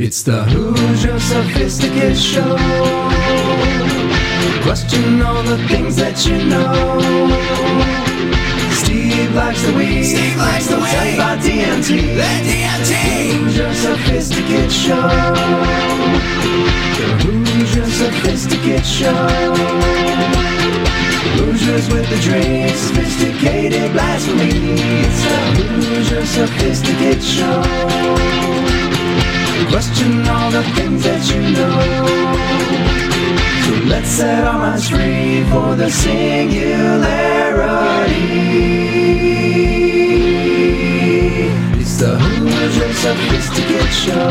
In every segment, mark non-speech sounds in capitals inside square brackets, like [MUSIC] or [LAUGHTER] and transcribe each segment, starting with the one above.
It's the Hoosier Sophisticate Show. Question all the things that you know. Steve likes the weed. Steve likes the We'll Tell weed. about DMT. The DMT. Hoosier Sophisticate Show. The Hoosier Sophisticate Show. Hoosiers with the dream, sophisticated blasphemy. It's the Hoosier Sophisticate Show. Question all the things that you know. So let's set our minds free for the singularity. It's the Hoosier Sophisticate Show.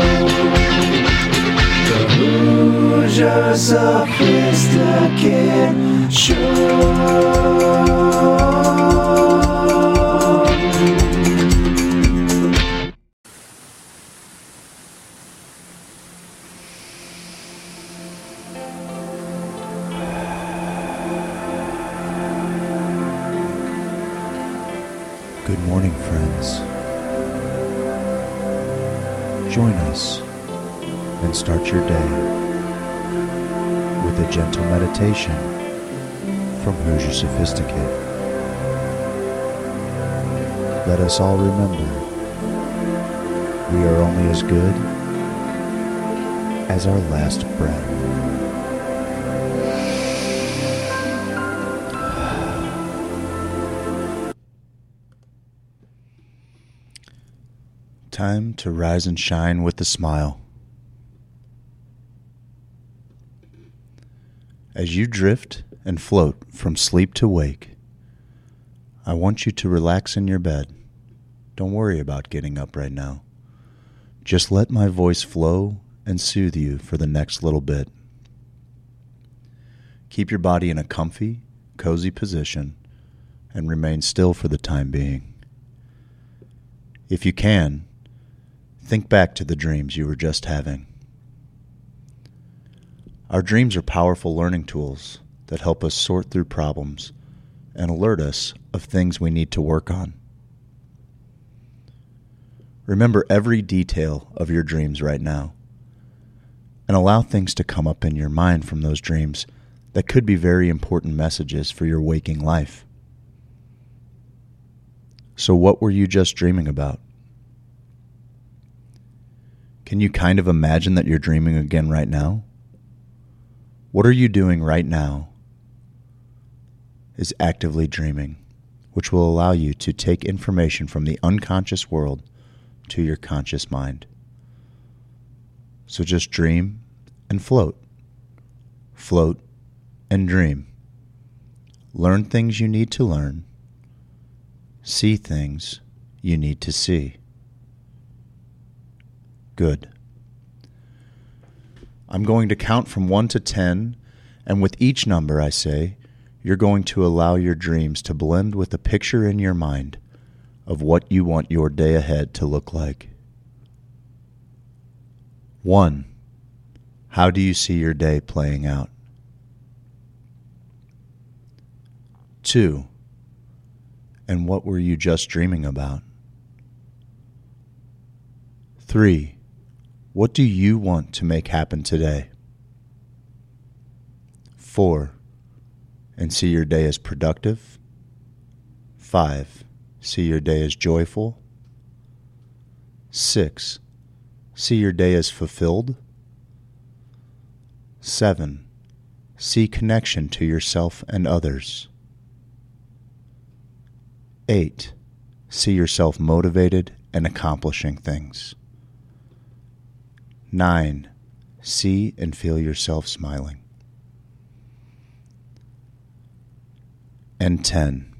The Hoosier Sophisticate Show. Gentle meditation from Hoosier Sophisticate. Let us all remember we are only as good as our last breath. Time to rise and shine with a smile. As you drift and float from sleep to wake, I want you to relax in your bed. Don't worry about getting up right now. Just let my voice flow and soothe you for the next little bit. Keep your body in a comfy, cozy position and remain still for the time being. If you can, think back to the dreams you were just having. Our dreams are powerful learning tools that help us sort through problems and alert us of things we need to work on. Remember every detail of your dreams right now and allow things to come up in your mind from those dreams that could be very important messages for your waking life. So, what were you just dreaming about? Can you kind of imagine that you're dreaming again right now? What are you doing right now is actively dreaming, which will allow you to take information from the unconscious world to your conscious mind. So just dream and float. Float and dream. Learn things you need to learn. See things you need to see. Good. I'm going to count from 1 to 10, and with each number I say, you're going to allow your dreams to blend with a picture in your mind of what you want your day ahead to look like. 1. How do you see your day playing out? 2. And what were you just dreaming about? 3. What do you want to make happen today? 4. And see your day as productive. 5. See your day as joyful. 6. See your day as fulfilled. 7. See connection to yourself and others. 8. See yourself motivated and accomplishing things. 9. See and feel yourself smiling. And 10.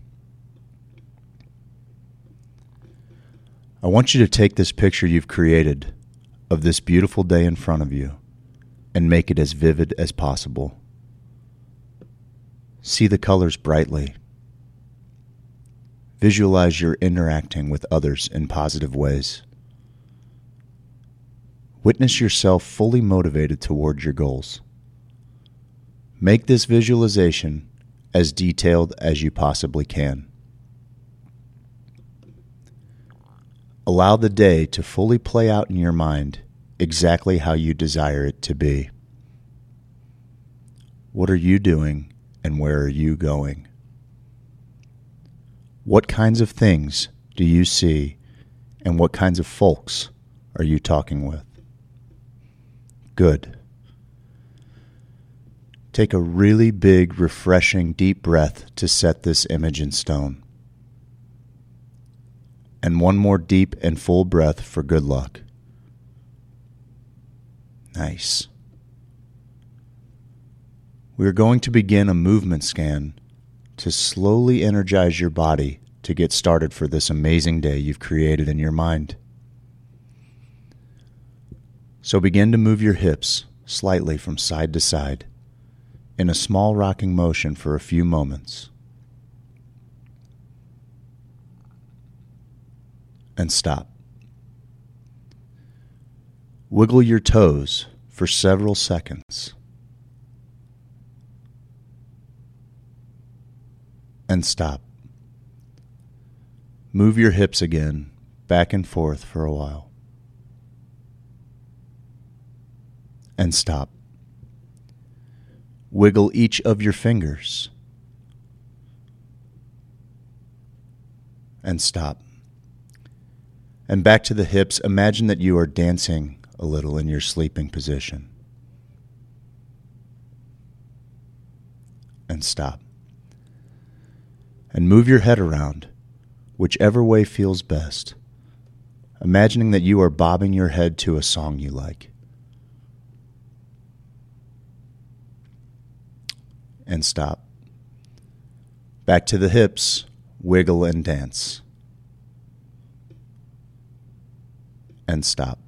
I want you to take this picture you've created of this beautiful day in front of you and make it as vivid as possible. See the colors brightly. Visualize you're interacting with others in positive ways. Witness yourself fully motivated toward your goals. Make this visualization as detailed as you possibly can. Allow the day to fully play out in your mind exactly how you desire it to be. What are you doing and where are you going? What kinds of things do you see and what kinds of folks are you talking with? Good. Take a really big, refreshing, deep breath to set this image in stone. And one more deep and full breath for good luck. Nice. We are going to begin a movement scan to slowly energize your body to get started for this amazing day you've created in your mind. So begin to move your hips slightly from side to side in a small rocking motion for a few moments. And stop. Wiggle your toes for several seconds. And stop. Move your hips again, back and forth for a while. And stop. Wiggle each of your fingers. And stop. And back to the hips. Imagine that you are dancing a little in your sleeping position. And stop. And move your head around, whichever way feels best, imagining that you are bobbing your head to a song you like. And stop. Back to the hips, wiggle and dance. And stop.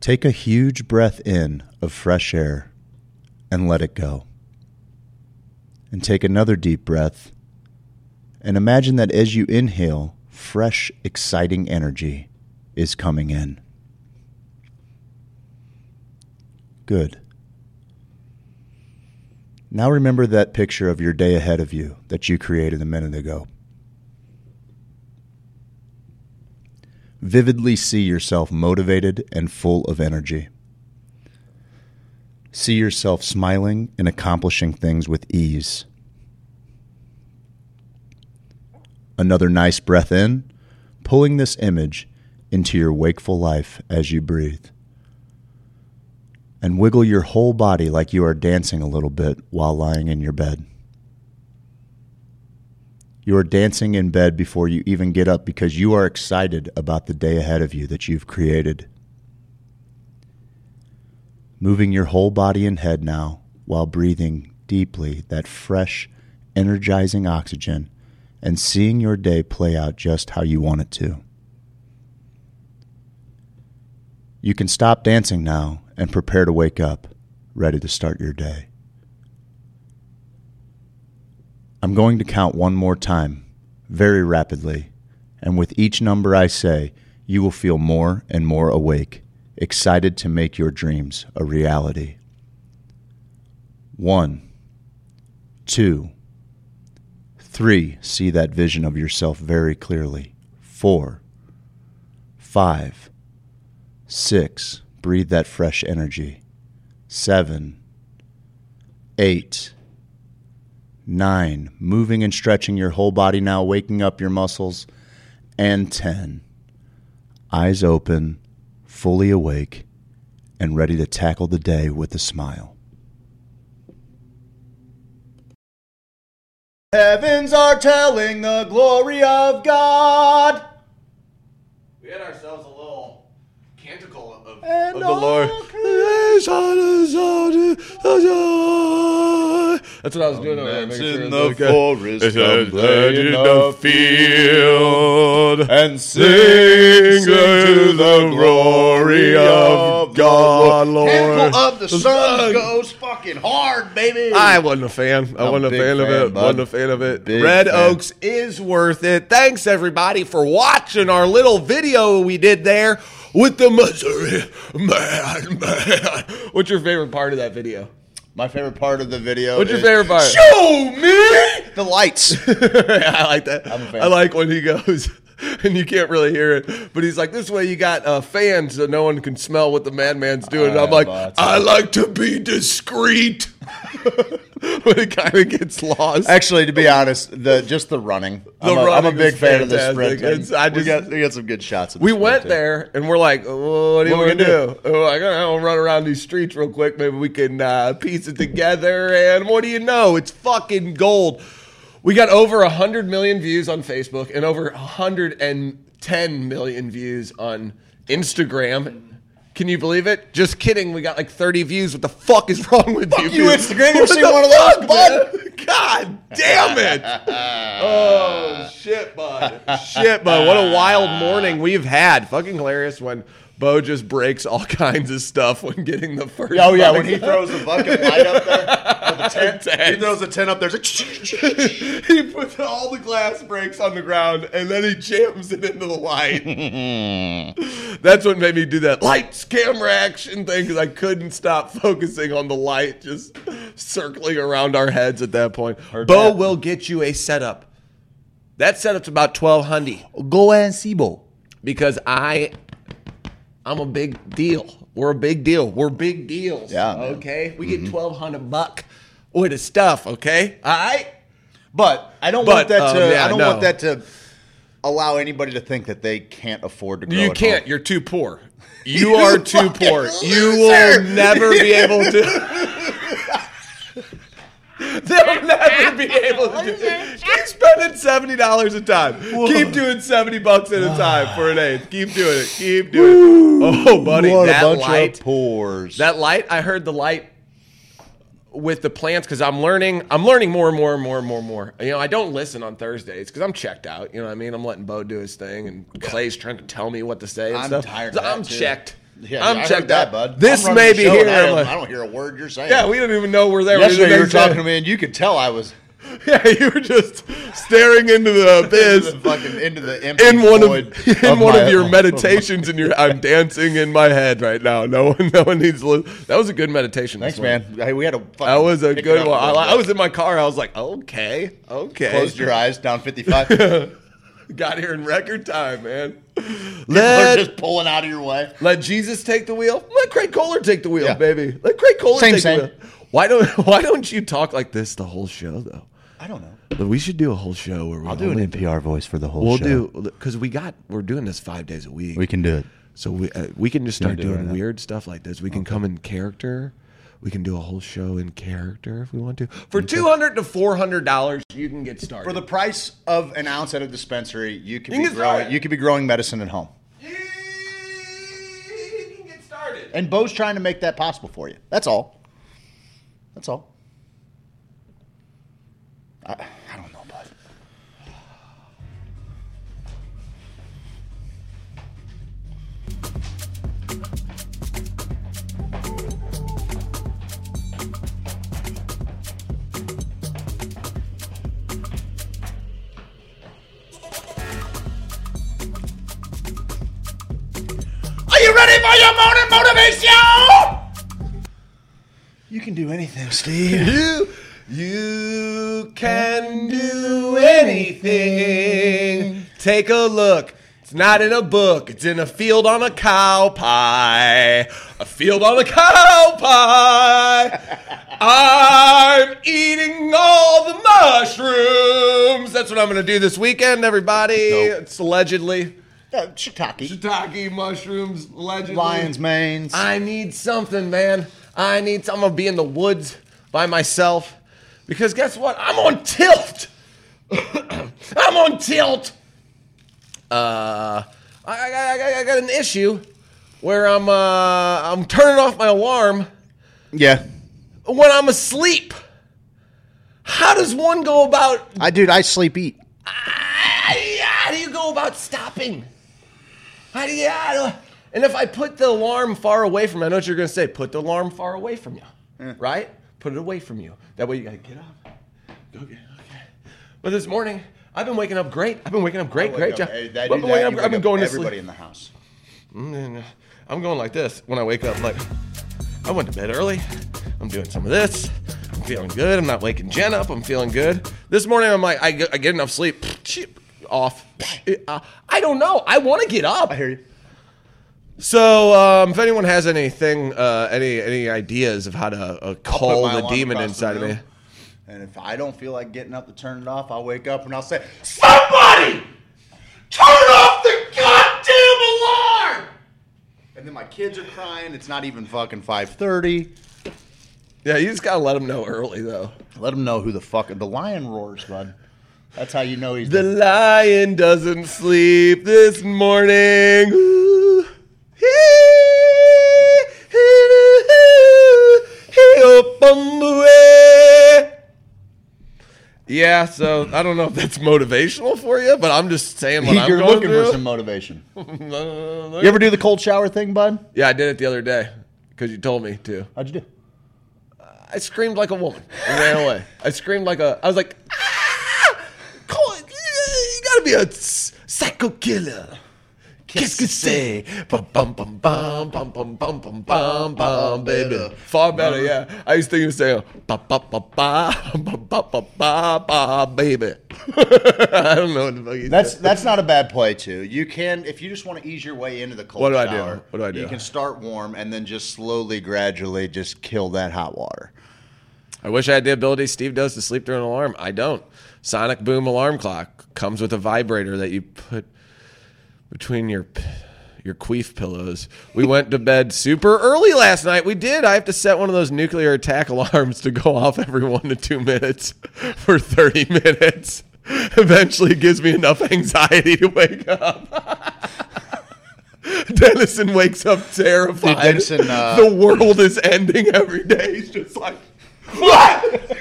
Take a huge breath in of fresh air and let it go. And take another deep breath and imagine that as you inhale, fresh, exciting energy is coming in. Good. Now remember that picture of your day ahead of you that you created a minute ago. Vividly see yourself motivated and full of energy. See yourself smiling and accomplishing things with ease. Another nice breath in, pulling this image into your wakeful life as you breathe. And wiggle your whole body like you are dancing a little bit while lying in your bed. You are dancing in bed before you even get up because you are excited about the day ahead of you that you've created. Moving your whole body and head now while breathing deeply that fresh, energizing oxygen and seeing your day play out just how you want it to. You can stop dancing now and prepare to wake up, ready to start your day. I'm going to count one more time, very rapidly, and with each number I say, you will feel more and more awake, excited to make your dreams a reality. One, two, three, see that vision of yourself very clearly. Four, five, Six, breathe that fresh energy. Seven, eight, nine, moving and stretching your whole body now, waking up your muscles. And 10, eyes open, fully awake, and ready to tackle the day with a smile. Heavens are telling the glory of God. We had ourselves canticle of, of the Lord. That's what I was doing over there. making sure it was okay. forest, It's in the field and sing to the glory of God, Lord. Temple of the sun Sun. goes fucking hard, baby. I wasn't a fan. I wasn't a big fan of it. bud. Wasn't a fan of it. Big Red fan. Oaks is worth it. Thanks everybody for watching our little video we did there with the Missouri man. Man, what's your favorite part of that video? My favorite part of the video. What's your is- favorite part? Show me the lights. [LAUGHS] I like that. I'm a fan. I like when he goes, [LAUGHS] and you can't really hear it, but he's like, "This way you got uh, fans, so no one can smell what the madman's doing." And I'm like, "I like to be discreet," [LAUGHS] [LAUGHS] but it kind of gets lost. Actually, to be honest, the just the running. The I'm, a, I'm a running big fan of the fantastic. sprint. I we got we got some good shots. We went too. there and we're like, oh, what do you we want to gonna do? Oh, I gotta run around these streets real quick. Maybe we can uh, piece it together. And what do you know? It's fucking gold. We got over 100 million views on Facebook and over 110 million views on Instagram. Can you believe it? Just kidding. We got like 30 views. What the fuck is wrong with you? you? Instagram. You What ever seen one of those, fuck, bud? God damn it. [LAUGHS] Oh shit, bud. [LAUGHS] Shit, bud. What a wild morning we've had. Fucking hilarious when Bo just breaks all [LAUGHS] kinds of stuff when getting the first. Oh yeah, when he throws the bucket light up there, [LAUGHS] the tent, Tent. he throws the tent up there. It's like, [LAUGHS] he puts all the glass breaks on the ground and then he jams it into the light. That's what made me do that lights, camera action thing because I couldn't stop focusing on the light just circling around our heads at that point. Bo that. will get you a setup. That setup's about twelve hundred. Go and see Bo. because I I'm a big deal. We're a big deal. We're big deals. Yeah, man. Okay. We get twelve hundred buck with the stuff. Okay. All right. But I don't But, want that um, to. yeah, I don't no. want that to allow anybody to think that they can't afford to. Grow You can't. home. You're too poor. You [LAUGHS] are too poor. You will never be able to. [LAUGHS] [LAUGHS] They'll never be able to do Keep spending seventy dollars a time. Keep doing seventy bucks at a time for an eighth. Keep doing it. Keep doing it. Oh, buddy, What that a bunch light. of pores. That light, I heard the light with the plants because I'm learning. I'm learning more and more and more and more and more. You know, I don't listen on Thursdays because I'm checked out. You know what I mean? I'm letting Bo do his thing, and Clay's trying to tell me what to say. And I'm stuff. tired So of that, I'm too. checked. Yeah, I'm heard checked that, out, bud. This may be here. I don't, like- I don't hear a word you're saying. yeah, we didn't even know we're there. We Yesterday didn't you were talking to me, and you could tell I was [LAUGHS] Yeah, you were just staring into the [LAUGHS] into the fucking into the empty in one void of in one of [LAUGHS] your meditations, and you're I'm dancing in my head right now. No one, no one needs to. That was a good meditation. Thanks, man. Hey, we had a. That was a good one. I, I was in my car. I was like, okay, okay. Closed your eyes down 55. Got here in record time, man. They're Let, just pulling out of your way. let Jesus take the wheel. Let Craig Kohler take the wheel, Yeah. baby. Let Craig Kohler Same, take same. the wheel. Why don't [LAUGHS] Why don't you talk like this the whole show though? I don't know. But we should do a whole show where we I'll do an only- NPR voice for the whole We'll show. do because we got we're doing this five days a week. We can do it. So we uh, we can just start do it doing now. weird stuff like this. We can come in character. We can do a whole show in character if we want to. For two hundred to four hundred dollars, you can get started. For the price of an ounce at a dispensary, you could You be can growing. start. You could be growing medicine at home. you can get started. And Bo's trying to make that possible for you. That's all. That's all. I, for your morning motivation? You can do anything, Steve. You you can do anything. Take a look. It's not in a book. It's in a field on a cow pie. A field on a cow pie. I'm eating all the mushrooms. That's what I'm going to do this weekend, everybody. Dope. It's allegedly Uh, shiitake, shiitake mushrooms. Allegedly. lion's manes. I need something, man. I need. Something. I'm gonna be in the woods by myself because guess what? I'm on tilt. [COUGHS] I'm on tilt. Uh, I, I, I, I got an issue where I'm uh, I'm turning off my alarm yeah, when I'm asleep. How does one go about? I dude, I sleep eat. How do you go about stopping? You? How and if I put the alarm far away from you, I know what you're going to say. Put the alarm far away from you, right? Put it away from you. That way you got to get up. Go get. Okay. But this morning, I've been waking up great. I've been waking up great, great job. I've been waking up. I've been going to everybody sleep. in the house. Mm, I'm going like this when I wake up. Like I went to bed early. I'm doing some of this. I'm I'm feeling good. I'm not waking Jen up. I'm feeling good. This morning, I'm like, I get, I get enough sleep. Off. Uh, I don't know. I want to get up. I hear you. So, um, if anyone has anything, uh, any any ideas of how to uh, call the demon inside of me, And if I don't feel like getting up to turn it off, I'll wake up and I'll say, "Somebody, turn off the goddamn alarm!" And then my kids are crying. It's not even fucking five thirty. yeah, you just gotta let them know early though. Let them know who the fuck the lion roars, bud. That's how you know he's The lion doesn't sleep this morning. Ooh. Yeah, so I don't know if that's motivational for you, but I'm just saying what I'm You're going looking through. for some motivation. [LAUGHS] You ever do the cold shower thing, bud? yeah, I did it the other day because you told me to. How'd you do? I screamed like a woman and [LAUGHS] ran away. I screamed like a. I was like, Gotta be a psycho killer. Qu'est-ce que c'est? Bum bum bum bum bum bum bum bum bum bum baby. Far better, yeah. I used to think you were ba ba ba ba ba ba ba ba ba baby. [LAUGHS] I don't know what the fuck you That's said. that's not a bad play too. You can if you just want to ease your way into the cold What do I do? What do I do? You can start warm and then just slowly, gradually, just kill that hot water. I wish I had the ability Steve does to sleep through an alarm. I don't. Sonic Boom alarm clock comes with a vibrator that you put between your your queef pillows. We went to bed super early last night. We did. I have to set one of those nuclear attack [LAUGHS] alarms to go off every one to two minutes [LAUGHS] for 30 minutes. [LAUGHS] Eventually, it gives me enough anxiety to wake up. Dennison wakes up terrified. Dude, Dennison, uh, the world is ending every day. He's just like, what?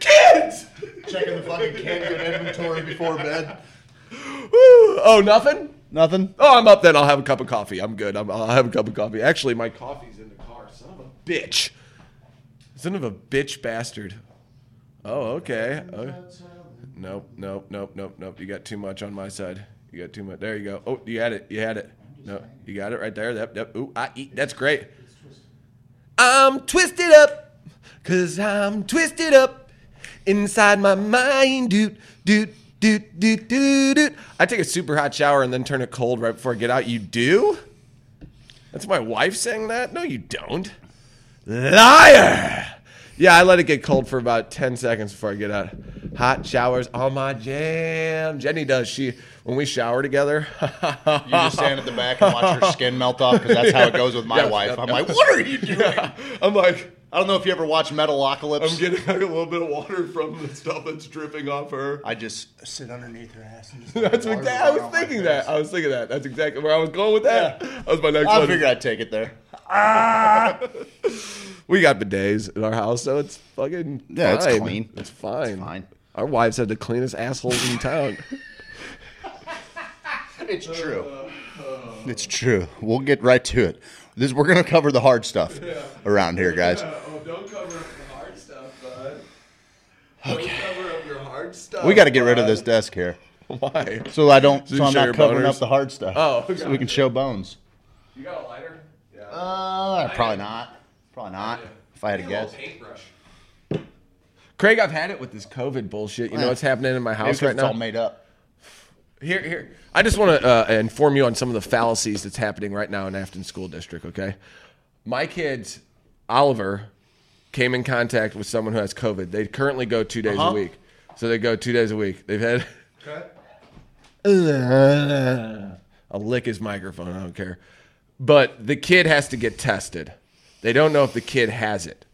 Kids! Checking the fucking canned good inventory before bed. Woo. Oh, nothing? Nothing. Oh, I'm up then. I'll have a cup of coffee. I'm good. I'm, I'll have a cup of coffee. Actually, my coffee's in the car. Son of a bitch. Son of a bitch bastard. Oh, okay. Oh. Nope, nope, nope, nope, nope. You got too much on my side. You got too much. There you go. Oh, you had it. You had it. No, you got it right there. Yep, yep. Ooh, I eat. That's great. I'm twisted up, cause I'm twisted up inside my mind. Doot, doot, doot, doot, doot, doot. I take a super hot shower and then turn it cold right before I get out. You do? That's my wife saying that? No, you don't. Liar! Yeah, I let it get cold for about 10 seconds before I get out. Hot showers on my jam. Jenny does. She when we shower together. You just stand at the back and watch her skin melt off because that's how it goes with my [LAUGHS] Yep, wife. I'm like, what are you doing? [LAUGHS] I'm like, I don't know if you ever watch Metalocalypse. I'm getting like a little bit of water from the stuff that's dripping off her. I just sit underneath her ass. And just [LAUGHS] That's water exactly. I was thinking that. I was thinking that. That's exactly where I was going with that. That was my next I one. figured I'd take it there. Ah! [LAUGHS] We got bidets in our house, so it's fucking Yeah, it's fine. clean. It's fine. fine. Our wives have the cleanest assholes in town. [LAUGHS] It's true. It's true. We'll get right to it. This we're gonna cover the hard stuff around here, guys. oh, don't cover up the hard stuff, bud. Okay. Don't cover up your hard stuff. We got to get rid of this desk here, [LAUGHS] Why? so I don't. So So, I'm not covering boners? up the hard stuff. Oh, so we can show bones. You got a lighter? Yeah. Uh, probably not. Probably not. If I had to guess. paintbrush. Craig, I've had it with this COVID bullshit. You know what's happening in my house right it's now? It's all made up. Here, here. I just want to uh, inform you on some of the fallacies that's happening right now in Afton School District. Okay, my kids, Oliver, came in contact with someone who has COVID. They currently go two days Uh-huh. a week, so they go two days a week. They've had. [LAUGHS] I'll lick his microphone. I don't care. But the kid has to get tested. They don't know if the kid has it.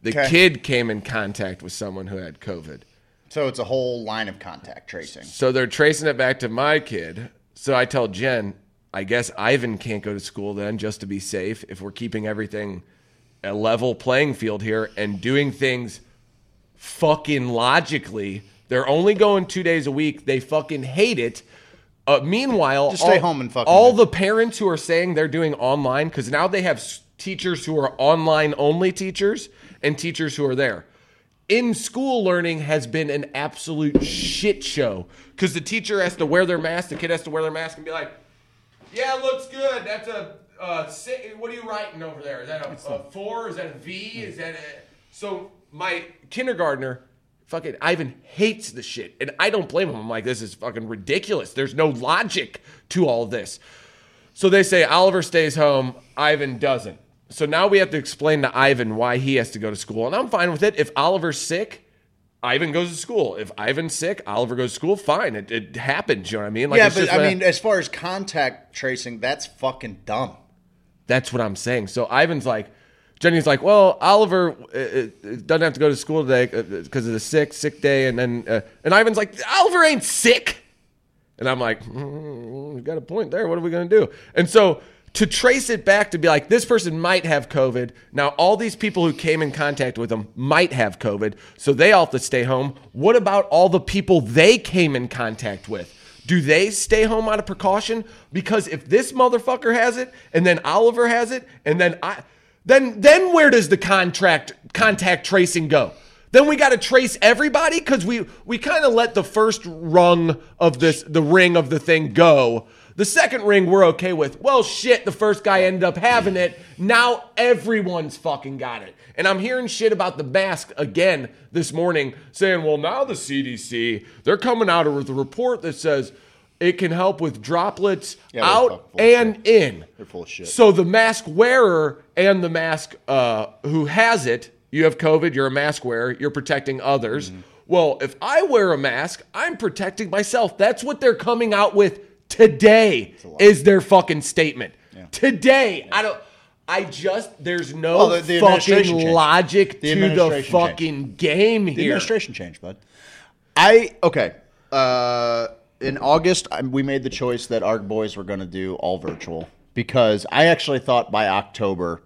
The Okay. kid came in contact with someone who had COVID. So it's a whole line of contact tracing. So they're tracing it back to my kid. So I tell Jen, I guess Ivan can't go to school then just to be safe if we're keeping everything a level playing field here and doing things fucking logically. They're only going two days a week. They fucking hate it. Uh, meanwhile, Just stay all- home and fucking all the parents who are saying they're doing online because now they have teachers who are online only teachers and teachers who are there in school learning has been an absolute shit show because the teacher has to wear their mask, the kid has to wear their mask and be like, "Yeah, looks good. That's a uh, si- what are you writing over there? Is that a, a four? Is that a V? Is that a?" So my kindergartner, fucking Ivan hates the shit, and I don't blame him. I'm like, this is fucking ridiculous. There's no logic to all this. So they say Oliver stays home, Ivan doesn't. So now we have to explain to Ivan why he has to go to school, and I'm fine with it. If Oliver's sick, Ivan goes to school. If Ivan's sick, Oliver goes to school. Fine, it, it happens. You know what I mean? Like, yeah, but I mean, as far as contact tracing, that's fucking dumb. That's what I'm saying. So Ivan's like, Jenny's like, well, Oliver uh, uh, doesn't have to go to school today because of the sick, sick day. And then, uh, and Ivan's like, Oliver ain't sick. And I'm like, mm, you got a point there. What are we going to do? And so to trace it back to be like, this person might have COVID. Now, all these people who came in contact with them might have COVID. So they all have to stay home. What about all the people they came in contact with? Do they stay home out of precaution? Because if this motherfucker has it, and then Oliver has it, and then I, then then where does the contract contact tracing go? Then we got to trace everybody because we we kind of let the first rung of this the ring of the thing go. The second ring we're okay with. Well, shit, the first guy ended up having it. Now everyone's fucking got it. And I'm hearing shit about the mask again this morning saying, well, now the CDC, they're coming out with a report that says it can help with droplets Yeah, out and in. They're full of shit. So the mask wearer and the mask uh, who has it, you have COVID, you're a mask wearer, you're protecting others. Mm-hmm. Well, if I wear a mask, I'm protecting myself. That's what they're coming out with today. Is their fucking statement today? I don't. I just there's no Well, the- the fucking logic The to the fucking game The here. administration changed, bud. I okay. Uh, in August, I, we made the choice that our boys were going to do all virtual because I actually thought by October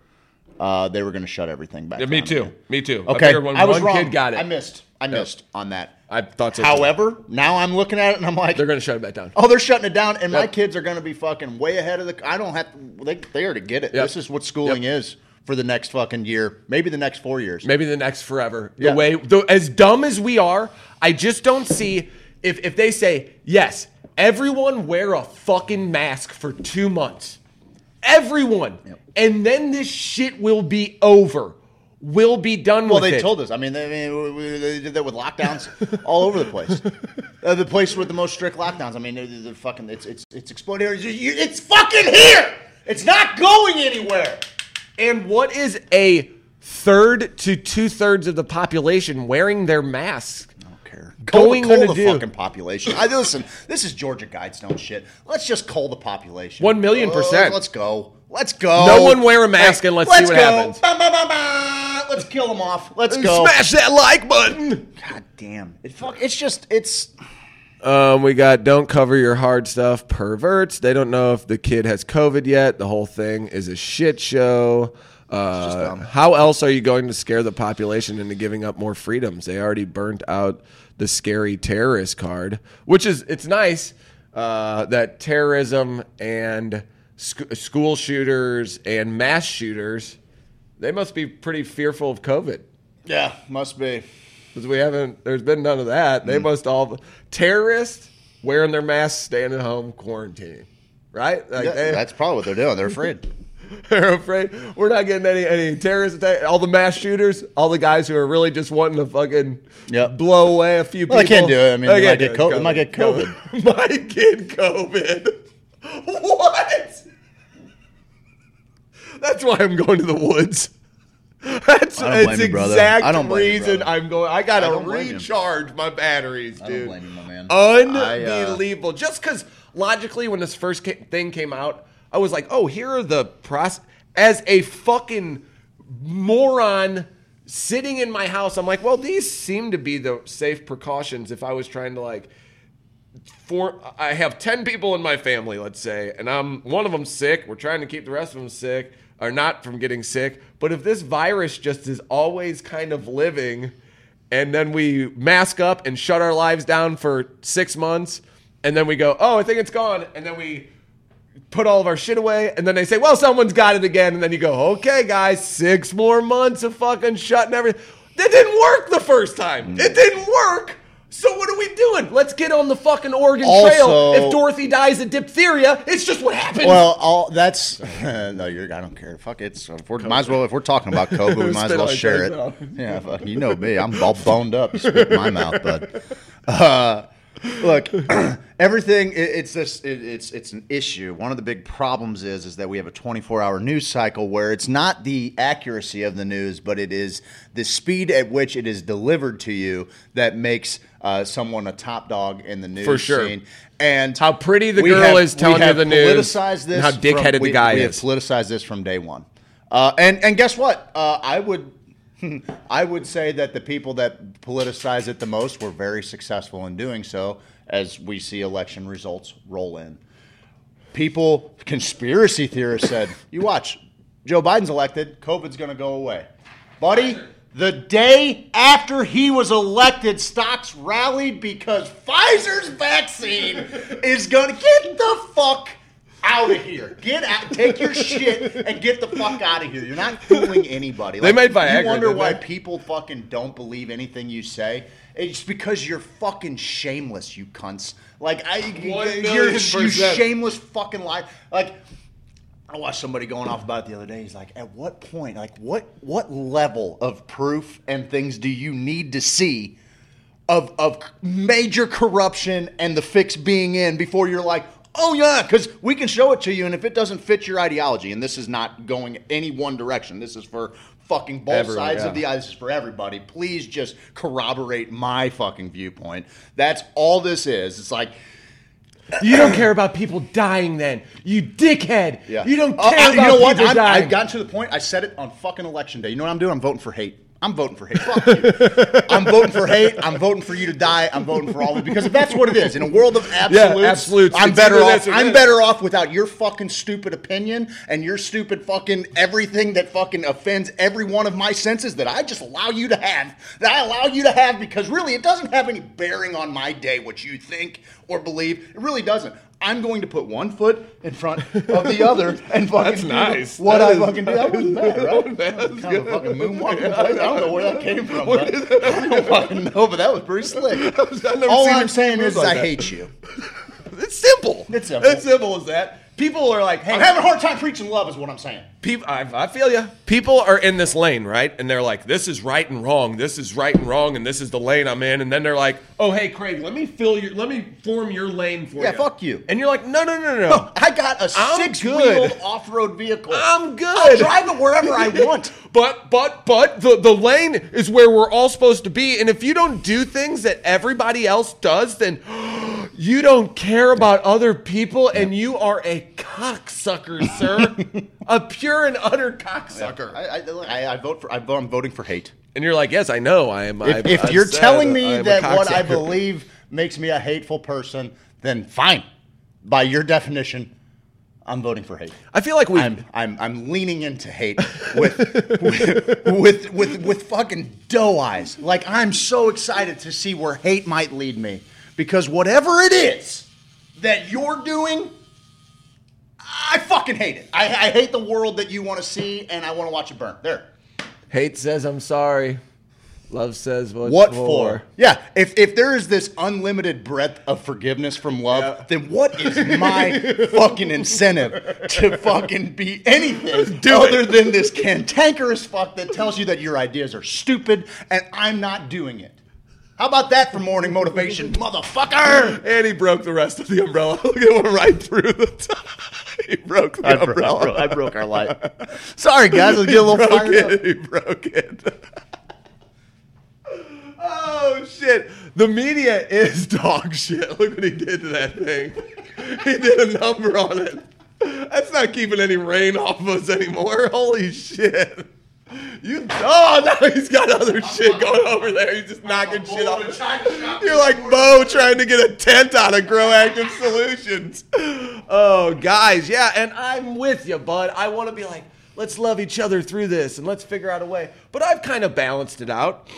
uh, they were going to shut everything back. Yeah, me too. again. Me too. Okay, figured I was one wrong. kid got it, I missed. I missed on that. I thought so. too. However, now I'm looking at it and I'm like, they're going to shut it back down. Oh, they're shutting it down, and my kids are going to be fucking way ahead of the. I don't have. To, they they already get it. Yep. This is what schooling Yep. is for the next fucking year, maybe the next four years. maybe the next forever. The Yeah. way, the, as dumb as we are, I just don't see if if they say yes, everyone wear a fucking mask for two months, everyone, and then this shit will be over. Will be done Well, they it. told us. I mean, they, I mean, we- they did that with lockdowns [LAUGHS] all over the place. Uh, the place with the most strict lockdowns. I mean, the, the fucking it's it's it's exploding. It's, it's fucking here. It's not going anywhere. And what is a third to two thirds of the population wearing their masks? I don't care. Going cull gonna the do. fucking population. I listen. This is Georgia Guidestone shit. Let's just call the population. One million percent. let's go. Let's go. No one wear a mask and let's see what go. happens. Ba, ba, ba, ba. Let's kill them off. Let's go. Smash that like button. God damn. It fuck. It's just. It's. Um, we got don't cover your hard stuff. Perverts. They don't know if the kid has COVID yet. The whole thing is a shit show. Uh, how else are you going to scare the population into giving up more freedoms? They already burnt out the scary terrorist card, which is it's nice uh, that terrorism and sc- school shooters and mass shooters they must be pretty fearful of COVID. Yeah. Must be. Because we haven't, there's been none of that. They mm. must all, terrorists wearing their masks, staying at home, quarantining. Right? Like Yeah, they, that's probably what they're doing. They're afraid. [LAUGHS] they're afraid. We're not getting any, any terrorist attack. All the mass shooters, all the guys who are really just wanting to fucking Yep. blow away a few people. Well, they can't do it. I mean, they might get do it. co- they might get COVID. [LAUGHS] might get COVID. [LAUGHS] What? That's why I'm going to the woods. [LAUGHS] That's, I you, exact I don't you, reason brother. I'm going. I gotta I you. recharge my batteries, I don't dude. blame you, my man. I, uh, Unbelievable. Just because logically, when this first ca- thing came out, I was like, oh, here are the process. As a fucking moron sitting in my house, I'm like, well, these seem to be the safe precautions if I was trying to like. For I have ten people in my family, let's say, and I'm one of them sick. We're trying to keep the rest of them sick or not from getting sick. But if this virus just is always kind of living, and then we mask up and shut our lives down for six months, and then we go, oh, I think it's gone, and then we put all of our shit away, and then they say, well, someone's got it again, and then you go, okay, guys, six more months of fucking shutting everything. That didn't work the first time. Mm. It didn't work. So what are we doing? Let's get on the fucking Oregon Also- Trail. If Dorothy dies of diphtheria, it's just what happens. Well, all that's [LAUGHS] no. You're. I don't care. Fuck it. So if we're, might as well. If we're talking about COVID, we [LAUGHS] might as well share it. Yeah. Fuck, you know me. I'm all boned up. Spit in my mouth, bud. [LAUGHS] Uh, look, [CLEARS THROAT] everything. It, it's this. It, it's it's an issue. One of the big problems is is that we have a 24 hour news cycle where it's not the accuracy of the news, but it is the speed at which it is delivered to you that makes uh, someone a top dog in the news For sure. scene. And How pretty the girl have- is telling you the news, Politicized this and how dickheaded the we- guy we is. have politicized this from day one. Uh, and and guess what? Uh, I would [LAUGHS] I would say that the people that politicize it the most were very successful in doing so, as we see election results roll in. People, conspiracy theorists said, [LAUGHS] "You watch, Joe Biden's elected, COVID's going to go away, buddy." The day after he was elected, stocks rallied because Pfizer's vaccine is going to get the fuck out of here. Get out, take your shit and get the fuck out of here. You're not fooling anybody. They made Viagra, You wonder didn't why they? people fucking don't believe anything you say. It's because you're fucking shameless, you cunts. Like I, One you're million you percent. shameless fucking lie. Like I watched somebody going off about it the other day. He's like, at what point, like what what level of proof and things do you need to see of of major corruption and the fix being in before you're like, oh yeah, because we can show it to you, and if it doesn't fit your ideology, and this is not going any one direction, this is for fucking both Everyone, sides yeah. of the eye. This is for everybody. Please just corroborate my fucking viewpoint. That's all this is. It's like. you don't care about people dying then. You dickhead. Yeah. You don't Uh, care I- about you know what? people I'm, dying. I've gotten to the point. I said it on fucking election day. You know what I'm doing? I'm voting for hate. I'm voting for hate. Fuck you. I'm voting for hate. I'm voting for you to die. I'm voting for all of it because if that's what it is, in a world of absolutes, absolutes. I'm It's better off. I'm better off without your fucking stupid opinion and your stupid fucking everything that fucking offends every one of my senses that I just allow you to have. That I allow you to have because really it doesn't have any bearing on my day what you think or believe. It really doesn't. I'm going to put one foot in front of the other [LAUGHS] and fucking That's do nice. what That I is- fucking do. That wasn't bad, right? [LAUGHS] That's kind of a fucking moonwalking [LAUGHS] place. I don't know where that came from. But I don't fucking know, but that was pretty slick. All I'm saying is like I that. hate you. It's simple. It's simple. It's simple as that. People are like, hey, I'm having a hard time preaching love, is what I'm saying. people, I, I feel you. People are in this lane, right? And they're like, this is right and wrong. This is right and wrong, and this is the lane I'm in. And then they're like, oh, hey, Craig, let me fill your, let me form your lane for Yeah, you. Yeah, fuck you. And you're like, no, no, no, no, no. [LAUGHS] I got a six-wheeled off-road vehicle. I'm good. I'll drive it wherever I [LAUGHS] want. But but but the the lane is where we're all supposed to be, and if you don't do things that everybody else does, then [GASPS] you don't care about other people, and you are a cocksucker, sir, a pure and utter cocksucker. I, I, I, I vote for. I vote, I'm voting for hate. And you're like, yes, I know, I am. If, I've- if you're telling me a that what I cocksucker. believe makes me a hateful person, then fine. By your definition, I'm voting for hate. I feel like we. I'm I'm I'm leaning into hate with with, with with with fucking doe eyes. Like I'm so excited to see where hate might lead me because whatever it is that you're doing, I fucking hate it. I, I hate the world that you want to see, and I want to watch it burn. There. Hate says I'm sorry. Love says what's What for. for? Yeah, if if there is this unlimited breadth of forgiveness from love, Yeah. then what is my [LAUGHS] fucking incentive to fucking be anything other it. than this cantankerous fuck that tells you that your ideas are stupid and I'm not doing it? How about that for morning motivation, motherfucker? And he broke the rest of the umbrella. [LAUGHS] Look at him right through the top. [LAUGHS] He broke the umbrella. I broke our light. [LAUGHS] Sorry, guys. Let's get a little broke fired up. it. He broke it. oh shit! The media is dog shit. Look what he did to that thing. He did a number on it. That's not keeping any rain off of us anymore. Holy shit! You oh [LAUGHS] now he's got other shit going over there. He's just knocking shit off. You're like Bo trying to get a tent out of Grow Active Solutions. Oh, guys, yeah, and I'm with you, bud. I want to be like, let's love each other through this and let's figure out a way. But I've kind of balanced it out.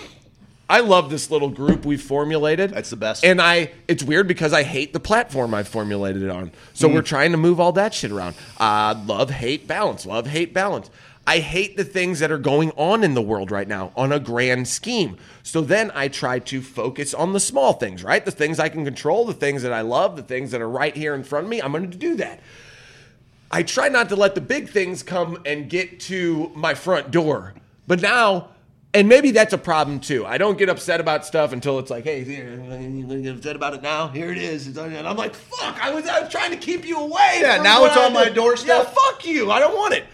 I love this little group we've formulated. That's the best. And I it's weird because I hate the platform I've formulated it on. So Hmm. we're trying to move all that shit around. Uh, love, hate, balance. Love, hate, balance. I hate the things that are going on in the world right now on a grand scheme. So then I try to focus on the small things, right? The things I can control, the things that I love, the things that are right here in front of me. I'm going to do that. I try not to let the big things come and get to my front door. But now, and maybe that's a problem too. I don't get upset about stuff until it's like, hey, here, you get upset about it now? Here it is. It's on, and I'm like, fuck, I was, I was trying to keep you away. Yeah, now it's I on my doorstep. Yeah, fuck you. I don't want it.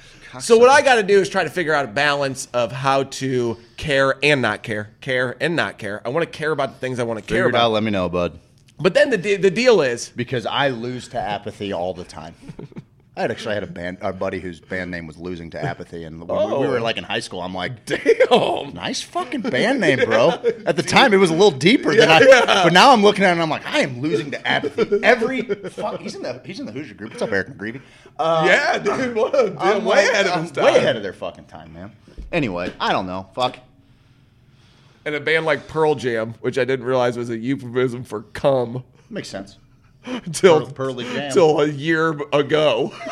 So what I got to do is try to figure out a balance of how to care and not care, care and not care. I want to care about the things I want to care Figure it out. about. Let me know, bud. But then the de- the deal is, Because I lose to apathy all the time. [LAUGHS] I had actually had a band, a buddy whose band name was Losing to Apathy, and when we- we Oh. were like in high school. I'm like, damn. nice fucking band name, bro. [LAUGHS] At the time, it was a little deeper than I. But now I'm looking at it and I'm like, I am losing to apathy every. Fuck, he's in the he's in the Hoosier group. What's up, Eric McGreevy? Uh, yeah, dude, what a, I'm way like, ahead of his time. Way ahead of their fucking time, man. Anyway, I don't know. Fuck. and a band like Pearl Jam, which I didn't realize was a euphemism for cum Makes sense. Until Pearl- Pearly Jam. till a year ago. [LAUGHS]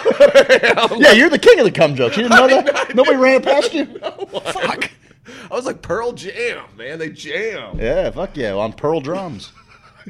Yeah, you're the king of the cum jokes. You didn't know that? Nobody ran it past you? [LAUGHS] Fuck. I was like Pearl Jam, man. They jam. Yeah, fuck yeah. On Pearl drums. [LAUGHS]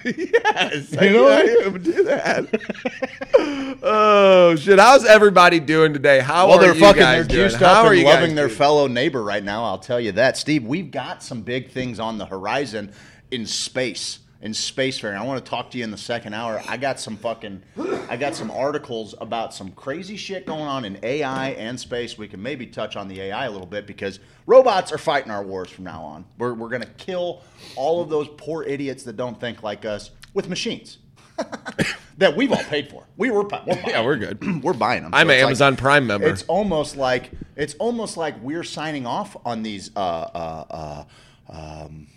Yes, You know I, what? I would do that. oh shit! How's everybody doing today? How Well, are they're you fucking, guys they're doing? juiced How up are and you loving their doing? fellow neighbor right now. I'll tell you that, Steve. We've got some big things on the horizon in space, in space fair. I want to talk to you in the second hour. I got some fucking, I got some articles about some crazy shit going on in AI and space. We can maybe touch on the AI a little bit because robots are fighting our wars from now on. We're we're gonna kill all of those poor idiots that don't think like us with machines. [LAUGHS] that we've all paid for. We were, we're Yeah, we're good. [CLEARS THROAT] we're buying them. I'm an it's like- Amazon Prime member. It's almost like it's almost like we're signing off on these uh, uh, uh, um,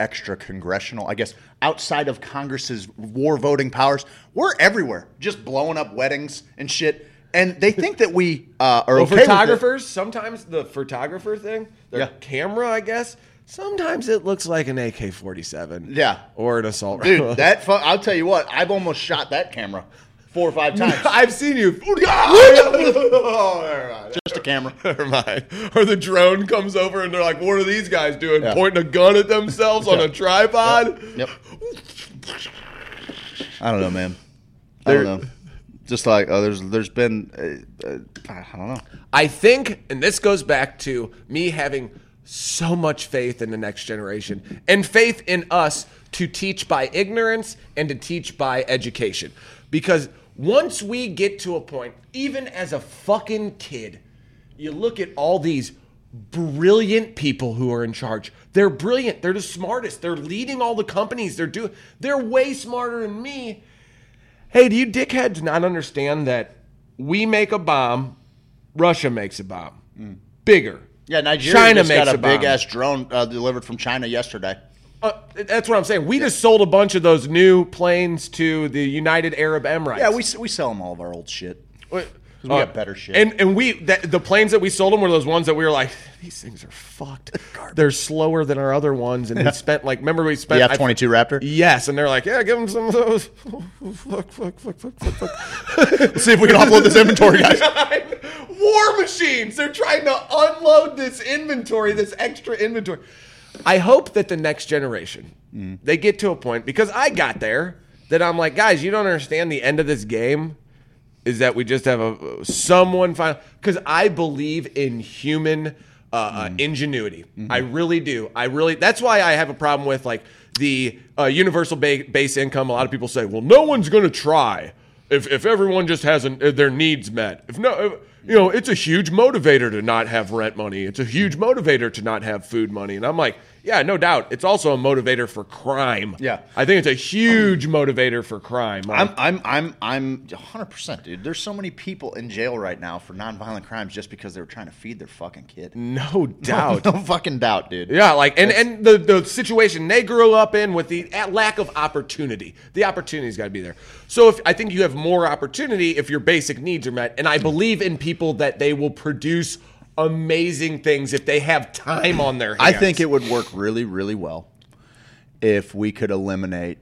extra congressional, I guess, outside of Congress's war voting powers. We're everywhere, just blowing up weddings and shit. And they think that we uh, are Well, okay photographers, sometimes the photographer thing, their Yeah. camera, I guess, sometimes it looks like an AK 47. Yeah. Or an assault rifle. Dude, that fu- I'll tell you what, I've almost shot that camera four or five times. [LAUGHS] I've seen you. [LAUGHS] [LAUGHS] oh, just a camera. Never mind. Or the drone comes over and they're like, what are these guys doing? Yeah. Pointing a gun at themselves on a tripod? Yep. I don't know, man. I don't know. Just like uh, there's there's been uh, uh, I don't know. I think, and this goes back to me having so much faith in the next generation and faith in us to teach by ignorance and to teach by education. Because once we get to a point, even as a fucking kid, you look at all these brilliant people who are in charge. They're brilliant. They're the smartest. They're leading all the companies. They're doing they're way smarter than me. Hey, do you dickheads not understand that we make a bomb, Russia makes a bomb, bigger. Yeah, Nigeria China just makes got a, a big ass drone uh, delivered from China yesterday. Uh, that's what I'm saying. We just sold a bunch of those new planes to the United Arab Emirates. Yeah, we we sell them all of our old shit. we we got better shit. And and we that, the planes that we sold them were those ones that we were like, these things are fucked. They're slower than our other ones, and we [LAUGHS] spent like remember we spent The F twenty two Raptor. Yes, and they're like, yeah, give them some of those. [LAUGHS] fuck, fuck, fuck, fuck, fuck, fuck. Let's [LAUGHS] see if we can offload this inventory, guys. War machines. They're trying to unload this inventory, this extra inventory. I hope that the next generation they get to a point because I got there that I'm like, guys, you don't understand the end of this game is that we just have a someone final because I believe in human uh, uh, ingenuity. I really do. I really. That's why I have a problem with like the uh, universal ba- base income. A lot of people say, well, no one's going to try if if everyone just has an, uh, their needs met. If no. If, you know, it's a huge motivator to not have rent money. It's a huge motivator to not have food money. And I'm like, yeah, no doubt. It's also a motivator for crime. Yeah. I think it's a huge motivator for crime. I'm I'm I'm I'm 100 percent, dude. There's so many people in jail right now for nonviolent crimes just because they were trying to feed their fucking kid. no doubt. [LAUGHS] No fucking doubt, dude. Yeah, like and and the the situation they grew up in with the at lack of opportunity. The opportunity's got to be there. So if I think you have more opportunity if your basic needs are met, and I believe in people that they will produce amazing things if they have time on their hands. I think it would work really, really well if we could eliminate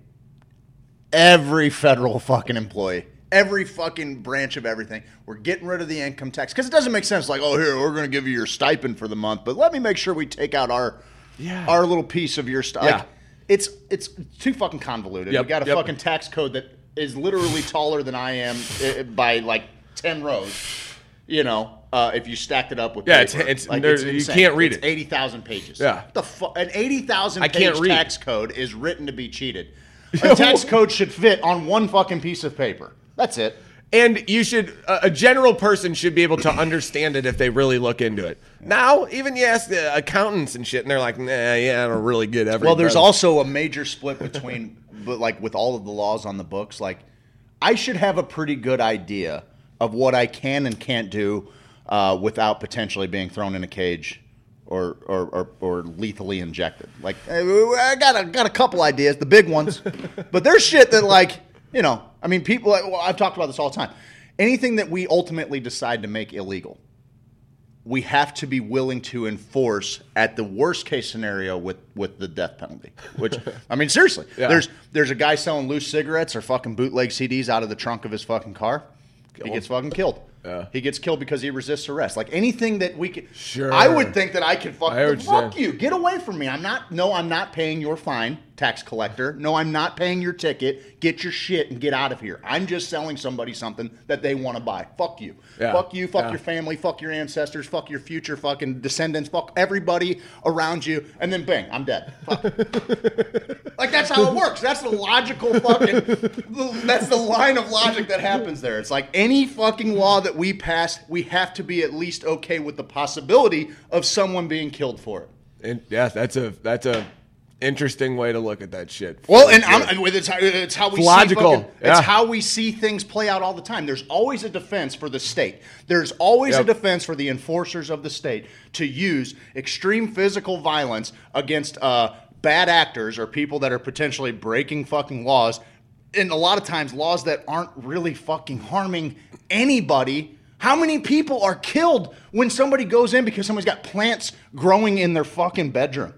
every federal fucking employee. every fucking branch of everything. We're getting rid of the income tax because it doesn't make sense. Like, oh, here we're going to give you your stipend for the month, but let me make sure we take out our Yeah. our little piece of your stuff. Yeah. Like, it's it's too fucking convoluted. Yep, We got a yep. fucking tax code that is literally taller than I am uh, by like ten rows. You know, uh, if you stacked it up with Yeah, it's- paper. it's- there- you can't read It's it. Eighty thousand pages. Yeah. the fu- an eighty thousand I page can't read. tax code is written to be cheated. [LAUGHS] A tax code should fit on one fucking piece of paper. That's it. And you should, a a general person should be able to understand it if they really look into it. Now, even you ask the accountants and shit, and they're like, nah, yeah, I don't really get every. Well, there's president." also a major split between, [LAUGHS] but like with all of the laws on the books, like I should have a pretty good idea of what I can and can't do uh, without potentially being thrown in a cage or or, or, or lethally injected. Like I got a got a couple ideas, the big ones, [LAUGHS] but there's shit that like you know. I mean, people. Well, I've talked about this all the time. Anything that we ultimately decide to make illegal, we have to be willing to enforce at the worst case scenario with with the death penalty. Which I mean, seriously, [LAUGHS] Yeah. there's there's a guy selling loose cigarettes or fucking bootleg CDs out of the trunk of his fucking car. He gets fucking killed. Yeah. He gets killed because he resists arrest. Like anything that we could, Sure. I would think that I could fuck, I heard you fuck saying. you. Get away from me. I'm not. No, I'm not paying your fine, tax collector. No, I'm not paying your ticket. Get your shit and get out of here. I'm just selling somebody something that they want to buy. Fuck you. Yeah. Fuck you. Fuck Yeah. your family. Fuck your ancestors. Fuck your future fucking descendants. Fuck everybody around you. And then bang, I'm dead. Fuck. [LAUGHS] like that's how it works. That's the logical fucking. That's the line of logic that happens there. It's like any fucking law that we pass, we have to be at least okay with the possibility of someone being killed for it. And, yeah, that's a that's a interesting way to look at that shit. Well, and sure. It's, how- it's how we It's see logical, fucking- yeah. It's how we see things play out all the time. There's always a defense for the state. There's always Yep. a defense for the enforcers of the state to use extreme physical violence against uh, bad actors or people that are potentially breaking fucking laws. And a lot of times, laws that aren't really fucking harming anybody. How many people are killed when somebody goes in because somebody's got plants growing in their fucking bedroom?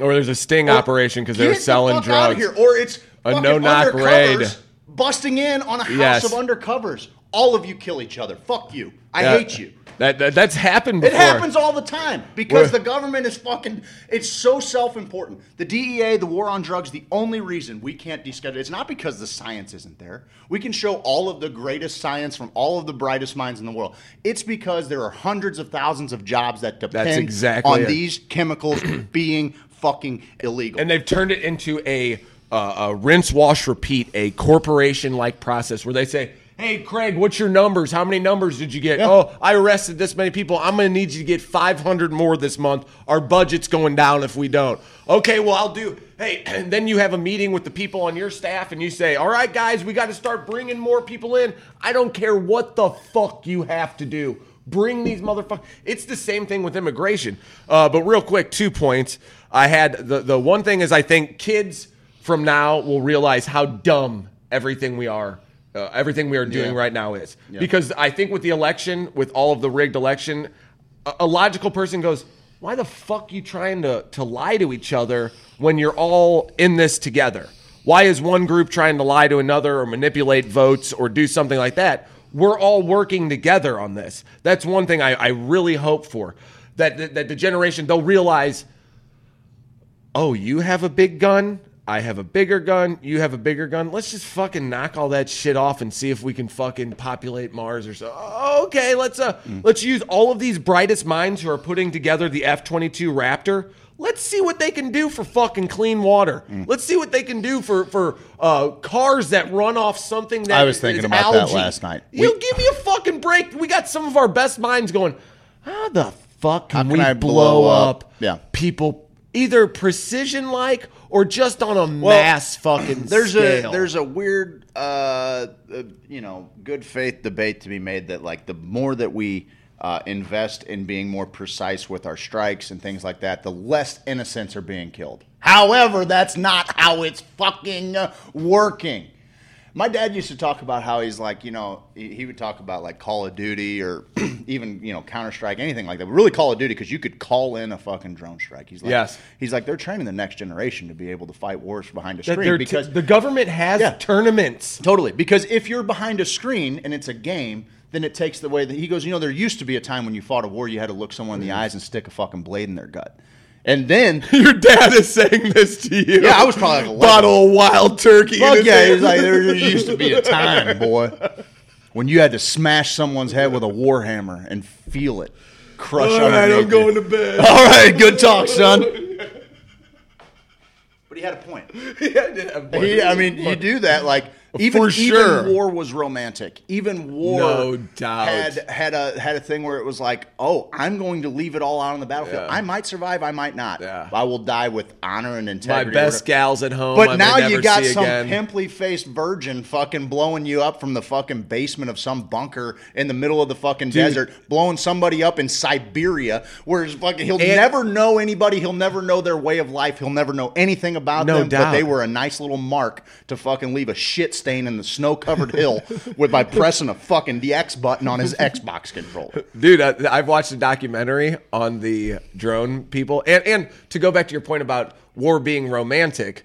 or there's a sting operation because they were Get the selling outta drugs. here. Or it's A no-knock raid. busting in on a house Yes. of undercovers. All of you kill each other. Fuck you. I Yeah. hate you. That, that that's happened Before. It happens all the time because We're- the government is fucking. It's so self-important. The DEA, the war on drugs, the only reason we can't deschedule it's not because the science isn't there. We can show all of the greatest science from all of the brightest minds in the world. It's because there are hundreds of thousands of jobs that depend exactly on it. these chemicals [CLEARS THROAT] being fucking illegal. and they've turned it into a, uh, a rinse, wash, repeat, a corporation-like process where they say, "Hey, Craig, what's your numbers? How many numbers did you get? Yeah. Oh, I arrested this many people. I'm going to need you to get 500 more this month. Our budget's going down if we don't. Okay, well, I'll do. Hey, [CLEARS THROAT] and then you have a meeting with the people on your staff, and you say, "All right, guys, we got to start bringing more people in. I don't care what the fuck you have to do." Bring these motherfuckers. It's the same thing with immigration. Uh, but real quick, two points. I had the the one thing is I think kids from now will realize how dumb everything we are, uh, everything we are doing Yeah. right now is. Because I think with the election, with all of the rigged election, a, a logical person goes, "Why the fuck you trying to to lie to each other when you're all in this together? Why is one group trying to lie to another or manipulate votes or do something like that?" We're all working together on this. That's one thing I, I really hope for. That, that that the generation they'll realize oh, you have a big gun, I have a bigger gun, you have a bigger gun. Let's just fucking knock all that shit off and see if we can fucking populate Mars or so. Okay, let's uh let's use all of these brightest minds who are putting together the F-22 Raptor. Let's see what they can do for fucking clean water. Let's see what they can do for for uh, cars that run off something that I was thinking is about that last night. You We- give me a fucking break. We got some of our best minds going. How the fuck can, can we blow, blow up, up- Yeah. people either precision like or just on a mass fucking [CLEARS THROAT] there's scale. a there's a weird uh, uh you know good faith debate to be made that like the more that we uh, invest in being more precise with our strikes and things like that, the less innocents are being killed. However, that's not how it's fucking uh, working. My dad used to talk about how he's like, you know, he, he would talk about like Call of Duty or [CLEARS THROAT] even you know Counter Strike, anything like that. But really, Call of Duty because you could call in a fucking drone strike. He's like, Yes. He's like, they're training the next generation to be able to fight wars behind a screen because t- the government has Yeah. tournaments. Totally. Because if you're behind a screen and it's a game, then it takes the way that he goes, you know, there used to be a time when you fought a war, you had to look someone in the mm-hmm. eyes and stick a fucking blade in their gut. And then, [LAUGHS] Your dad is saying this to you. Yeah, I was probably like 11. bottle of wild turkey. in fuck his yeah, hand. he's like, there used to be a [LAUGHS] time, boy, when you had to smash someone's head with a war hammer and feel it crush All right, I'm going you. to bed. All right, good talk, son. But he had a point. Yeah, I did have one. He, I mean, you do that like [LAUGHS] even For sure. even war was romantic. Even war, No doubt. had had a had a thing where it was like, oh, I'm going to leave it all out on the battlefield. Yeah. I might survive, I might not. Yeah. I will die with honor and My integrity. or best gals at home. But may now you got some again. pimply faced virgin fucking blowing you up from the fucking basement of some bunker in the middle of the fucking desert, blowing somebody up in Siberia, where it's fucking he'll And- never know anybody, he'll never know their way of life, he'll never know anything about No them. But doubt. they were a nice little mark to fucking leave a shit stain in the snow covered hill with by pressing a fucking DX button on his Xbox controller. Dude, I, I've watched a documentary on the drone people, and and to go back to your point about war being romantic,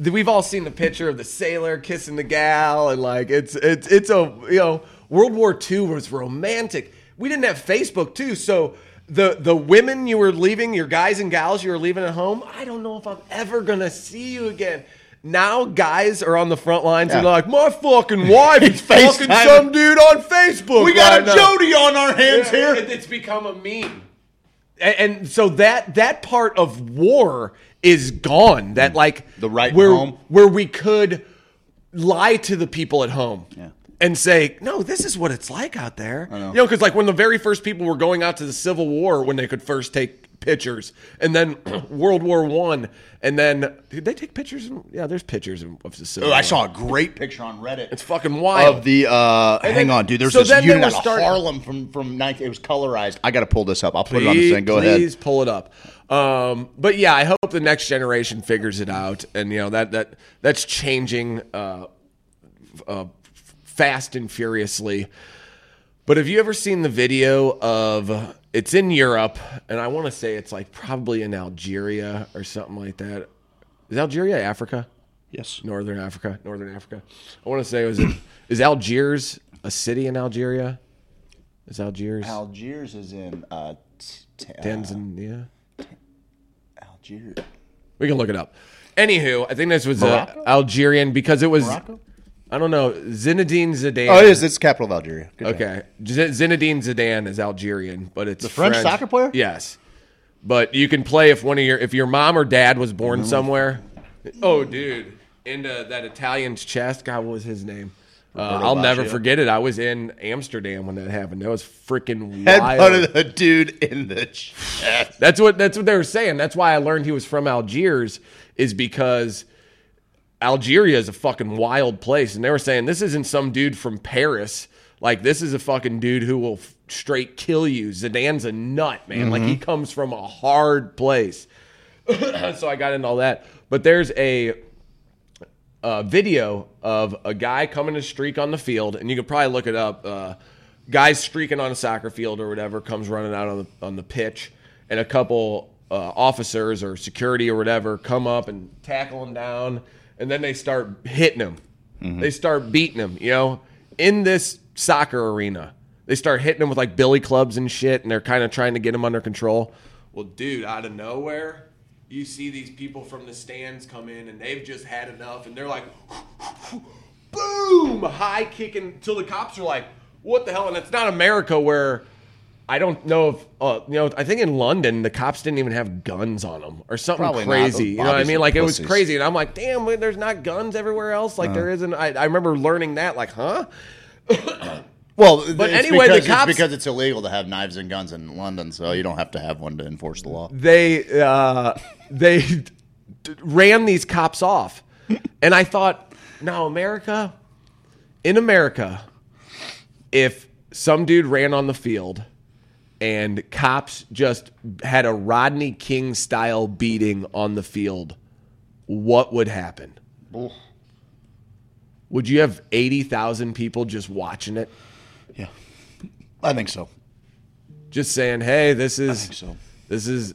we've all seen the picture of the sailor kissing the gal, and like it's it's it's a you know World War II was romantic. We didn't have Facebook too, so the the women you were leaving, your guys and gals you were leaving at home. I don't know if I'm ever gonna see you again. Now guys are on the front lines and Yeah. they're like, my fucking wife is [LAUGHS] fucking FaceTiming. some dude on Facebook. We got right a now." Jody on our hands Yeah, here. it- It's become a meme. And, and so that that part of war is gone. That mm. like The right where home. where we could lie to the people at home. Yeah. And say, no, this is what it's like out there. know. You know, because like when the very first people were going out to the Civil War, when they could first take pictures, and then [CLEARS THROAT] World War One, and then did they take pictures? In, yeah, there's pictures of of the Civil Oh, War. I saw a great picture on Reddit. It's fucking wild. of the uh And hang then- on dude there's so this then they unit were out of starting- harlem from from 19 it was colorized i gotta pull this up i'll put please, it on the thing go ahead. please pull it up. Um, but yeah, I hope the next generation figures it out, and you know that that that's changing uh, uh, fast and furiously. But have you ever seen the video of? It's in Europe, and I want to say it's like probably in Algeria or something like that. Is Algeria Africa? yes Northern Africa, Northern Africa. I want to say was it [COUGHS] is Algiers a city in Algeria? Is Algiers algiers is in uh, t- t- uh Tanzania? algiers We can look it up. Anywho, I think this was uh, Morocco? Algerian because it was. Morocco? I don't know. Zinedine Zidane. oh it is it's capital of algeria Good. Okay. Z- Zinedine Zidane is Algerian, but it's The French soccer player? Yes. But you can play if one of your if your mom or dad was born Mm-hmm. somewhere. Oh, dude, into that Italian's chest. God, what was his name? Uh, I'll never forget it. I was in Amsterdam when that happened. That was freaking wild. a dude in the chest That's what that's what they were saying. That's why I learned he was from Algiers is because Algeria is a fucking wild place, and they were saying this isn't some dude from Paris. Like this is a fucking dude who will f- straight kill you. Zidane's a nut, man. Like he comes from a hard place. [COUGHS] so I got into all that. But there's a uh, video of a guy coming to streak on the field, and you can probably look it up. Uh, guys streaking on a soccer field or whatever comes running out on the on the pitch, and a couple uh, officers or security or whatever come up and tackle him down, and then they start hitting him. They start beating him. You know, in this soccer arena, they start hitting him with like billy clubs and shit, and they're kind of trying to get him under control. Well, dude, out of nowhere. You see these people from the stands come in and they've just had enough and they're like, [LAUGHS] boom, high kicking till the cops are like, what the hell? And it's not America where I don't know if, uh, you know, I think in London the cops didn't even have guns on them or something Probably crazy. You know what I mean? Like it was pussies. crazy. And I'm like, damn, wait, there's not guns everywhere else like there isn't. I, I remember learning that, like, huh? [COUGHS] well But it's anyway, the because, cops- it's because it's illegal to have knives and guns in london so you don't have to have one to enforce the law they uh, they d- [LAUGHS] ran these cops off, and I thought, now America, in America, if some dude ran on the field and cops just had a Rodney King style beating on the field, what would happen? would you have 80,000 people just watching it? Yeah, I think so. Just saying, hey, this is think so. this is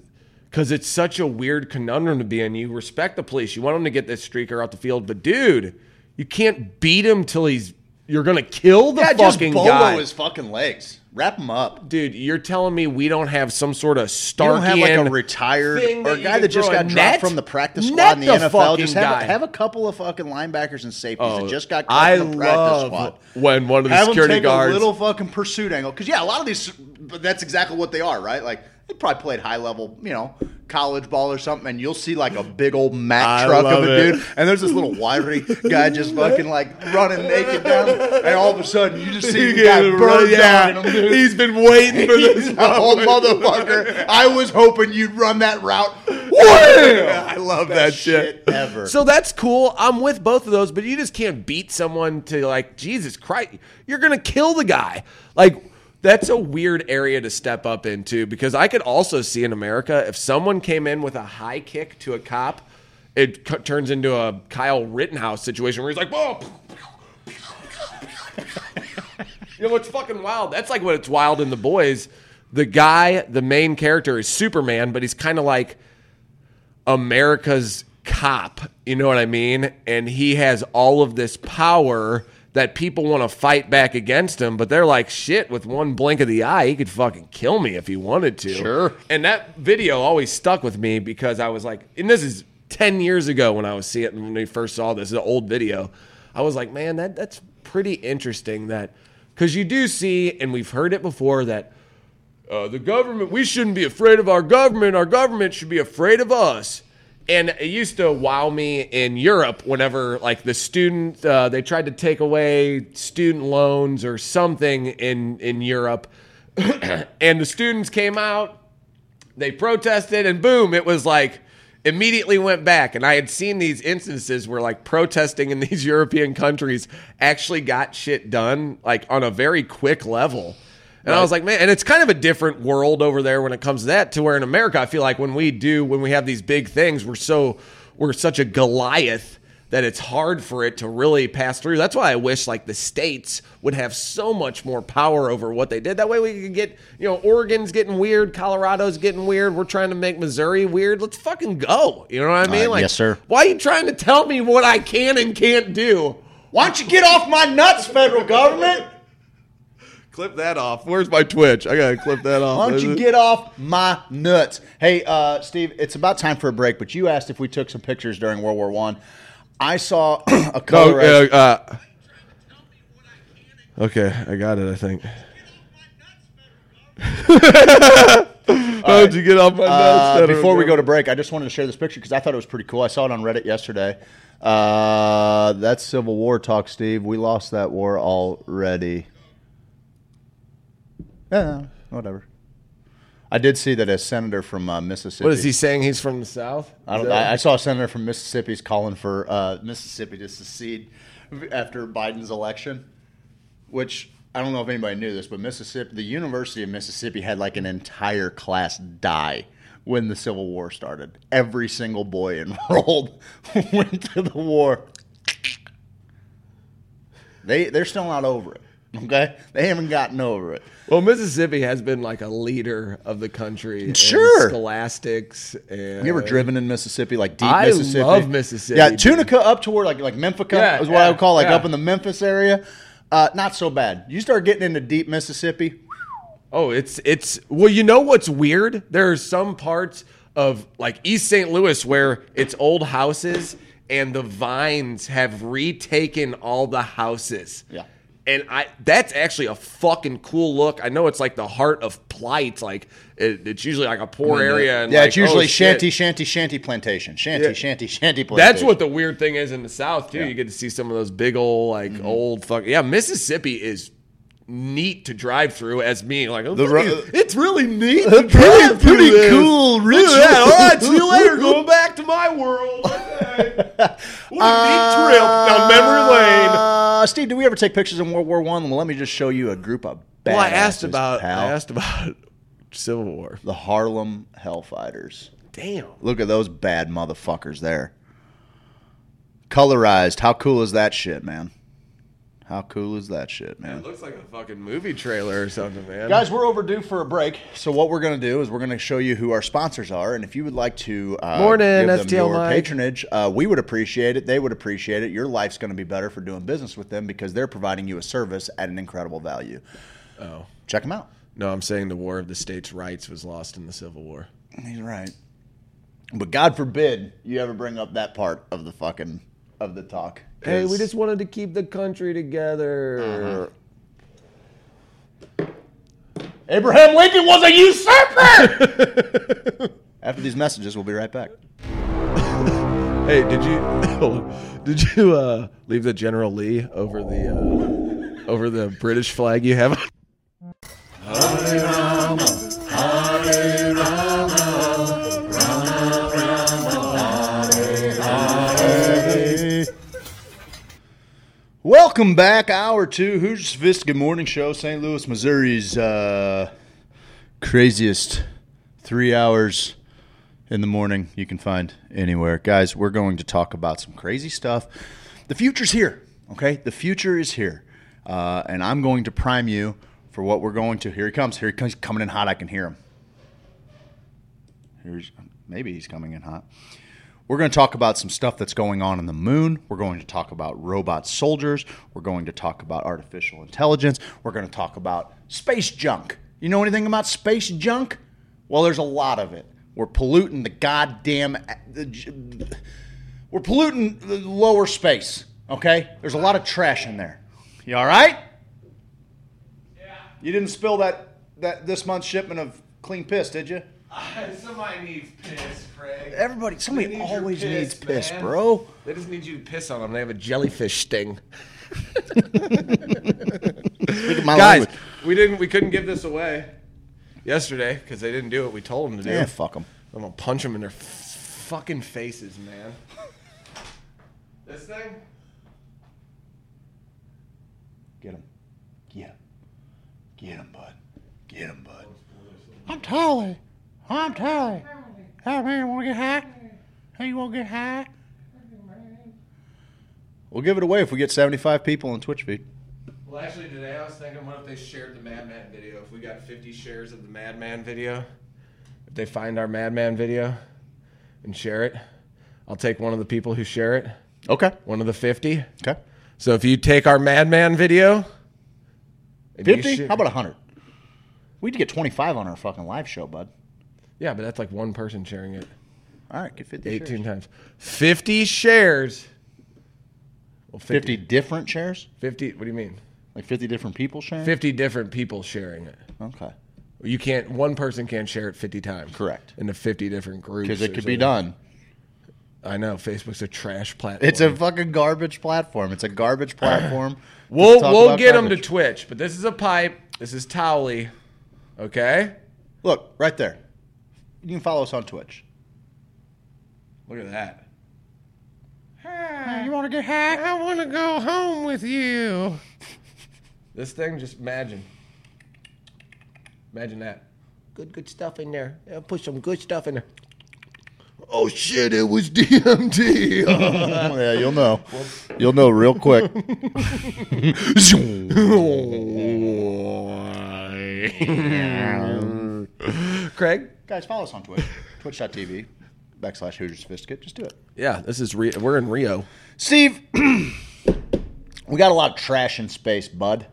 because it's such a weird conundrum to be in. You respect the police, you want them to get this streaker out the field, but dude, you can't beat him till he's you're gonna kill the Yeah, just fucking bolo guy. his fucking legs. Wrap them up. Dude, you're telling me we don't have some sort of You Starkian don't have like a retired or a guy that just got dropped from the practice squad in the, the NFL. Just have, a, have a couple of fucking linebackers and safeties Oh, that just got cut I from the practice squad. when one of the have them security guards. a little fucking pursuit angle because yeah, a lot of these, but that's exactly what they are, right? Like they probably played high level, you know, college ball or something, and you'll see like a big old Mack truck of a it. dude, and there's this little wiry guy just fucking like running naked down, and all of a sudden you just see the guy burn down him. He's been waiting for He's this. [LAUGHS] whole motherfucker. I was hoping you'd run that route. Wham! I love Best that shit. ever. So that's cool. I'm with both of those, but you just can't beat someone to like Jesus Christ. You're gonna kill the guy. Like that's a weird area to step up into because I could also see in America if someone came in with a high kick to a cop, it c- turns into a Kyle Rittenhouse situation where he's like, "Whoa." You know what's fucking wild? That's like what it's wild in the boys. The guy, the main character, is Superman, but he's kind of like America's cop. You know what I mean? And he has all of this power that people want to fight back against him, but they're like, shit, with one blink of the eye, he could fucking kill me if he wanted to. Sure. And that video always stuck with me because I was like, and this is 10 years ago when I was seeing it when we first saw this, an old video. I was like, man, that that's pretty interesting that because you do see, and we've heard it before, that uh, the government, we shouldn't be afraid of our government. Our government should be afraid of us. And it used to wow me in Europe whenever, like, the student, uh, they tried to take away student loans or something in, in Europe. [CLEARS THROAT] and the students came out, they protested, and boom, it was like immediately went back. And I had seen these instances where like protesting in [LAUGHS] these European countries actually got shit done, like on a very quick level. And I was like, man, and it's kind of a different world over there when it comes to that. To where in America, I feel like when we do, when we have these big things, we're so we're such a Goliath that it's hard for it to really pass through. That's why I wish like the states would have so much more power over what they did. That way we could get, you know, Oregon's getting weird, Colorado's getting weird. We're trying to make Missouri weird. Let's fucking go. You know what I mean? Uh, like, yes, sir. Why are you trying to tell me what I can and can't do? Why don't you get off my nuts, federal government? Clip that off. Where's my Twitch? I gotta clip that off. Why don't you get off my nuts? Hey, uh, Steve, it's about time for a break, but you asked if we took some pictures during World War One. I. saw [CLEARS THROAT] a No, color. uh, uh, okay, I got it. I think. [LAUGHS] How'd you get off my nuts? Uh, before we go to break, I just wanted to share this picture because I thought it was pretty cool. I saw it on Reddit yesterday. Uh, that's Civil War talk, Steve. We lost that war already. Yeah, whatever. I did see that a senator from uh, Mississippi. What is he saying? He's from the south. I, don't, I, I saw a senator from Mississippi's calling for uh, Mississippi to secede after Biden's election, which I don't know if anybody knew this, but Mississippi, the University of Mississippi had like an entire class die when the Civil War started. Every single boy [LAUGHS] enrolled [LAUGHS] went to the war. They they're still not over it. Okay, they haven't gotten over it. Well, Mississippi has been like a leader of the country. Sure. scholastics. And You ever driven in Mississippi, like deep I Mississippi? love Mississippi, Yeah. Tunica up toward like like Memphis Yeah, is what I would call like yeah. up in the Memphis area. Uh, not so bad. You start getting into deep Mississippi. Oh, it's it's well, you know what's weird? There are some parts of like East St. Louis where it's old houses and the vines have retaken all the houses. Yeah. And I that's actually a fucking cool look. I know it's like the heart of plight. Like it, it's usually like a poor area. And yeah, like, it's usually oh, shanty, shanty, shanty plantation. Shanty, Yeah. shanty, shanty plantation. That's what the weird thing is in the South too. Yeah. You get to see some of those big old like Mm-hmm. old fuck. Yeah, Mississippi is neat to drive through. As me, like oh, The ro- it's really neat. To [LAUGHS] Pretty- pretty cool, at that. All right, see you later. [LAUGHS] Going back to my world. Okay. [LAUGHS] What a neat trip down memory lane. Uh, Steve, did we ever take pictures in World War One? Well, let me just show you a group of. Well, I asked about pal. I asked about [LAUGHS] Civil War. the Harlem Hellfighters. Damn. Look at those bad motherfuckers there. Colorized. How cool is that shit, man? How cool is that shit, man? It looks like a fucking movie trailer or something, man. Guys, we're overdue for a break. So what we're going to do is we're going to show you who our sponsors are, and if you would like to uh, Morning, give them your Mike. patronage, uh, we would appreciate it. They would appreciate it. Your life's going to be better for doing business with them because they're providing you a service at an incredible value. oh Check them out. no, I'm saying the War of the States' Rights was lost in the Civil War. He's right. But God forbid you ever bring up that part of the fucking of the talk. Hey, we just wanted to keep the country together. Abraham Lincoln was a usurper. [LAUGHS] After these messages, we'll be right back. [LAUGHS] Hey, did you did you uh, leave the General Lee over the uh, over the British flag you have? [LAUGHS] Welcome back, hour two. Who's Sophisticated Morning Show, St. Louis, Missouri's uh, craziest three hours in the morning you can find anywhere. Guys, we're going to talk about some crazy stuff. The future's here, okay? The future is here. Uh, and I'm going to prime you for what we're going to. Here he comes. Here he comes. Coming in hot. I can hear him. Here's maybe he's coming in hot. We're going to talk about some stuff that's going on in the moon. We're going to talk about robot soldiers. We're going to talk about artificial intelligence. We're going to talk about space junk. You know anything about space junk? Well, there's a lot of it. We're polluting the goddamn. Uh, we're polluting the lower space. Okay? There's a lot of trash in there. You all right? Yeah. You didn't spill that that this month's shipment of clean piss, did you? [LAUGHS] Somebody needs piss, Craig. Everybody, somebody need always piss, needs piss, man. bro. They just need you to piss on them. They have a jellyfish sting. Look at my Guys, language. we didn't. We couldn't give this away yesterday because they didn't do what we told them to do. Yeah, fuck them. I'm gonna punch them in their f- fucking faces, man. this thing. Get him. Get him. Get him, bud. Get him, bud. I'm Tolly. I'm Tolly. Hey, man, want to get high? Hey, you want to get high? We'll give it away if we get 75 people on Twitch feed. Well, actually, today I was thinking, what if they shared the Madman video? If we got 50 shares of the Madman video, if they find our Madman video and share it, I'll take one of the people who share it, Okay. one of the 50. Okay. So if you take our Madman video, and you 50? share- How about 100? We'd get 25 on our fucking live show, bud. Yeah, but that's like one person sharing it All right, get 50 18 shares. times. 50 shares. Well, 50 different shares? 50. What do you mean? Like 50 different people sharing? 50 different people sharing it. Okay. You can't. One person can't share it 50 times. Correct. Into 50 different groups. Because it could be done. I know Facebook's a trash platform. It's a fucking garbage platform. It's a garbage platform. [CLEARS THROAT] We'll we'll get them to. Twitch, but this is a pipe. This is Towley. Okay. Look, right there. You can follow us on Twitch. Look at that. You want to get hacked? I want to go home with you. [LAUGHS] this thing, just imagine. Imagine that. Good, good stuff in there. Yeah, put some good stuff in there. Oh shit! It was DMT. [LAUGHS] [LAUGHS] yeah, you'll know. You'll know real quick. Craig. Guys, follow us on Twitch. [LAUGHS] Twitch.tv backslash Hoosier Sophisticate. Just do it. Yeah, this is Rio. We're in Rio. Steve, [CLEARS THROAT] we got a lot of trash in space, bud.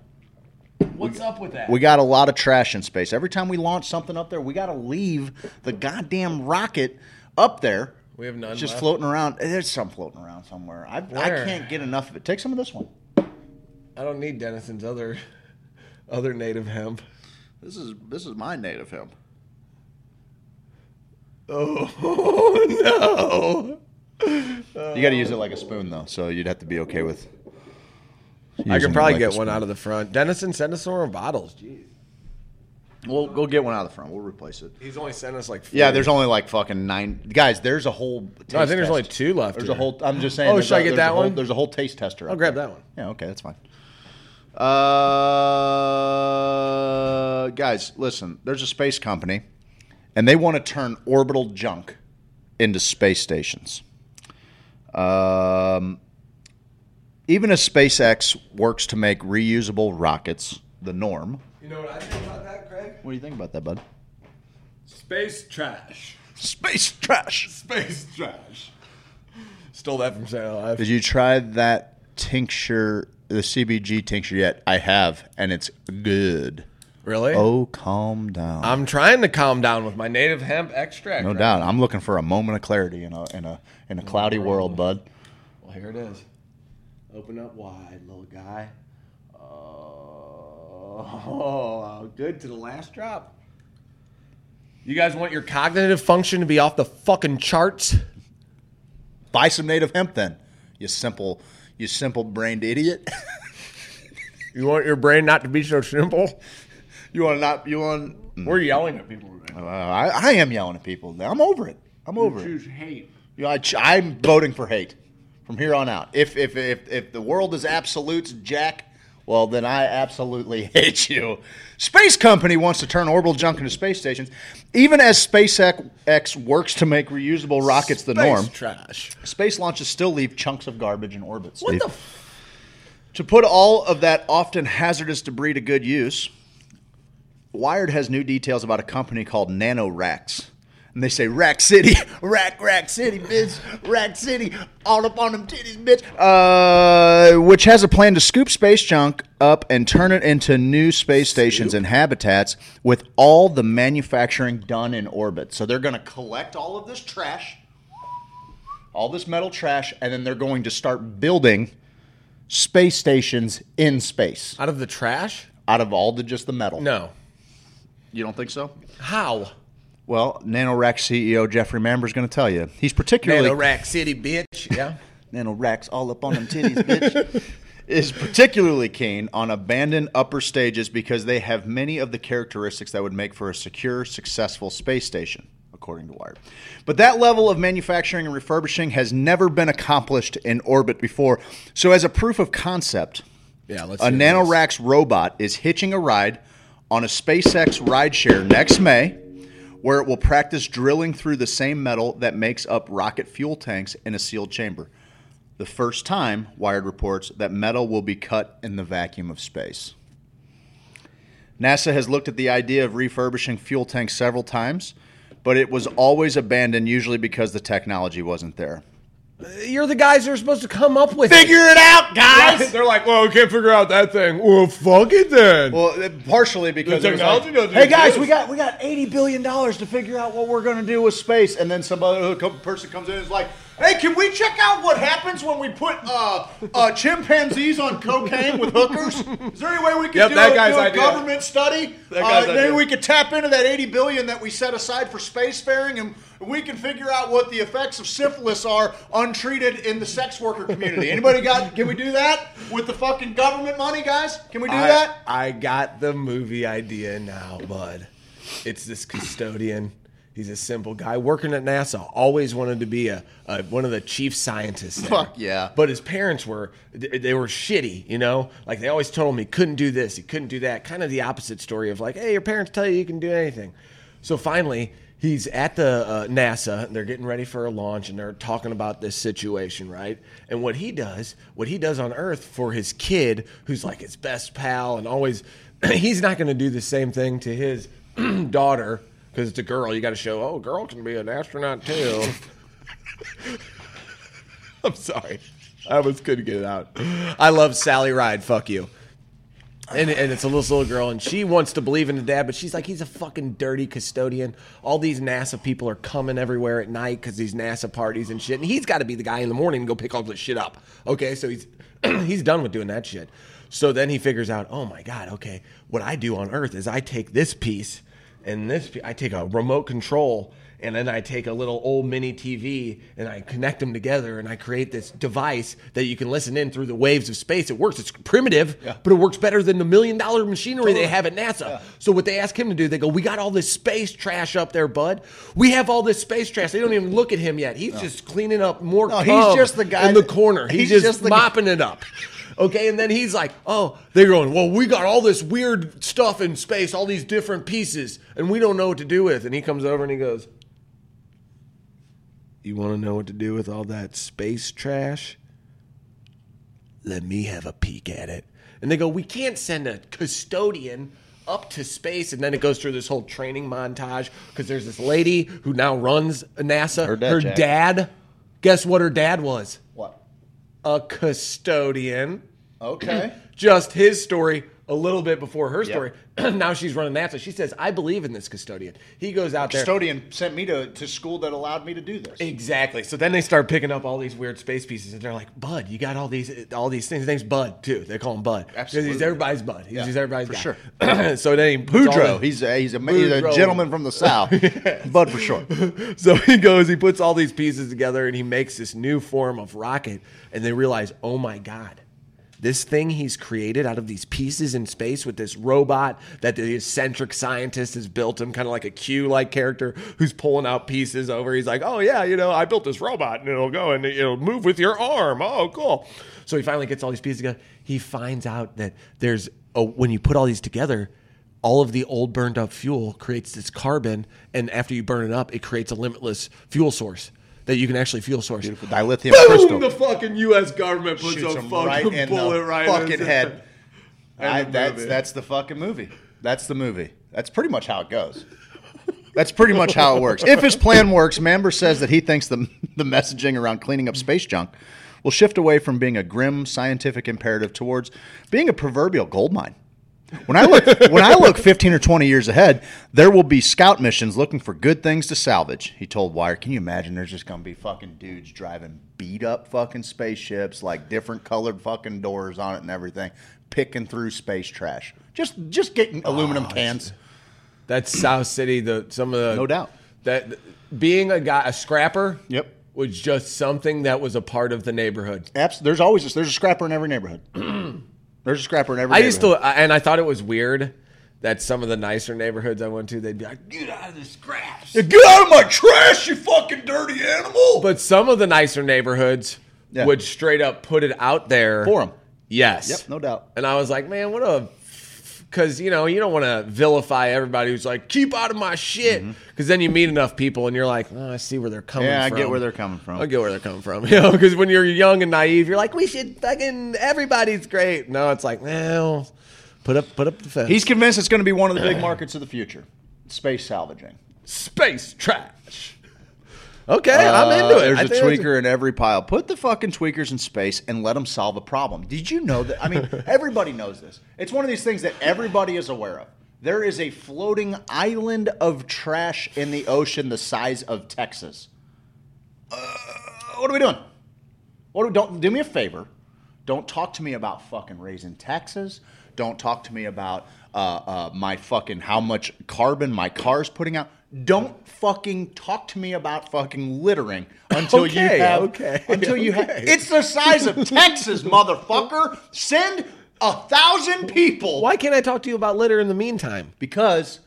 What's up with that? We got a lot of trash in space. Every time we launch something up there, we got to leave the goddamn rocket up there. We have none It's just left? floating around. There's some floating around somewhere. I, I can't get enough of it. Take some of this one. I don't need Denison's other other native hemp. This is this is my native hemp. Oh [LAUGHS] no! You got to use it like a spoon though, so you'd have to be okay with. I using could it probably like a get one out of the front. Denison, send us some more bottles. Jeez. We'll go get one out of the front. We'll replace it. He's only sent us like. Yeah, there's only like fucking nine guys. There's a whole. Taste No, I think there's test. only two left. There's here. a whole. I'm just saying. Oh, there's should I a- get there's that whole- one? There's a whole taste tester. I'll up grab there. that one. Yeah, okay, that's fine. Uh, guys, listen. There's a space company, and they want to turn orbital junk into space stations. Um, Even as SpaceX works to make reusable rockets the norm. You know what I think about that, Craig? What do you think about that, bud? Space trash. Space trash. Space trash. Stole that from Saturday Night Live. Did you try that tincture, the CBG tincture yet? I have, and it's good. Really? Oh, calm down. I'm trying to calm down with my native hemp extract. no right doubt. now. I'm looking for a moment of clarity in a in a in a cloudy world, bud. Well, here it is. Open up wide, little guy. Oh, good to the last drop. You guys want your cognitive function to be off the fucking charts? Buy some native hemp, then. You simple, you simple brained idiot. You want your brain not to be so simple? You want to not? You want? We're yelling at people. Uh, I, I am yelling at people. I'm over it. I'm over it. Choose hate. You know, I, I'm voting for hate from here on out. If if if if the world is absolutes, Jack, well then I absolutely [LAUGHS] hate you. Space company wants to turn orbital junk into space stations. Even as SpaceX works to make reusable rockets the norm, trash. space launches still leave chunks of garbage in orbit. What Steve. the? F- To put all of that often hazardous debris to good use, Wired has new details about a company called NanoRacks. And they say, Rack City, [LAUGHS] Rack, Rack City, bitch, Rack City, all up on them titties, bitch. Uh, which has a plan to scoop space junk up and turn it into new space stations and habitats with all the manufacturing done in orbit. So they're going to collect all of this trash, all this metal trash, and then they're going to start building space stations in space out of the trash? out of all the just the metal. No. You don't think so? How? Well, NanoRack CEO Jeffrey Manber is going to tell you. He's particularly Nano Rack City, bitch. Yeah. [LAUGHS] NanoRacks all up on them titties, bitch. [LAUGHS] is particularly keen on abandoned upper stages because they have many of the characteristics that would make for a secure, successful space station, according to Wired. But that level of manufacturing and refurbishing has never been accomplished in orbit before. So, as a proof of concept, Yeah, let's a. NanoRacks robot is hitching a ride on a SpaceX rideshare next May, where it will practice drilling through the same metal that makes up rocket fuel tanks in a sealed chamber. The first time, Wired reports, that metal will be cut in the vacuum of space. NASA has looked at the idea of refurbishing fuel tanks several times, but it was always abandoned, usually because the technology wasn't there. You're the guys that are supposed to come up with Figure it out, guys! They're like, well, we can't figure out that thing. Well, fuck it then. Well, uh, partially because The it technology like, doesn't hey guys, exist." we got we got eighty billion dollars to figure out what we're gonna do with space, and then some other person comes in and is like, hey, can we check out what happens when we put uh, uh, chimpanzees on cocaine with hookers? Is there any way we could Yep, do, that a, do a government study? That guy's uh, maybe we could tap into that eighty billion that we set aside for spacefaring, and we can figure out what the effects of syphilis are untreated in the sex worker community. Anybody got? Can we do that with the fucking government money, guys? Can we do I, that? I got the movie idea now, bud. It's this custodian. He's a simple guy working at NASA. Always wanted to be a, a one of the chief scientists. there. Fuck yeah. But his parents were they they were shitty, you know. Like they always told him he couldn't do this, he couldn't do that. Kind of the opposite story of like, hey, your parents tell you you can do anything. So finally, he's at the uh, NASA. And they're getting ready for a launch, and they're talking about this situation, right? And what he does, what he does on Earth for his kid, who's like his best pal, and always, [CLEARS THROAT] he's not going to do the same thing to his [CLEARS THROAT] daughter because it's a girl. You got to show, oh, a girl can be an astronaut too. [LAUGHS] I'm sorry. I almost couldn't get it out. I love Sally Ride. Fuck you. And, and it's a little little girl, and she wants to believe in the dad, but she's like, he's a fucking dirty custodian. All these NASA people are coming everywhere at night because these NASA parties and shit, and he's got to be the guy in the morning and go pick all this shit up. Okay, so he's [CLEARS THROAT] he's done with doing that shit. So then he figures out, oh my god, okay, what I do on Earth is I take this piece and this I take a remote control and then I take a little old mini TV and I connect them together and I create this device that you can listen in through the waves of space. It works. It's primitive, but it works better than the million dollar machinery they have at NASA. So what they ask him to do, they go, "We got all this space trash up there, bud. We have all this space trash." They don't even look at him yet. He's just cleaning up more. No, he's just the guy in the that- corner. He's, he's just, just the guy- mopping it up. [LAUGHS] Okay, and then he's like, "Oh, they're going. Well, we got all this weird stuff in space, all these different pieces, and we don't know what to do with." And he comes over and he goes, "You want to know what to do with all that space trash? let me have a peek at it. And they go, we can't send a custodian up to space. And then it goes through this whole training montage because there's this lady who now runs NASA. Her dad, Jack. dad, guess what her dad was? What? A custodian. Okay. [CLEARS THROAT] Just his story a little bit before her story. [CLEARS THROAT] now she's running NASA. She says, I believe in this custodian. He goes out there. Custodian sent me to, to school that allowed me to do this. Exactly. So then they start picking up all these weird space pieces, and they're like, "Bud, you got all these, all these things." His name's Bud too. They call him Bud. Absolutely. He's everybody's Bud. He's, Yeah, he's everybody's for guy. sure. [CLEARS THROAT] so then he puts all Boudreaux. He's a, he's, a, he's a gentleman from the South. [LAUGHS] [LAUGHS] Bud for short. [LAUGHS] so he goes, he puts all these pieces together, and he makes this new form of rocket. And they realize, oh my god, this thing he's created out of these pieces in space with this robot that the eccentric scientist has built him, kind of like a Q like character who's pulling out pieces over. He's like, oh yeah, you know, I built this robot and it'll go and it'll move with your arm. Oh, cool. So he finally gets all these pieces together. He finds out that there's a, when you put all these together, all of the old burned up fuel creates this carbon, and after you burn it up, it creates a limitless fuel source that you can actually fuel source. Dilithium Boom! crystal. The fucking U.S. government puts Shoots a him fucking right in bullet the right in fucking his head. I, the that's movie. that's the fucking movie. That's the movie. That's pretty much how it goes. That's pretty much how it works. If his plan works, Manber says that he thinks the the messaging around cleaning up space junk will shift away from being a grim scientific imperative towards being a proverbial gold mine. When I look when I look 15 or 20 years ahead, there will be scout missions looking for good things to salvage. He told Wire, "Can you imagine there's just going to be fucking dudes driving beat up fucking spaceships like different colored fucking doors on it and everything, picking through space trash. Just just getting aluminum oh, cans. That's South City. The some of the No doubt. that being a guy a scrapper. Yep. Was just something that was a part of the neighborhood. Abs- there's always a, there's a scrapper in every neighborhood. [CLEARS THROAT] there's a scrapper in every I used to, and I thought it was weird that some of the nicer neighborhoods I went to, they'd be like, "Get out of the scraps." Get out of my trash, you fucking dirty animal. But some of the nicer neighborhoods Yeah. would straight up put it out there For 'em. Yes. Yep, no doubt. And I was like, man, what a. Because, you know, you don't want to vilify everybody who's like, keep out of my shit. Mm-hmm. Because then you meet enough people and you're like, oh, I see where they're coming Yeah, I from. get where they're coming from. I get where they're coming from. [LAUGHS] You know, because when you're young and naive, you're like, we should fucking, everybody's great. No, it's like, well, put up, put up the fence. He's convinced it's going to be one of the big markets of the future. Space salvaging. space trash. Okay, I'm into it. There's a tweaker in every pile. Put the fucking tweakers in space and let them solve a problem. Did you know that? I mean, [LAUGHS] everybody knows this. It's one of these things that everybody is aware of. There is a floating island of trash in the ocean the size of Texas. Uh, what are we doing? What do, don't do me a favor. Don't talk to me about fucking raising taxes. Don't talk to me about uh, uh, my fucking how much carbon my car's putting out. Don't fucking talk to me about fucking littering until you have. okay, [LAUGHS] Until you have. It's the size of Texas, [LAUGHS] motherfucker. Send a thousand people Why can't I talk to you about litter in the meantime? because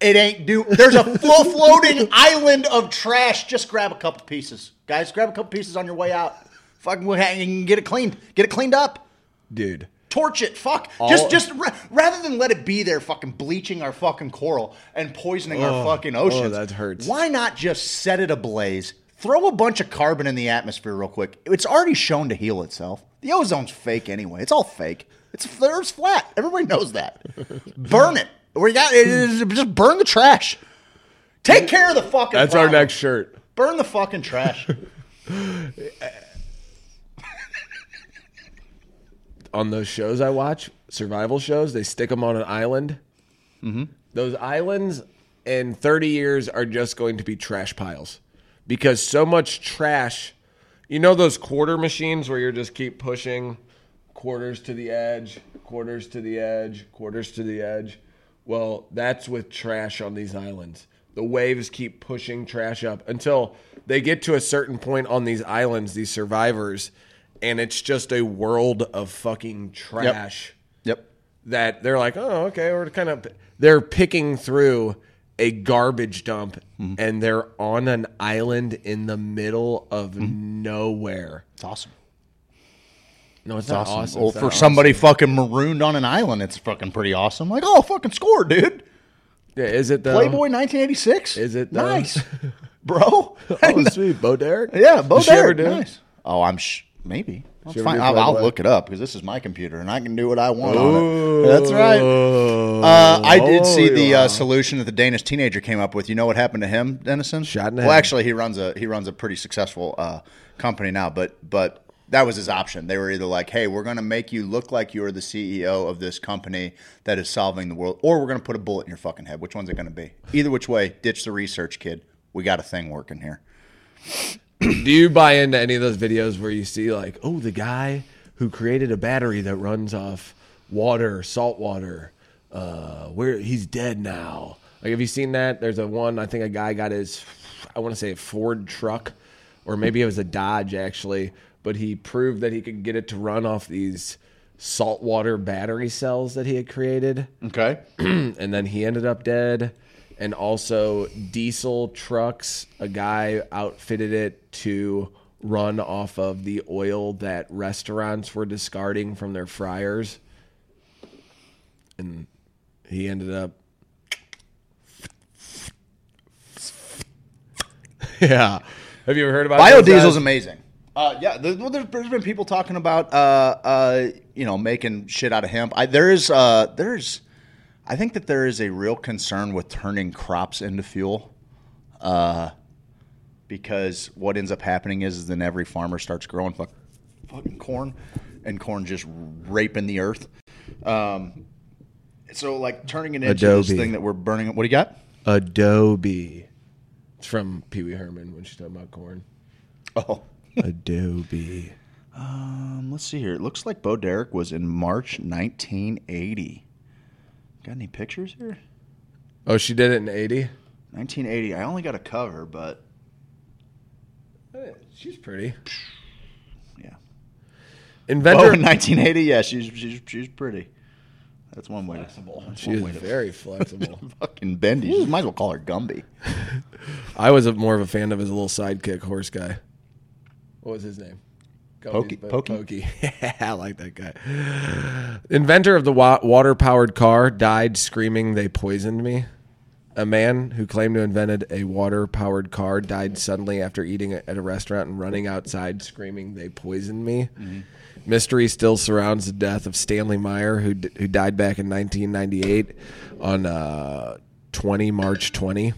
it ain't do. There's a full [LAUGHS] floating island of trash. Just grab a couple pieces, guys. Grab a couple pieces on your way out. Fucking hang- you get it cleaned. Get it cleaned up. Dude. Torch it. Fuck. just just ra- rather than let it be there, fucking bleaching our fucking coral and poisoning our Oh, fucking oceans. oh, that hurts. Why not just set it ablaze? Throw a bunch of carbon in the atmosphere real quick. It's already shown to heal itself. The ozone's fake anyway. It's all fake. It's the Earth's flat. Everybody knows that. [LAUGHS] burn it. We got it just burn the trash. Take care of the fucking. That's our next shirt. Burn the fucking trash. [LAUGHS] on those shows I watch, survival shows, they stick them on an island. Mm-hmm. Those islands in 30 years are just going to be trash piles because so much trash. You know those quarter machines where you just keep pushing quarters to the edge, quarters to the edge, quarters to the edge. Well, that's with trash on these islands. The waves keep pushing trash up until they get to a certain point on these islands, these survivors, and it's just a world of fucking trash yep. that they're like, oh, okay, we're kind of they're picking through a garbage dump Mm-hmm. and they're on an island in the middle of nowhere. It's awesome. No, it's, It's not awesome. awesome. Well, It's for not somebody fucking marooned on an island, it's fucking pretty awesome. Like, oh, fucking score, dude. Yeah, is it though? Playboy 1986. Is it, though? nice, [LAUGHS] bro? Oh, [LAUGHS] sweet, Bo Derek. yeah, Bo Derek, nice. Oh, I'm sh- Maybe. I'll, find- I'll, I'll look it up because this is my computer and I can do what I want on it. That's right. Uh, I did Oh, see the uh, solution that the Danish teenager came up with. You know what happened to him, Dennison? Shot in the Well, head. actually, he runs a he runs a pretty successful uh, company now, but but that was his option. They were either like, "Hey, we're going to make you look like you're the CEO of this company that is solving the world, or we're going to put a bullet in your fucking head. Which one's it going to be? Either which way, ditch the research, kid. We got a thing working here." Do you buy into any of those videos where you see like, oh, the guy who created a battery that runs off water, salt water, uh, where he's dead now? Like, have you seen that? There's a one. I think a guy got his, I want to say a Ford truck, or maybe it was a Dodge actually, but he proved that he could get it to run off these saltwater battery cells that he had created Okay. [CLEARS THROAT] and then he ended up dead. And also diesel trucks, a guy outfitted it to run off of the oil that restaurants were discarding from their fryers. And he ended up [LAUGHS] Yeah. Have you ever heard about those Biodiesel's guys? amazing. Uh, yeah, there, well, there's, there's been people talking about, uh, uh, you know, making shit out of hemp. I, there is, uh, there's, I think that there is a real concern with turning crops into fuel, uh, because what ends up happening is, is then every farmer starts growing fuck, fucking corn, and corn just raping the earth. Um, so like turning it into this Adobe. thing that we're burning. What do you got? Adobe. It's from Pee Wee Herman when she's talking about corn. Oh. [LAUGHS] Adobe. Um, let's see here. It looks like Bo Derek was in March 1980. Got any pictures here? Oh, she did it in 80? 1980. I only got a cover, but eh, She's pretty. yeah. Oh, [LAUGHS] Inventor. in 1980, yeah, she's she's she's pretty. That's one way. flexible. That's She one is way to very [LAUGHS] flexible. fucking bendy. You might as well call her Gumby. [LAUGHS] I was a, more of a fan of his little sidekick horse guy. What was his name? Pokey- Pokey? [LAUGHS] Pokey. I like that guy. Inventor of the wa- water powered car died screaming, They poisoned me. A man who claimed to have invented a water powered car died suddenly after eating at a restaurant and running outside screaming, They poisoned me. Mystery still surrounds the death of Stanley Meyer, who, d- who died back in 1998 on uh, 20 March 20.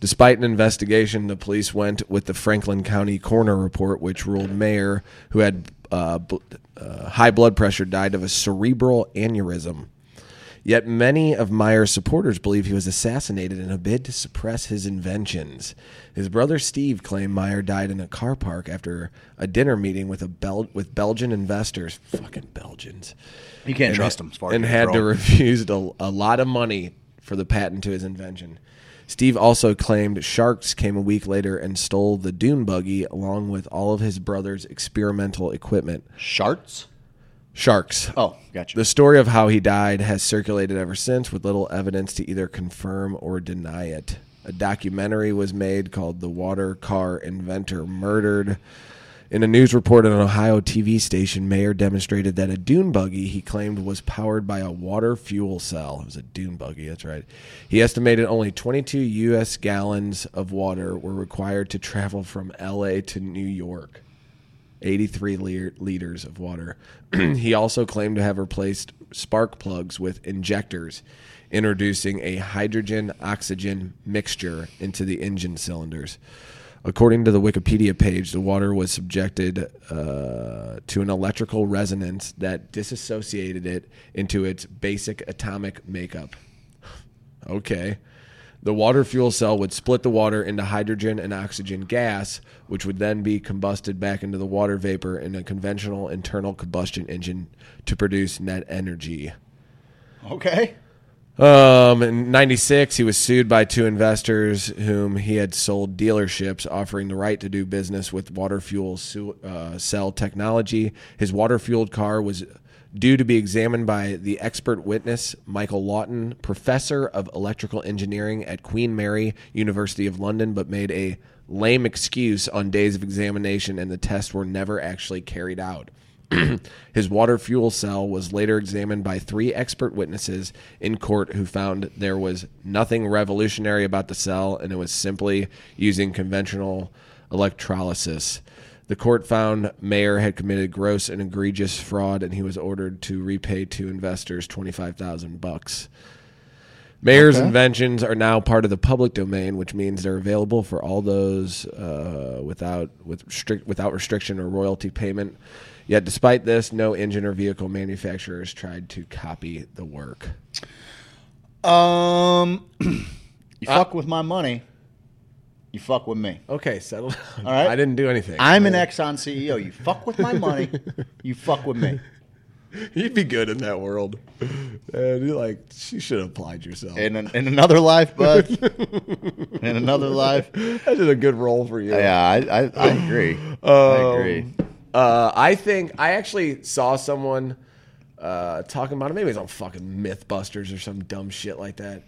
Despite an investigation, the police went with the Franklin County coroner report, which ruled Meyer, who had uh, bl- uh, high blood pressure, died of a cerebral aneurysm. Yet many of Meyer's supporters believe he was assassinated in a bid to suppress his inventions. His brother Steve claimed Meyer died in a car park after a dinner meeting with a Bel- with Belgian investors. Fucking Belgians You can't and, trust him. As far as and had to [LAUGHS] refuse a, a lot of money for the patent to his invention. Steve also claimed sharks came a week later and stole the dune buggy along with all of his brother's experimental equipment. Sharks. Sharks. Oh, gotcha. The story of how he died has circulated ever since with little evidence to either confirm or deny it. A documentary was made called The Water Car Inventor Murdered. In a news report on an Ohio TV station, Meyer demonstrated that a dune buggy he claimed was powered by a water fuel cell. It was a dune buggy, that's right. He estimated only 22 U.S. gallons of water were required to travel from L.A. to New York. 83 liter- liters of water. [CLEARS THROAT] he also claimed to have replaced spark plugs with injectors, introducing a hydrogen oxygen mixture into the engine cylinders. According to the Wikipedia page, the water was subjected uh, to an electrical resonance that disassociated it into its basic atomic makeup. Okay. The water fuel cell would split the water into hydrogen and oxygen gas, which would then be combusted back into the water vapor in a conventional internal combustion engine to produce net energy. okay. Um, in '96, he was sued by two investors whom he had sold dealerships, offering the right to do business with water fuel su- uh, cell technology. His water fueled car was due to be examined by the expert witness Michael Laughton, professor of electrical engineering at Queen Mary University of London, but made a lame excuse on days of examination, and the tests were never actually carried out. [CLEARS THROAT] His water fuel cell was later examined by three expert witnesses in court who found there was nothing revolutionary about the cell and it was simply using conventional electrolysis. The court found Meyer had committed gross and egregious fraud, and he was ordered to repay to investors twenty five thousand bucks. Meyer's Okay. inventions are now part of the public domain, which means they're available for all those uh, without with strict without restriction or royalty payment. Yet, despite this, no engine or vehicle manufacturers tried to copy the work. Um, [CLEARS THROAT] you fuck with my money, you fuck with me. Okay, settle. All right. I didn't do anything. I'm an Exxon CEO. You fuck with my money, you fuck with me. [LAUGHS] You'd be good in that world. And you're like you should have applied yourself. In, an, in another life, bud. [LAUGHS] in another life. That's a good role for you. Yeah, I, I, I agree. I Um, agree. Uh, I think I actually saw someone uh, talking about it. Maybe it was on fucking MythBusters or some dumb shit like that.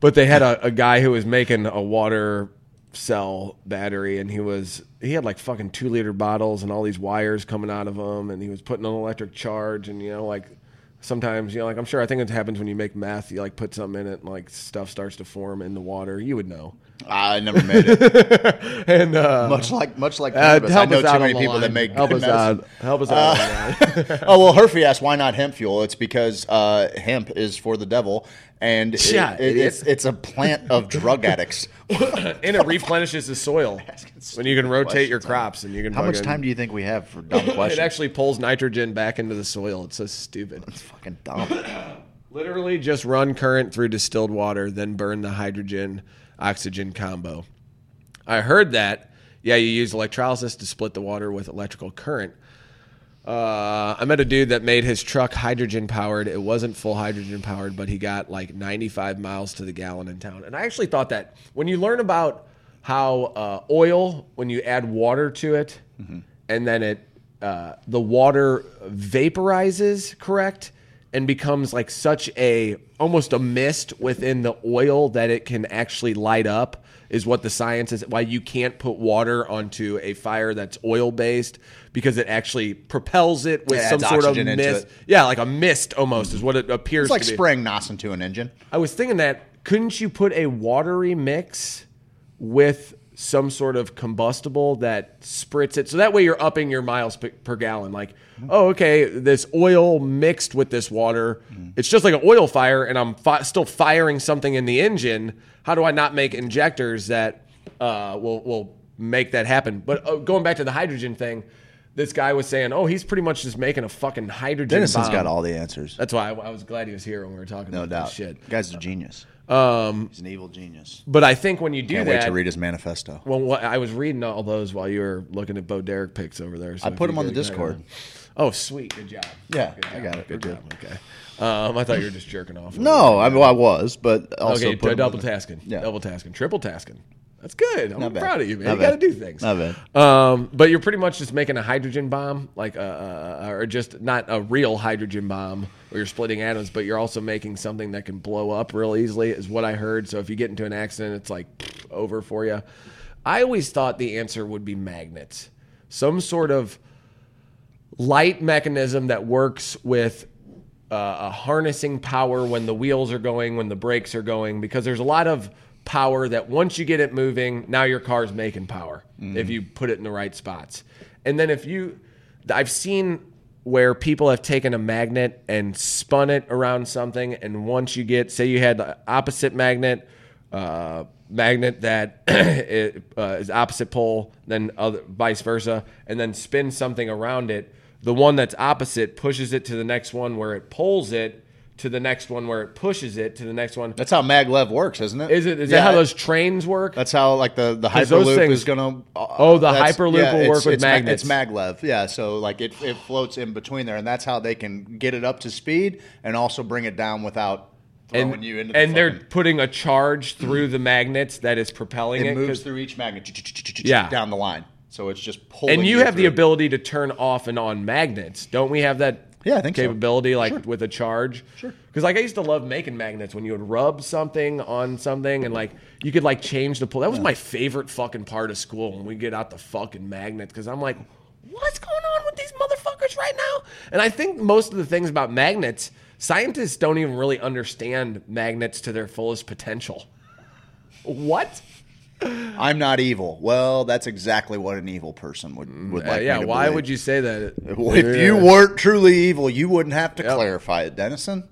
But they had a, a guy who was making a water cell battery, and he was he had like fucking two liter bottles and all these wires coming out of them, and he was putting an electric charge, and you know like. Sometimes, you know, like I'm sure I think it happens when you make meth. You like put something in it, and like stuff starts to form in the water. You would know. I never made it. [LAUGHS] And uh, much like much like uh. I know too many people that make help us out. Help us out. on [LAUGHS] oh well, Herfey asked why not hemp fuel. It's because uh, hemp is for the devil, and it- Yeah, it- it's it's a plant of drug addicts. [LAUGHS] and it replenishes the soil when you can rotate your crops and you can. How much fucking- time do you think we have for dumb questions? It actually pulls nitrogen back into the soil. It's so stupid. it's fucking dumb. [COUGHS] Literally, just run current through distilled water, then burn the hydrogen oxygen combo. I heard that. Yeah, you use electrolysis to split the water with electrical current. Uh, I met a dude that made his truck hydrogen powered. It wasn't full hydrogen powered, but he got like 95 miles to the gallon in town. And I actually thought that when you learn about how uh, oil, when you add water to it, and then it uh, the water vaporizes, correct, and becomes like such a almost a mist within the oil that it can actually light up is what the science is why you can't put water onto a fire that's oil based because it actually propels it with It some sort of mist. Yeah, like a mist almost is what it appears It's like spraying nos into an engine. I was thinking that couldn't you put a watery mix with some sort of combustible that spritz it so that way you're upping your miles per, per gallon like oh okay this oil mixed with this water it's just like an oil fire and i'm fi- still firing something in the engine how do i not make injectors that uh, will will make that happen but uh, going back to the hydrogen thing this guy was saying oh he's pretty much just making a fucking hydrogen Dennison's bomb. got all the answers. that's why I, I was glad he was here when we were talking No about doubt. this shit Guy's a genius. Um, He's an evil genius. but I think when you do Can't that, wait to read his manifesto. well, what, I was reading all those while you were looking at Bo Derek pics over there. So I put them on the Discord. Oh, sweet, good job. Yeah, Good I got it. Good We're job. Okay. Um, I thought you were just jerking off. No, I, well, I was, but also okay, put him double tasking, Yeah. double tasking, triple tasking. That's good. I'm Not bad. proud of you, man. Not you got to bad. do things. Not bad. Um, but you're pretty much just making a hydrogen bomb, like a, a, or just not a real hydrogen bomb where you're splitting atoms, but you're also making something that can blow up real easily, is what I heard. So if you get into an accident, it's like pfft, over for you. I always thought the answer would be magnets, some sort of light mechanism that works with uh, a harnessing power when the wheels are going, when the brakes are going, because there's a lot of power that once you get it moving, now your car's making power if you put it in the right spots. And then if you, I've seen where people have taken a magnet and spun it around something, and once you get, say you had the opposite magnet, uh, magnet that [CLEARS THROAT] it, uh, is opposite pole, then other, vice versa, and then spin something around it. The one that's opposite pushes it to the next one where it pulls it to the next one where it pushes it to the next one. That's how maglev works, isn't it? Is it? Is Yeah, that how those trains work? That's how like the the hyperloop things- is gonna. Uh, Oh, the Hyperloop will work with it's ma- magnets. it's maglev, yeah. So like it it floats in between there, and that's how they can get it up to speed and also bring it down without throwing and you into. The and they're putting a charge through the magnets that is propelling it. it moves through each magnet Yeah. down the line. So it's just pulling. and you have the ability to turn off and on magnets. Don't we have that Yeah, I think so. capability like with a charge? Sure. Because like I used to love making magnets when you would rub something on something and like you could like change the pull. That was my favorite fucking part of school when we get out the fucking magnets because I'm like, what's going on with these motherfuckers right now? And I think most of the things about magnets, scientists don't even really understand magnets to their fullest potential. What? I'm not evil. Well, that's exactly what an evil person would would Uh, like. yeah, me to why believe. would you say that? If you weren't truly evil, you wouldn't have to Yep. clarify it, Dennison.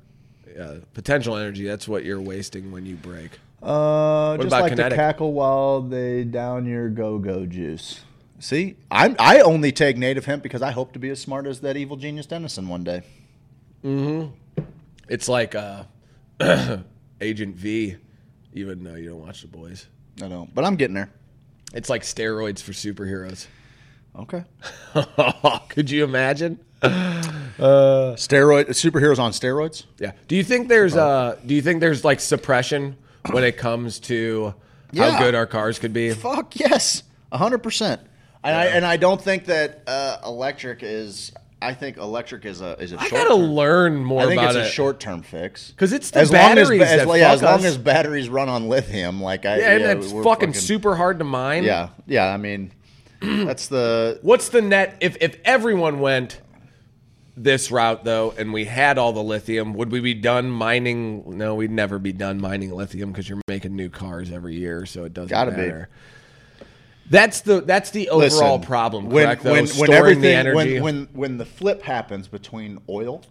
Yeah, potential energy, that's what you're wasting when you break. Uh, just about like kinetic? to cackle while they down your go-go juice. See, I'm I only take native hemp because I hope to be as smart as that evil genius Dennison one day. Mm-hmm. It's like uh, [CLEARS THROAT] Agent V, even though you don't watch the boys. I know, but I'm getting there. It's like steroids for superheroes. Okay. [LAUGHS] Could you imagine? [SIGHS] Steroid superheroes on steroids. Yeah. Do you think there's uh do you think there's like suppression when it comes to Yeah. how good our cars could be? Fuck yes, hundred percent. And I and I don't think that uh, electric is. I think electric is a is a I short. gotta learn more I think about it's a it. short term fix because it's the as long as, batteries as, that yeah, as long us. as batteries run on lithium. Like I yeah, and it's we're fucking, super hard to mine. Yeah, yeah. I mean, [CLEARS THROAT] that's the What's the net if if everyone went this route though and we had all the lithium, would we be done mining? No, we'd never be done mining lithium because you're making new cars every year, so it doesn't Gotta be. That's the that's the overall Listen, problem, when. Though, when, storing when everything the energy. when, when when the flip happens between oil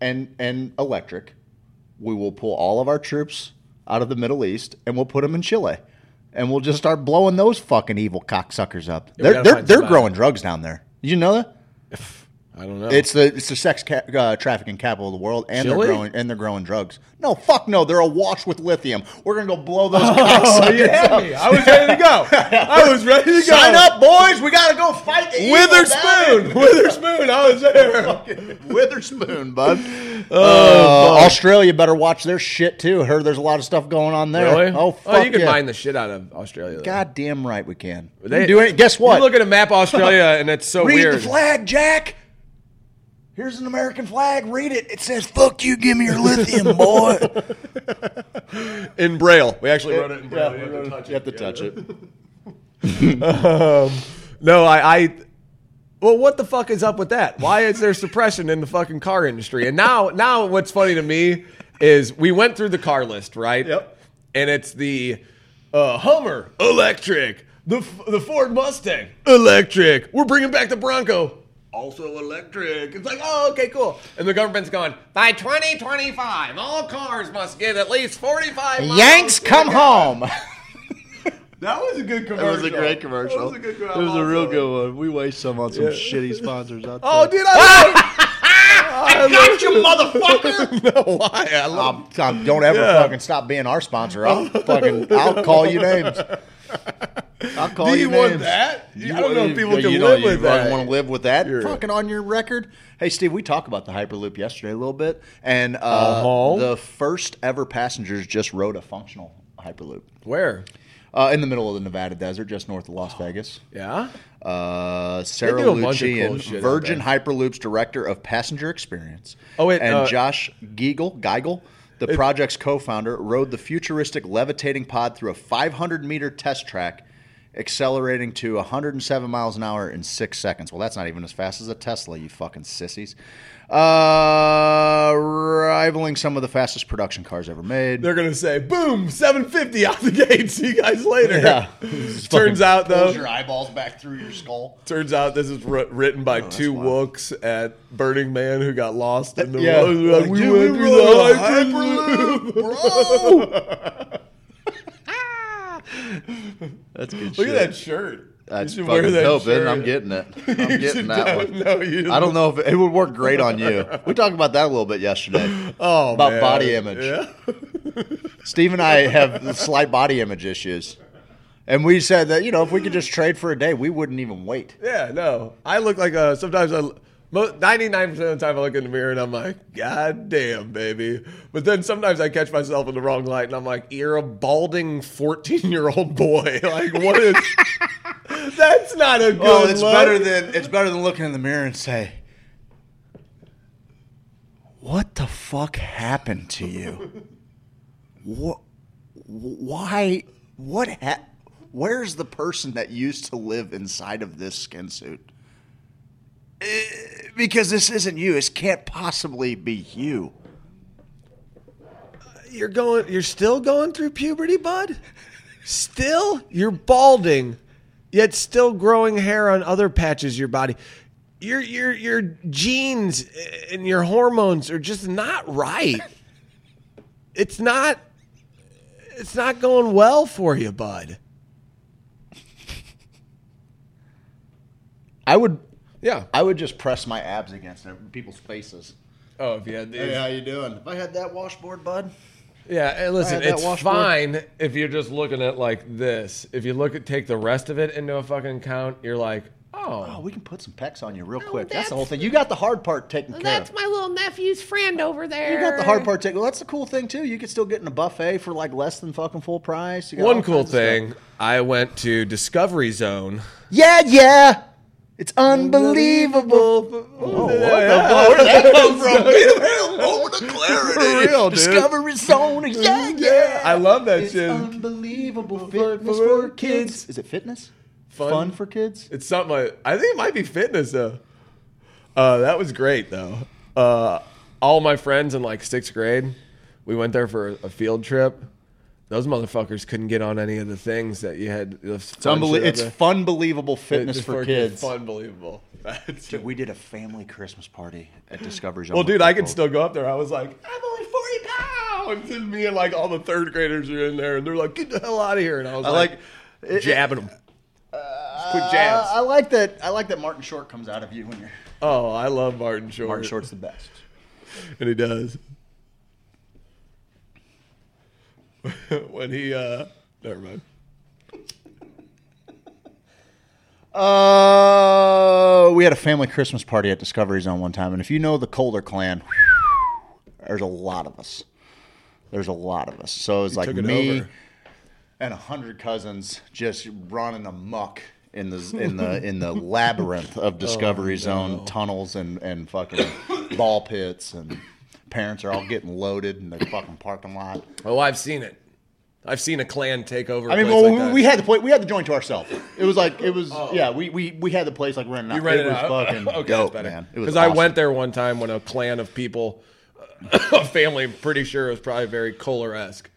and and electric, we will pull all of our troops out of the Middle East and we'll put them in Chile, and we'll just start blowing those fucking evil cocksuckers up. we they're they're, they're uh, growing drugs down there. Did you know that? I don't know. It's the it's the sex ca- uh, trafficking capital of the world, and Chile? they're growing and they're growing drugs. No, fuck no, they're awash with lithium. We're gonna go blow those oh, you had me. I was ready to go. [LAUGHS] I was ready to go. Sign up, boys. We gotta go fight the Witherspoon. Witherspoon. I was there. [LAUGHS] Witherspoon, bud. [LAUGHS] Uh, Australia better watch their shit too. Heard there's a lot of stuff going on there. Really? Oh, fuck you can yeah. mine the shit out of Australia. though. God damn right we can. They- do it. Guess what? You look at a map of Australia and it's so Read weird. the flag, Jack. Here's an American flag. Read it. It says "Fuck you, give me your lithium, [LAUGHS] boy." in Braille. We actually wrote it in Braille. Yeah, You have to touch you have to touch it. [LAUGHS] No, I, I. Well, what the fuck is up with that? Why is there suppression in the fucking car industry? And now, now, what's funny to me is we went through the car list, right? Yep. And it's the uh, Hummer electric, the the Ford Mustang electric. We're bringing back the Bronco. Also electric. It's like, oh, okay, cool. And the government's going, by 2025, all cars must get at least 45 miles Yanks, come home. [LAUGHS] That was a good commercial. It was a great commercial. That was a good It was a real good one. We waste some on some Yeah. shitty sponsors out there. Oh, there. dude, I love got [LAUGHS] you, motherfucker! [LAUGHS] no, why? I love Um, Tom, don't ever Yeah. fucking stop being our sponsor. I'll fucking I'll call you names. I'll [LAUGHS] call Do you want names. that? I don't know if people can you live you with that. Want to live with that? You're- fucking on your record. Hey, Steve, we talked about the Hyperloop yesterday a little bit, and uh, Uh-huh. the first ever passengers just rode a functional Hyperloop Where? uh, in the middle of the Nevada desert, just north of Las [GASPS] Vegas. Yeah? Uh, Sarah do a bunch of cool Lucian, Virgin. Hyperloop's director of passenger experience. Oh, wait, and uh, Josh Giegel, Giegel, the project's co-founder, rode the futuristic levitating pod through a 500 meter test track, accelerating to 107 miles an hour in six seconds. Well, that's not even as fast as a Tesla, you fucking sissies. Uh, rivaling some of the fastest production cars ever made. They're going to say, boom, 750 out the gate. See you guys later. Yeah. [LAUGHS] Turns out, though, your eyeballs back through your skull. turns out this is written by two wild. Wooks at Burning Man who got lost in the Yeah. woods. Like, Like, we went through the Hyperloop. Bro! [LAUGHS] [LAUGHS] That's good Look at that shirt. That's you should fucking wear that dope, shirt. [LAUGHS] I'm getting it. I'm getting that one. No, you I don't know if it, it would work great on you. [LAUGHS] We talked about that a little bit yesterday. Oh, about man. body image. Yeah. Steve and I have slight body image issues. And we said that, you know, if we could just trade for a day, we wouldn't even wait. Yeah, no. I look like a. Sometimes I. Ninety nine percent of the time I look in the mirror and I'm like, God damn, baby. But then sometimes I catch myself in the wrong light and I'm like, you're a balding fourteen year old boy. [LAUGHS] Like, what is? [LAUGHS] That's not a good. Well, it's look. better than it's better than looking in the mirror and say, "What the fuck happened to you? What? Why? What? Ha- Where's the person that used to live inside of this skin suit? Because this isn't you. This can't possibly be you. You're going. You're still going through puberty, bud. Still, you're balding, yet still growing hair on other patches of your body. Your your your genes and your hormones are just not right. It's not it's not going well for you, bud. I would Yeah. I would just press my abs against people's faces. Oh, if you had these. how you doing? If I had that washboard, bud. Yeah, and listen, it's washboard. fine if you're just looking at like this. If you look at take the rest of it into a fucking count, you're like, Oh, oh, we can put some pecs on you real Oh, quick. That's, the whole thing. You got the hard part taken care That's my little nephew's friend over there. You got the hard part taken. Well, that's the cool thing too. You could still get in a buffet for like less than fucking full price. You got one cool kinds stuff. thing. I went to Discovery Zone. Yeah, yeah. It's unbelievable. Oh, what the fuck? Where'd that come from? Over [LAUGHS] the clarity. For real, dude. Discovery Zone. Yeah, yeah. I love that It's shit. unbelievable For- fitness for for kids. Is it fitness? Fun. Fun for kids? It's something like I think it might be fitness though. Uh, that was great though. Uh, all my friends in like sixth grade, we went there for a field trip. Those motherfuckers couldn't get on any of the things that you had. It's It's unbelievable. It's fun, believable fitness for kids. It's unbelievable. [LAUGHS] That's- Dude, we did a family Christmas party at Discovery Zone. Well, dude, I can people. still go up there. I was like, I'm only 40 pounds. And me and like all the third graders are in there, and they're like, get the hell out of here. And I was I like, like. it- jabbing them. Just quick Uh, jabs. I like that. I like that Martin Short comes out of you when you're. oh, I love Martin Short. Martin Short's the best. [LAUGHS] And he does. [LAUGHS] when he, uh, never mind. Uh, we had a family Christmas party at Discovery Zone one time, and if you know the Colder clan, there's a lot of us. There's a lot of us. So it was like it me over. and a hundred cousins just running amok in the in the in the labyrinth of [LAUGHS] Discovery Zone tunnels and and fucking ball pits, and parents are all getting loaded in the fucking parking lot. Oh, I've seen it. I've seen a clan take over. I I mean, well, we, we had the play, we had the joint to ourselves. It was like it was yeah. We, we we had the place like rented out. You rented it was out. [LAUGHS] fucking okay, dope, better. man. Because I went there one time when a clan of people, [COUGHS] a family, I'm pretty sure it was probably very Kohler esque.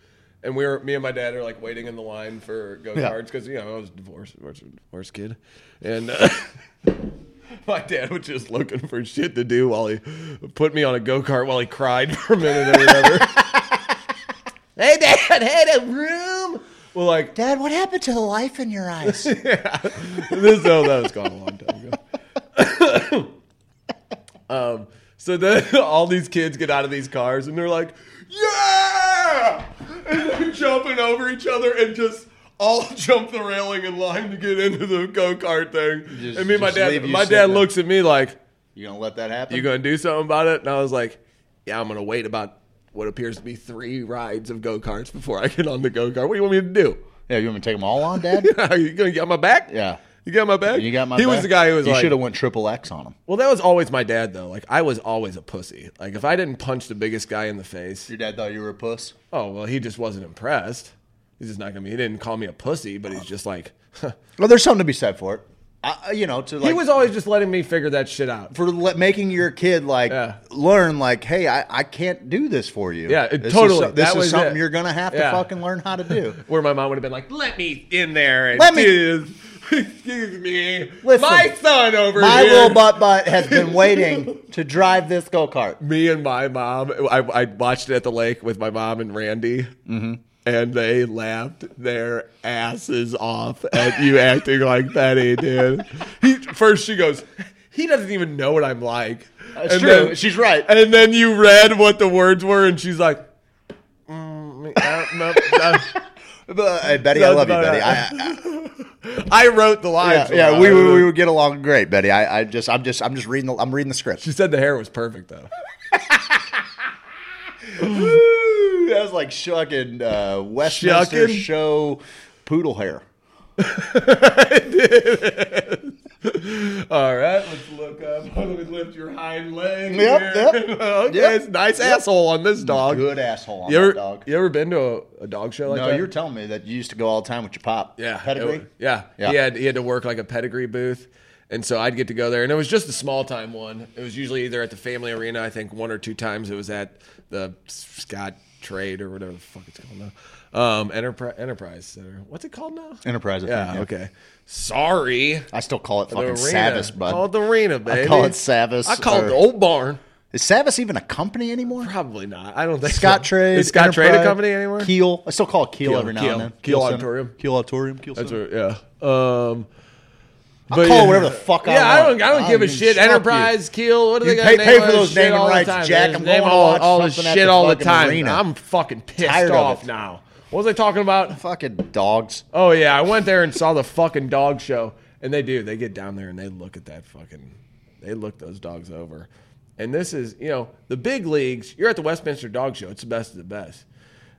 And we were, me and my dad are like waiting in the line for go Yeah. karts because you know I was divorced, divorced, divorced kid, and uh, [LAUGHS] [LAUGHS] my dad was just looking for shit to do while he put me on a go kart while he cried [LAUGHS] for a minute or whatever. [LAUGHS] hey, dad, had a room. Well, like Dad, what happened to the life in your eyes? yeah, this, oh, that was gone a long time ago. [COUGHS] um, so then all these kids get out of these cars and they're like, "Yeah!" and they're jumping over each other and just all [LAUGHS] jump the railing in line to get into the go kart thing. Just- and me and my dad, my dad there. looks at me like, you gonna let that happen? "You gonna do something about it?" And I was like, "Yeah, I'm gonna wait about." What appears to be three rides of go karts before I get on the go kart. What do you want me to do? yeah, you want me to take them all on, Dad? [LAUGHS] Are you gonna get on my back? yeah. You got my back? You got my. He was the guy who was You like, should have went triple X on him. well, that was always my dad though. Like I was always a pussy. Like if I didn't punch the biggest guy in the face, Your dad thought you were a puss. oh well, he just wasn't impressed. He's just not gonna be. He didn't call me a pussy, but he's just like, Well, there's something to be said for it. I, you know, to like he was always just letting me figure that shit out. for le- making your kid like Yeah. learn like, hey, I, I can't do this for you. Yeah, it- This is totally. so- this That is was something it. you're gonna have to Yeah. fucking learn how to do. [LAUGHS] Where my mom would have been like, "Let me in there and Let me- do this. [LAUGHS] Excuse me, Listen, my son over My here." My little butt butt has been waiting [LAUGHS] to drive this go kart. me and my mom, I, I watched it at the lake with my mom and Randy, Mm-hmm. And they laughed their asses off at you acting like Betty, dude. He first she goes, he doesn't even know what I'm like. It's And true. then- She's right. And then you read what the words were, and she's like, mm, no, [LAUGHS] uh, But, hey, Betty, I love you, Betty. it. I, I [LAUGHS] wrote the I, lines. yeah, yeah, we, we we would get along great, Betty. I, I just, I'm just, I'm just reading. The, I'm reading the script. She said the hair was perfect though. [LAUGHS] Woo, that was like shucking uh, Westminster Shucking? show poodle hair. All right, let's look up. Let me lift your hind leg. Yep, here. yep. [LAUGHS] okay, Yep. it's nice asshole on this dog. Good asshole on You that ever, dog. you ever been to a, a dog show like no, that? you were telling me that you used to go all the time with your pop. yeah, pedigree. it- yeah, Yeah. He had he had to work like a pedigree booth, and so I'd get to go there, and it was just a small time one. It was usually either at the Family Arena, I think one or two times. It was at the Scott Trade or whatever the fuck it's called now. Um, Enterprise Enterprise Center. What's it called now? Enterprise. I Yeah. Okay. Sorry. I still call it The fucking arena. Savvis, bud. Call it the arena, baby. I call it Savvis. I call it or- the old barn. Is Savvis even a company anymore? Probably not. I don't think Scott so. Trade. Is Scottrade a company anymore? Kiel. I still call it Kiel, Kiel, every now Kiel. and then. Kiel Center. Auditorium. Kiel Auditorium. Kiel That's Center. what, yeah. Um, I'll call it whatever the fuck I yeah, I don't. I don't I give a shit. fuck you. Enterprise, Kiel. What are You they pay- gonna pay name for those this naming rights. Jack. I'm name going to all, watch all this shit the all the fucking time. arena. I'm fucking pissed Tired off it. now. What was I talking about? Fucking dogs. Oh yeah, I went there and saw the fucking dog show, and they do. They get down there and they look at that fucking. They look those dogs over, and this is you know the big leagues. You're at the Westminster Dog Show. It's the best of the best.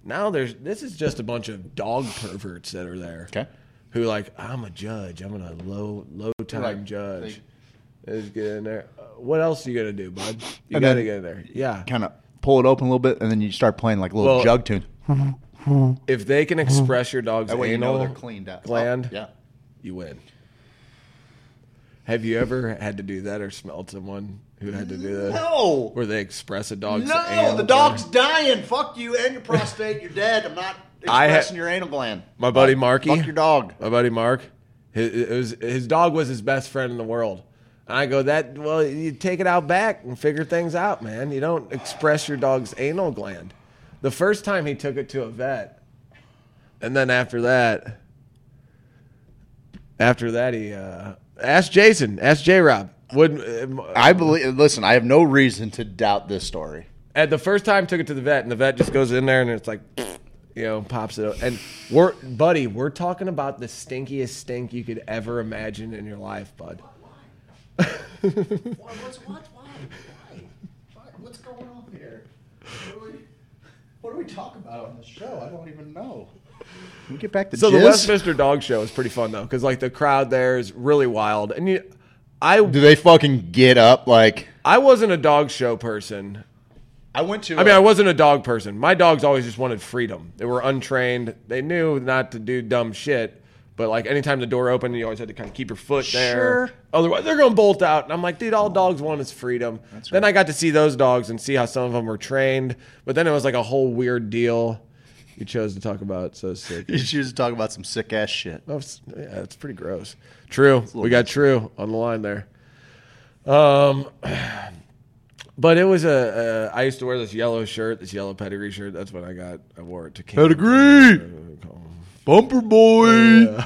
Now there's this is just a bunch of dog perverts that are there. Okay. Who like I'm a judge. I'm a low low time Like, judge. Just get in there. Uh, what else are you gonna do, bud? You And gotta then- get in there. Yeah. Kind of pull it open a little bit, and then you start playing like a little Well- jug tune. If they can express your dog's That way you know they're cleaned up. gland, Oh, yeah. you win. Have you ever had to do that or smelled someone who had to do that? No. Where they express a dog's No, anal the gland? dog's dying. Fuck you and your prostate. You're dead. I'm not I ha- expressing your anal gland. My buddy Marky. Fuck your dog. My buddy Mark. His, it was, his dog was his best friend in the world. And I go, that, well, you take it out back and figure things out, man. You don't express your dog's anal gland. The first time he took it to a vet, and then after that, after that, he uh, asked Jason, asked J Rob. Would uh, I believe. Listen, I have no reason to doubt this story. at the first time took it to the vet, and the vet just goes in there and it's like, you know, pops it. up. And we're, buddy, we're talking about the stinkiest stink you could ever imagine in your life, bud. Why? What's what? Why? Why? What's going on here? What do we, what do we talk about on the show? I don't even know. Can we get back to So the jizz? Westminster Dog Show is pretty fun though, because like the crowd there is really wild, and you, I, Do they fucking get up like? I wasn't a dog show person. I went to. I mean, I wasn't a dog person. My dogs always just wanted freedom. They were untrained. They knew not to do dumb shit. But like anytime the door opened, you always had to kind of keep your foot there. Sure. Otherwise, they're going to bolt out. And I'm like, dude, all dogs want is freedom. Then I got to see those dogs and see how some of them were trained. But then it was like a whole weird deal. You chose to talk about so sick. You choose to talk about some sick ass shit. Oh, it's- yeah, it's pretty gross. True. We got True on the line there. Um, [CLEARS THROAT] but it was a. Uh, used to wear this yellow shirt, this yellow pedigree shirt. That's what I got. I wore it to King. Pedigree! Bumper boy. [LAUGHS]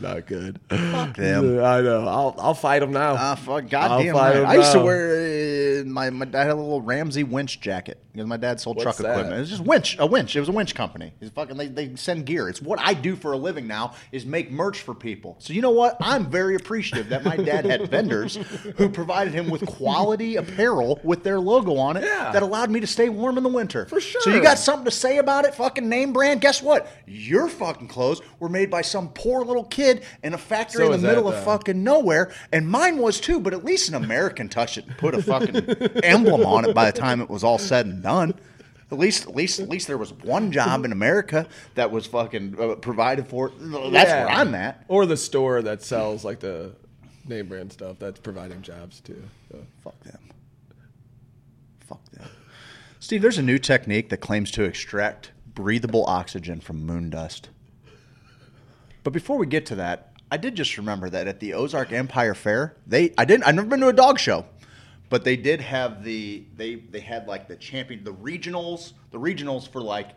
Not good. Fuck them. I know. I'll I'll fight them now. Ah, fuck, I'll goddamn fight right. 'em I used to now. wear uh, my my dad had a little Ramsey winch jacket because my dad sold What's truck that? equipment. It was just winch, a winch. It was a winch company. He's fucking. They, they send gear. It's what I do for a living now is make merch for people. So you know what? I'm very appreciative that my dad had [LAUGHS] vendors who provided him with quality apparel with their logo on it Yeah. that allowed me to stay warm in the winter. For sure. So you got something to say about it? Fucking name brand. Guess what? Your fucking clothes were made by some poor little kid in a factory So in the is that, middle of though. fucking nowhere, and mine was too. But at least an American touched it and put a fucking [LAUGHS] emblem on it. By the time it was all said and done, at least, at least, at least there was one job in America that was fucking uh, provided for. That's Yeah. where I'm at. Or the store that sells like the name brand stuff. That's providing jobs too. So. Fuck them. Fuck them. Steve, there's a new technique that claims to extract breathable oxygen from moon dust. But before we get to that, I did just remember that at the Ozark Empire Fair, they I didn't I've never been to a dog show, but they did have the they they had like the champion the regionals the regionals for like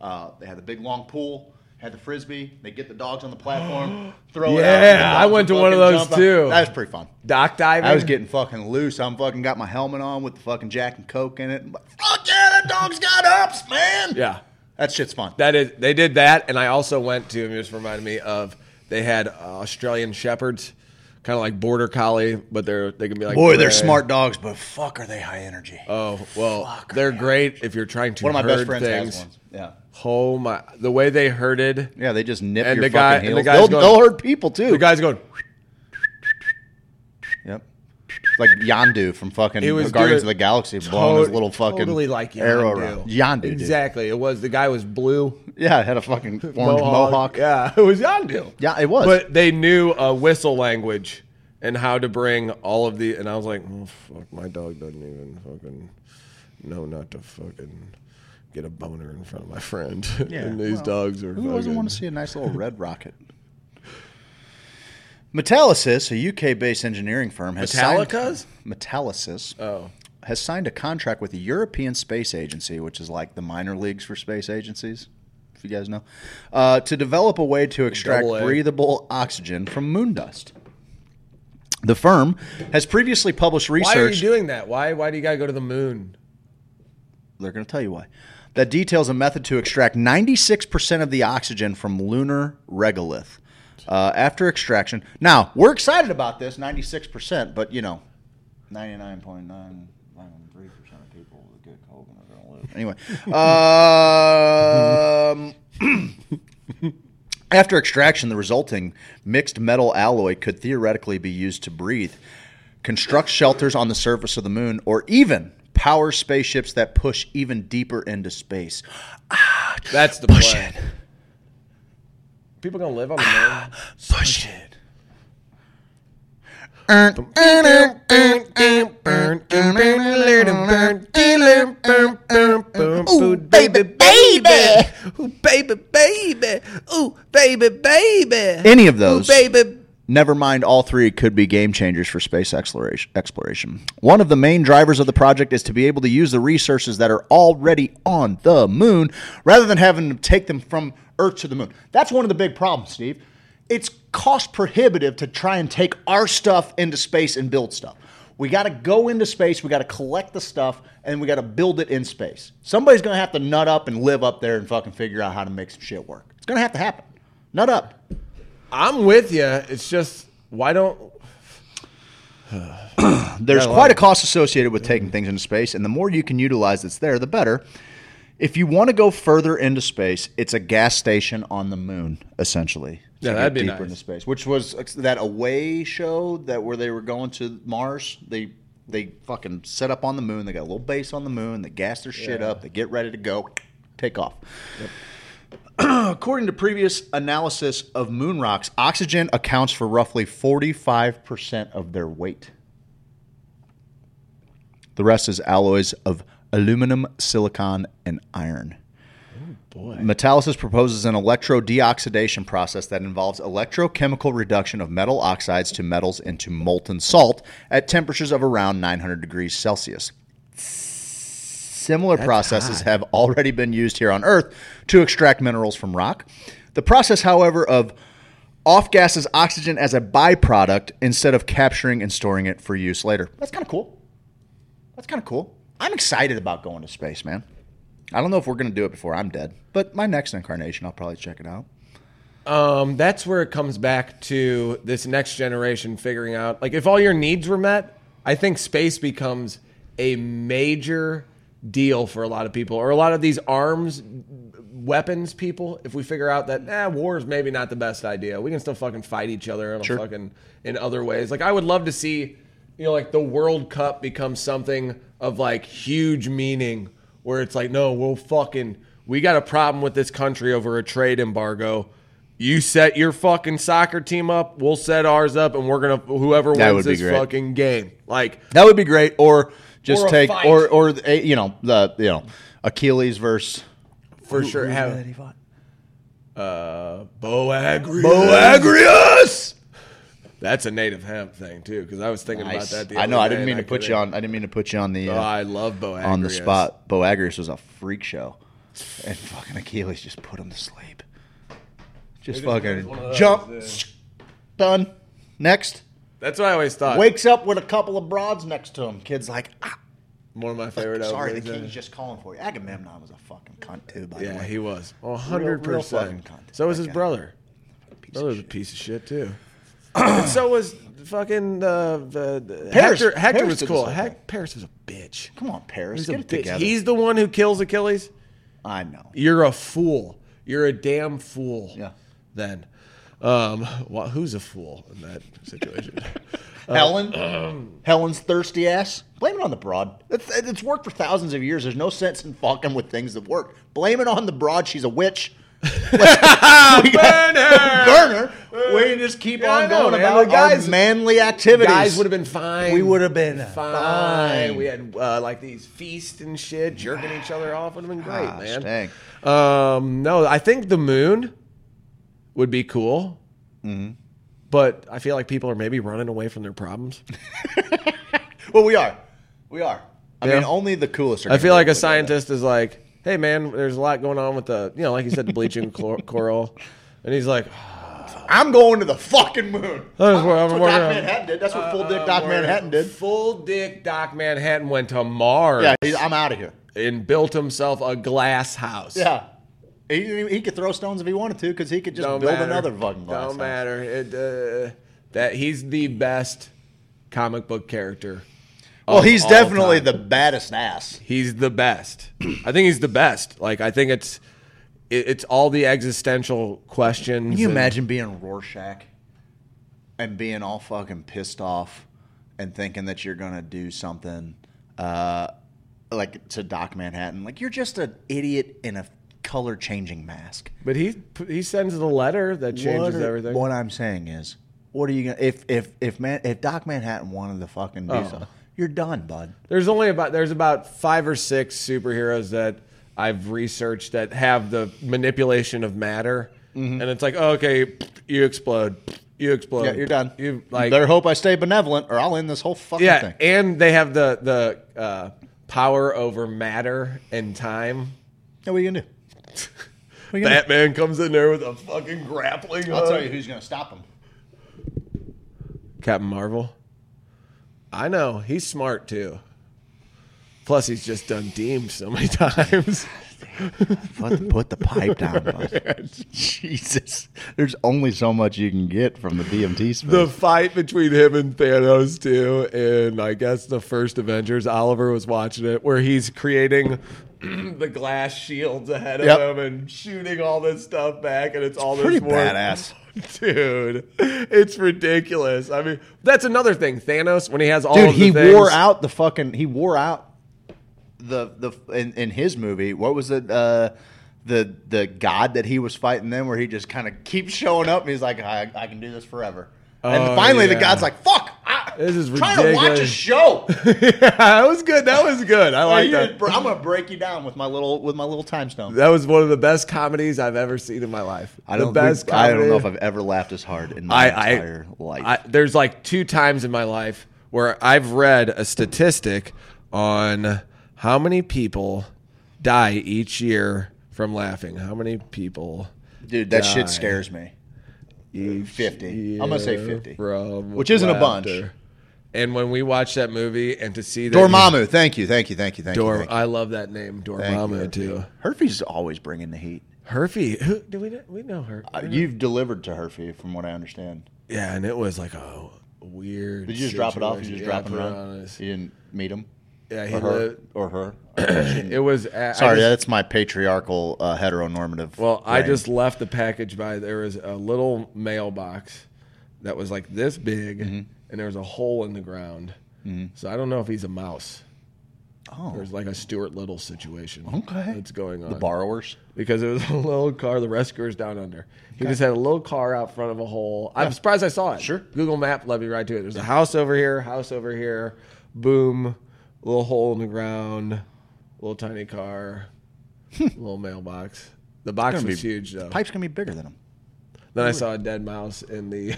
uh, they had the big long pool. Had the frisbee. They get the dogs on the platform, [GASPS] throw it. Yeah, I went to one of those jump out. too. That was pretty fun. Dock diving. I was getting fucking loose. I'm fucking got my helmet on with the fucking Jack and Coke in it. Like, Fuck yeah, that dog's got ups, man. Yeah. That shit's fun. That is, they did that, and I also went to. It just reminded me of they had uh, Australian shepherds, kind of like border collie, but they're they can be like Boy, they're smart dogs, but fuck, are they high energy? Oh well, they're great if you're trying to. One of my best friends things. has ones. Yeah. Oh my! The way they herded, Yeah, they just nip And your the guy- fucking and heels. the they'll, going- they'll hurt people too. the guy's going. Yep. Like Yondu from fucking He was Guardians of the Galaxy, blowing his tot- little fucking totally like arrow Yondu. around. Yondu, dude. Exactly. It was the guy was blue. Yeah, it had a fucking [LAUGHS] orange mohawk. Yeah, [LAUGHS] it was Yondu. Yeah, it was. But they knew uh, whistle language and how to bring all of the. And I was like, oh, fuck, my dog doesn't even fucking know not to fucking get a boner in front of my friend. [LAUGHS] Yeah, and these well, dogs are. Who doesn't fucking- want to see a nice little red rocket? Metalysis, a UK-based engineering firm, has Metallicas? signed Oh, has signed a contract with the European Space Agency, which is like the minor leagues for space agencies, if you guys know, uh, to develop a way to extract breathable oxygen from moon dust. The firm has previously published research. why are you doing that? Why? Why do you gotta go to the moon? They're going to tell you why. That details a method to extract 96% of the oxygen from lunar regolith. Uh, after extraction. Now, we're excited about this 96%, but you know, 99.953% of people that get COVID are going to live. Anyway, um, [CLEARS THROAT] after extraction, the resulting mixed metal alloy could theoretically be used to breathe, construct shelters on the surface of the moon, or even power spaceships that push even deeper into space. That's the Push plan. it. People gonna live on the moon. Push it. Ooh, baby, baby. Ooh, baby, baby. Ooh, baby, baby. Any of those. Ooh, baby. Never mind, all three could be game changers for space exploration. exploration. One of the main drivers of the project is to be able to use the resources that are already on the moon rather than having to take them from Earth to the moon. That's one of the big problems, Steve. It's cost prohibitive to try and take our stuff into space and build stuff. We got to go into space, we got to collect the stuff, and we got to build it in space. Somebody's going to have to nut up and live up there and fucking figure out how to make some shit work. It's going to have to happen. Nut up. I'm with you. It's just why don't [SIGHS] There's quite a cost associated with taking things into space, and the more you can utilize that's there, the better. If you want to go further into space, it's a gas station on the moon, essentially. Yeah, that'd be deeper nice. into space. Which was that away show that where they were going to Mars. They they fucking set up on the moon. They got a little base on the moon. They gas their shit Yeah. up. They get ready to go, take off. [CLEARS THROAT] According to previous analysis of moon rocks, oxygen accounts for roughly 45% of their weight. The rest is alloys of aluminum, silicon, and iron. Oh, boy. Metalysis proposes an electro deoxidation process that involves electrochemical reduction of metal oxides to metals into molten salt at temperatures of around 900 degrees Celsius. Similar processes have already been used here on Earth to extract minerals from rock. The process, however, of off gases oxygen as a byproduct instead of capturing and storing it for use later. That's kind of cool. That's kind of cool. I'm excited about going to space, man. I don't know if we're going to do it before I'm dead, but my next incarnation, I'll probably check it out. Um, that's where it comes back to this next generation figuring out like if all your needs were met, I think space becomes a major deal for a lot of people or a lot of these arms weapons people if we figure out that eh, war is maybe not the best idea we can still fucking fight each other in a fucking in other ways like i would love to see you know like the world cup becomes something of like huge meaning where it's like no we'll fucking we got a problem with this country over a trade embargo you set your fucking soccer team up we'll set ours up and we're gonna whoever That wins this great. fucking game like That would be great. Or just Or take, or or uh, you know the you know Achilles versus for sure Who have he fought? uh Boagrius. Boagrius. That's a native hemp thing too, because I was thinking Nice. about that. The I know. other I didn't mean and to put you couldn't- on. I didn't mean to put you on the Oh, uh, I love Boagrius on the spot. Boagrius was a freak show, and fucking Achilles just put him to sleep. Just He just fucking one of those, jump, yeah. done. Next, That's what I always thought. wakes up with a couple of broads next to him. Kid's like, ah, one of my favorite. sorry, the openings, king's yeah. just calling for you. Agamemnon was a fucking cunt too, by the Yeah, way. he was. Oh, hundred real fucking percent. cunt. So was his guy. brother. Piece Brother was a piece of shit too. And so was fucking uh, the, the Paris- Hector. Hector Paris was cool. this whole Hec- Paris was a bitch. Come on, Paris, He's a get it bitch. together. He's the one who kills Achilles. I know. You're a fool. You're a damn fool. Yeah. Then, um, well, who's a fool in that situation? [LAUGHS] Helen, [CLEARS THROAT] Helen's thirsty ass. Blame it on the broad. It's, it's worked for thousands of years. There's no sense in fucking with things that work. Blame it on the broad. She's a witch. Burner. [LAUGHS] Burner. We can just keep Yeah, I on know, going man. about guys- our manly activities. Guys would have been fine. We would have been fine. fine. We had uh, like these feasts and shit, jerking each other off. Would have been great, Gosh, man. dang. Um, no, I think the moon would be cool. Mm-hmm. But I feel like people are maybe running away from their problems. [LAUGHS] Well, we are. We are. I Yeah. mean, only the coolest are. I gonna feel be like a able to do that. scientist is like, hey man, there's a lot going on with the, you know, like you said, the bleaching [LAUGHS] chlor- coral, and he's like, [SIGHS] I'm going to the fucking moon. That's what I'm That's what working Doc on. Manhattan did. That's what Uh, full dick Doc Manhattan did. Full dick Doc Manhattan went to Mars Yeah, he's, I'm out of here. and built himself a glass house. Yeah. He, he could throw stones if he wanted to because he could just Don't build matter. another fucking glass Don't house. matter. It, uh, that he's the best comic book character. Well, he's definitely time. the baddest ass. He's the best. [CLEARS THROAT] I think he's the best. Like I think it's it, it's all the existential questions. Can you and- imagine being Rorschach and being all fucking pissed off and thinking that you're gonna do something uh, like to Doc Manhattan? Like you're just an idiot in a color changing mask. But he he sends the letter that changes what, everything. What I'm saying is, what are you gonna if if if man if Doc Manhattan wanted to fucking do Oh. something, you're done, bud. There's only about there's about five or six superheroes that I've researched that have the manipulation of matter, Mm-hmm. and it's like, oh, okay, you explode, you explode, Yeah, you're done. You like, Better hope I stay benevolent, or I'll end this whole fucking yeah, thing. and they have the the uh, power over matter and time. Yeah, what are you gonna do? You gonna do? Batman comes in there with a fucking grappling. I'll hook. tell you who's gonna stop him. Captain Marvel. I know he's smart too. Plus, he's just done Deemed so many [LAUGHS] times. Put, put the pipe down. [LAUGHS] Jesus. There's only so much you can get from the DMT space. the fight between him and Thanos too, and I guess the first Avengers. Oliver was watching it, where he's creating [CLEARS THROAT] the glass shields ahead of Yep. him and shooting all this stuff back, and it's all this pretty more- badass. [LAUGHS] Dude, it's ridiculous. I mean, that's another thing. Thanos, when he has all Dude, he things- wore out the fucking. He wore out the the in, in his movie. What was it? Uh, the the god that he was fighting then, where he just kind of keeps showing up and he's like, I, I can do this forever. and Oh, finally, the god's like, "Fuck, This is trying to watch a show. [LAUGHS] yeah, that was good. That was good. I like that. I'm gonna break you down with my little with my little time stone. That was one of the best comedies I've ever seen in my life. I the don't best think- I don't know if I've ever laughed as hard in my I, entire I, life. I, there's like two times in my life where I've read a statistic on how many people die each year from laughing. How many people Dude, that die shit scares me. each 50. I'm gonna say 50. Which isn't a bunch. Laughter? And when we watched that movie and to see that Dormammu, thank you, thank you, thank you, thank you. Dor- thank you. I love that name, Thank Dormammu you. too. Herfy's always bringing the heat. Herfy, who do we know? We know her. Uh, you've delivered to Herfy, from what I understand. Yeah, and it was like a weird. Did you just drop it off? You just situation. drop Yeah, it put around? on us. You didn't meet him? Yeah, he Or her? lived. Or her? [CLEARS THROAT] It was. I Sorry, just- that's my patriarchal, uh, heteronormative. well, I just left the package by. There was a little mailbox that was like this big, Mm-hmm. And there was a hole in the ground. Mm-hmm. So I don't know if he's a mouse. Oh. There's like a Stuart Little situation. Okay. that's going on The borrowers? because it was [LAUGHS] a little car. The rescuer's down under. He just had a little car out front of a hole. I'm surprised I saw it. Sure. Google Map led me right to it. There's a house over here, house over here, boom, little hole in the ground, little tiny car, [LAUGHS] little mailbox. The box was be- huge though. Pipe's going to be bigger than him. Then I saw a dead mouse in the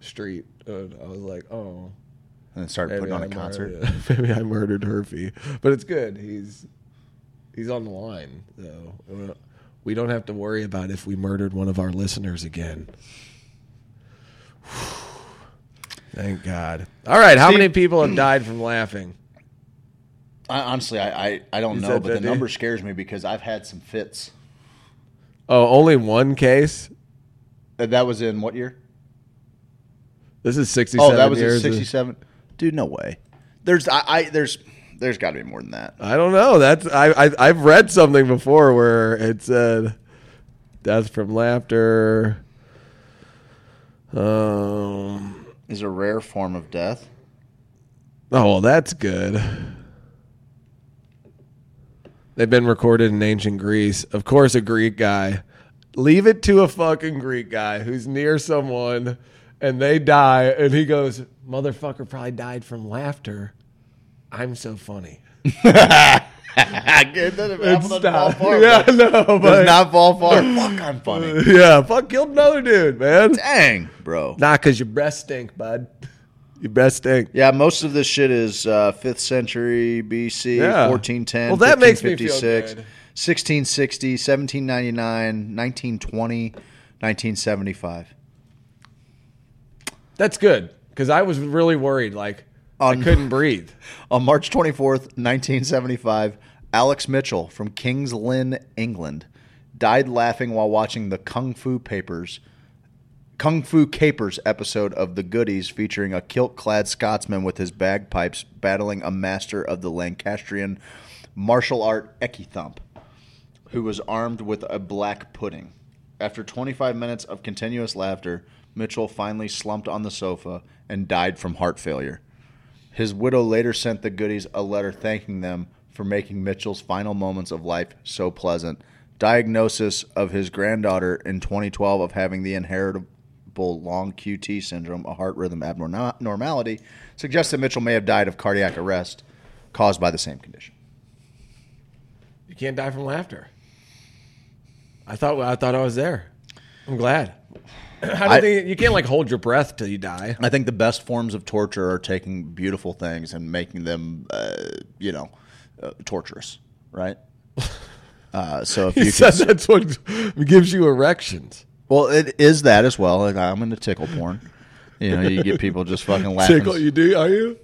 street. And I was like, oh. And then started putting on I a concert. [LAUGHS] maybe I murdered Herfy, but it's good. He's he's on the line, so uh, we don't have to worry about if we murdered one of our listeners again. [SIGHS] Thank God. All right, how Steve- many people have died from laughing? I, honestly, I, I, I don't You know, said but the 50? number scares me because I've had some fits. Oh, only one case. That was in what year? This is sixty-seven Oh, that was in years. 67. Dude, no way. There's I, I there's there's got to be more than that. I don't know. That's I, I I've read something before where it said death from laughter. Um. Is a rare form of death. Oh well, that's good. They've been recorded in ancient Greece. Of course, a Greek guy. Leave it to a fucking Greek guy who's near someone and they die, and he goes, Motherfucker probably died from laughter. I'm so funny. [LAUGHS] It doesn't, apple doesn't fall far. [LAUGHS] Yeah, but- no, Does not fall far. [LAUGHS] Fuck, I'm funny. yeah, fuck, killed another dude, man. Dang, bro. Nah, cause your breath stink, bud. Your breath stink. Yeah, most of this shit is uh, 5th century BC, Yeah. 1410, Well, that makes me feel good. 1660, 1799, 1920, 1975. That's good, cause I was really worried, like I couldn't breathe. [LAUGHS] On March 24th, 1975, Alex Mitchell from Kings Lynn, England, died laughing while watching the Kung Fu Papers Kung Fu Capers episode of The Goodies featuring a kilt-clad Scotsman with his bagpipes battling a master of the Lancastrian martial art Ekithump, who was armed with a black pudding. After 25 minutes of continuous laughter, Mitchell finally slumped on the sofa and died from heart failure. His widow later sent the Goodies a letter thanking them for making Mitchell's final moments of life so pleasant. Diagnosis of his granddaughter in 2012 of having the inheritable long QT syndrome, a heart rhythm abnormality, suggests that Mitchell may have died of cardiac arrest caused by the same condition. You can't die from laughter. I thought I thought I was there. I'm glad. [CLEARS THROAT] I don't I- think you can't like hold your breath till you die. I think the best forms of torture are taking beautiful things and making them, uh, you know, uh, torturous, right? [LAUGHS] Uh, so if He you said that's what gives you erections. well, it is that as well. Like, I'm into tickle porn. You know, you get people just fucking laughing. Tickle, you do? Are you?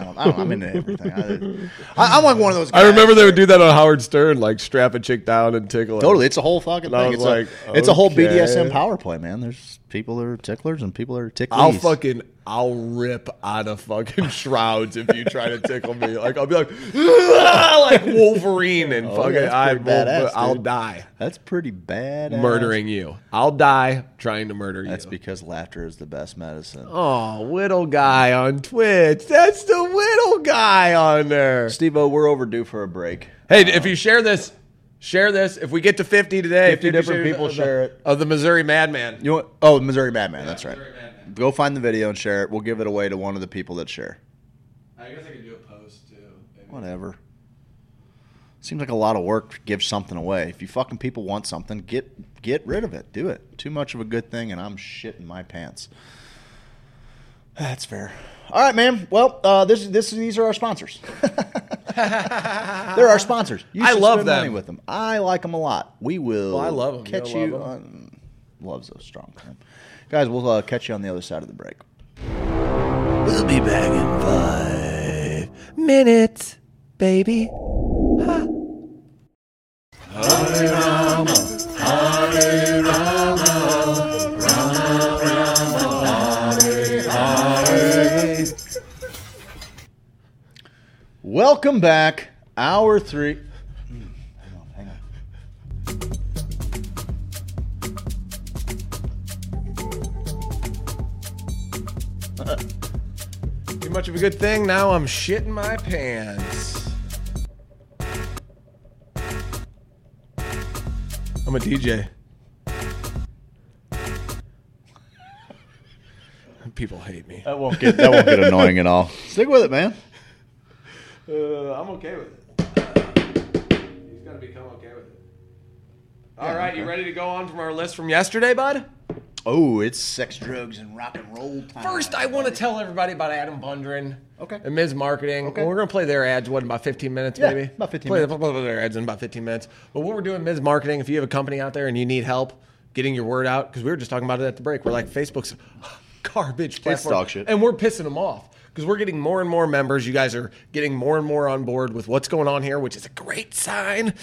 I don't, I don't, I'm into everything. I, I'm like one of those. Guys I remember they would do that on Howard Stern, like strap a chick down and tickle. Totally, it's a whole fucking And thing. It's, like, a, it's a whole. BDSM power play, man. There's people are ticklers and people are ticklies. I'll fucking, I'll rip out of fucking [LAUGHS] shrouds if you try to [LAUGHS] tickle me. Like I'll be like, [LAUGHS] like Wolverine and oh, fucking, Oh, that's I badass, I'll dude. die That's pretty bad. murdering you. I'll die trying to murder That's you. That's because laughter is the best medicine. Oh, Whittle guy on Twitch. That's the Whittle guy on there. Steve O, we're overdue for a break. Hey, if uh, you share this, share this. If we get to 50 today, 50 different people of the- share it. Of the Missouri Madman. You want, oh, Missouri Madman. that's right. Madman. Go find the video and share it. We'll give it away to one of the people that share. I guess I could do a post too. Whatever. Seems like a lot of work to give something away. If you fucking people want something, get get rid of it. Do it. Too much of a good thing, and I'm shitting my pants. That's fair. All right, man. Well, uh, this this these are our sponsors. [LAUGHS] They're our sponsors. You I should love spend money them. with them. I like them a lot. We will. Well, I love 'em. You Catch don't you. love on, loves those strong term. guys. We'll uh, catch you on the other side of the break. We'll be back in five minutes, baby. Welcome back. Hour three. Hang on, hang on. Too much of a good thing. Now I'm shitting my pants. I'm a DJ. People hate me. That won't get that won't get annoying at all. [LAUGHS] Stick with it, man. Uh, I'm okay with it. He's got to become okay with it. All right, you ready to go on from our list from yesterday, bud? Oh, it's sex, drugs, and rock and roll time. First, I want to tell everybody about Adam Bundren. Okay. And Ms. Marketing. Okay. Well, we're going to play their ads, what, in about 15 minutes, Yeah, maybe? about 15 play, minutes. Play their ads in about 15 minutes. But what we're doing, Ms. Marketing, if you have a company out there and you need help getting your word out, because we were just talking about it at the break, we're like, Facebook's [LAUGHS] garbage platform. dog shit. And we're pissing them off. Because we're getting more and more members. You guys are getting more and more on board with what's going on here, which is a great sign.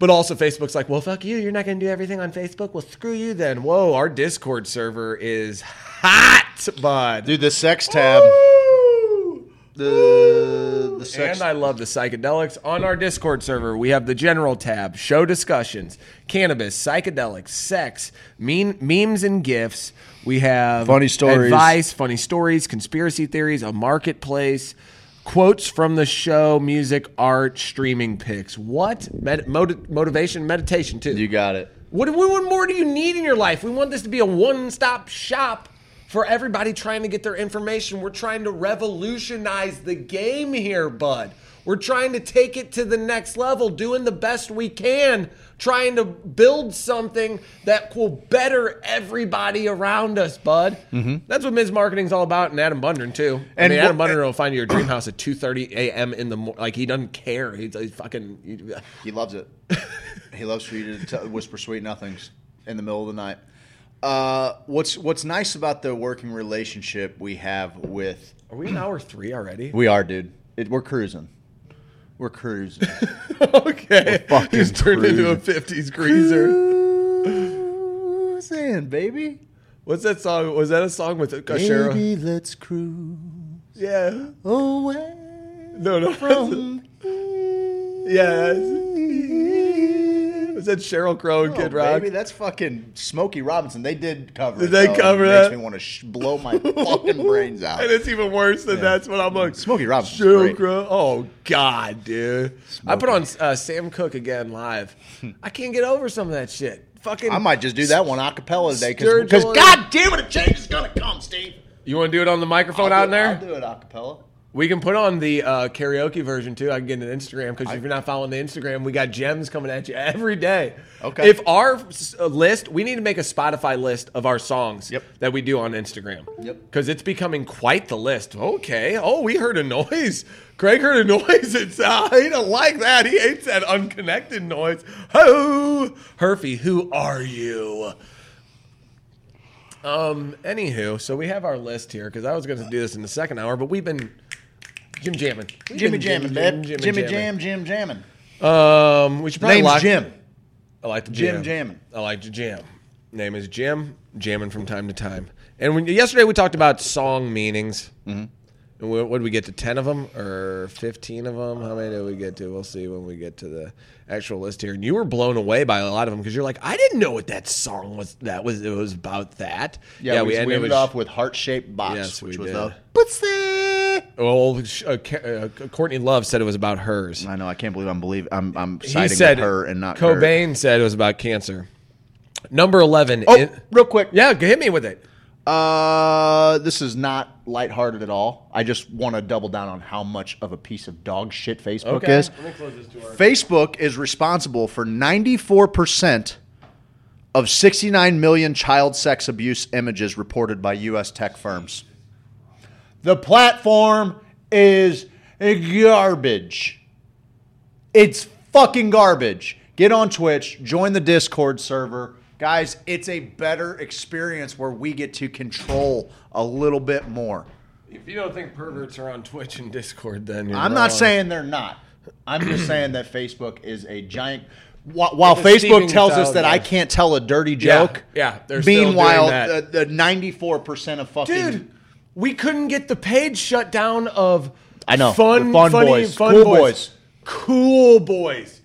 But also, Facebook's like, well, fuck you. You're not going to do everything on Facebook. Well, screw you then. Whoa, our Discord server is hot, bud. Dude, the sex tab. Woo! The the sex. And I love the psychedelics. On our Discord server, we have the general tab, show discussions, cannabis, psychedelics, sex, mean, memes and gifts. We have Funny stories. advice, funny stories, conspiracy theories, a marketplace, quotes from the show, music, art, streaming picks. What motivation, meditation too. You got it. What, what, what more do you need in your life? We want this to be a one stop shop for everybody trying to get their information. We're trying to revolutionize the game here, bud. We're trying to take it to the next level, doing the best we can, trying to build something that will better everybody around us, bud. That's what Ms. Marketing's all about, and Adam Bundren too. And And I mean, Adam what- Bundren will find you your dream house at two thirty a.m. in the morning. Like he doesn't care. He's, he's fucking. he- [LAUGHS] He loves it. he loves for you to t- whisper sweet nothings in the middle of the night. Uh, what's What's nice about the working relationship we have with Are we in hour three already? we are, dude. It, we're cruising. We're cruising. [LAUGHS] okay. fucking He's turned into a 50s greaser. cruising, baby. What's that song? Was that a song with Sheryl? Baby, let's cruise Yeah. away No, no. [LAUGHS] from [LAUGHS] yeah. Was that Sheryl Crow and Oh, Kid Rock? baby, that's fucking Smokey Robinson. They did cover. Did it, they though. cover it that? Makes me want to sh- blow my fucking brains out. And it's even worse than that's what I'm like. Smokey Robinson's Sheryl great. Crow. Oh God, dude. I put on uh, Sam Cooke again live. [LAUGHS] I can't get over some of that shit. Fucking. I might just do that one a cappella today because God damn it, a change is gonna come, Steve. You want to do it on the microphone I'll out do, there? I'll do it a cappella. We can put on the uh, karaoke version too. I can get an Instagram because if you're not following the Instagram, we got gems coming at you every day. Okay. If our uh, list, we need to make a Spotify list of our songs Yep. that we do on Instagram. Yep. Because it's becoming quite the list. Okay. Oh, we heard a noise. Craig heard a noise. [LAUGHS] It's uh, he don't like that. He hates that unconnected noise. Oh, Herfy, who are you? Um. Anywho, so we have our list here because I was going to do this in the second hour, but we've been Jim jamming. We've Jimmy been jamming, babe. Jimmy jamming. jam, Jim jamming. Um, we should probably Name's lock. Jim. I like to Jim jam. jamming. I like to jam. Name is Jim. Jamming from time to time. And when, yesterday we talked about song meanings. Mm-hmm. And what, did we get to? Ten of them or fifteen of them? How many did we get to? We'll see when we get to the actual list here. And you were blown away by a lot of them because you're like, I didn't know what that song was. That was it was about that. Yeah, we, we ended with- off with heart shaped box, Yes, which was did. the pussy. Well, uh, uh, Courtney Love said it was about hers. I know. I can't believe I'm believe I'm I'm He said her and not her. Cobain said it was about cancer. Number eleven. Oh, in- real quick. yeah, hit me with it. Uh, this is not lighthearted at all. I just want to double down on how much of a piece of dog shit Facebook Okay. is. Let me close this door. Facebook is responsible for 94% of 69 million child sex abuse images reported by U.S. tech firms. The platform is garbage. It's fucking garbage. Get on Twitch, join the Discord server. Guys, it's a better experience where we get to control a little bit more. If you don't think perverts are on Twitch and Discord, then you're I'm not saying they're not. I'm just [CLEARS THROAT] saying that Facebook is a giant. While, while Facebook tells us that I can't tell a dirty joke, yeah, doing meanwhile, the, the 94% of fucking dude. We couldn't get the page shut down of I know, fun, fun funny, boys, fun cool boys. boys. cool boys.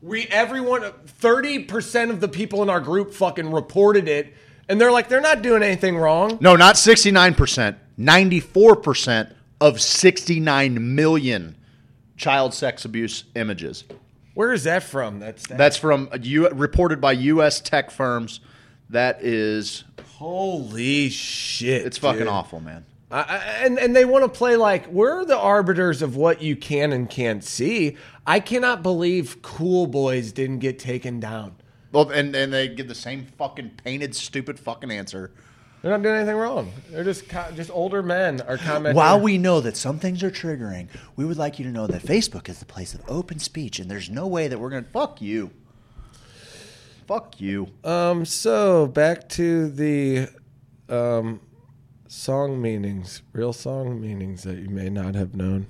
We everyone, thirty percent of the people in our group fucking reported it, and they're like, they're not doing anything wrong. no, not 69%, 94% of 69 million child sex abuse images. Where is that from? That's That's from a U, reported by U.S. tech firms. That is, holy shit. it's fucking dude. awful, man. I, I, and and they want to play like we're the arbiters of what you can and can't see. I cannot believe Cool Boys didn't get taken down. Well, and, and they give the same fucking painted, stupid fucking answer. They're not doing anything wrong. They're just co- just older men are commenting. While we know that some things are triggering, we would like you to know that Facebook is the place of open speech, and there's no way that we're going to. Fuck you. Fuck you. um so back to the um song meanings, real song meanings that you may not have known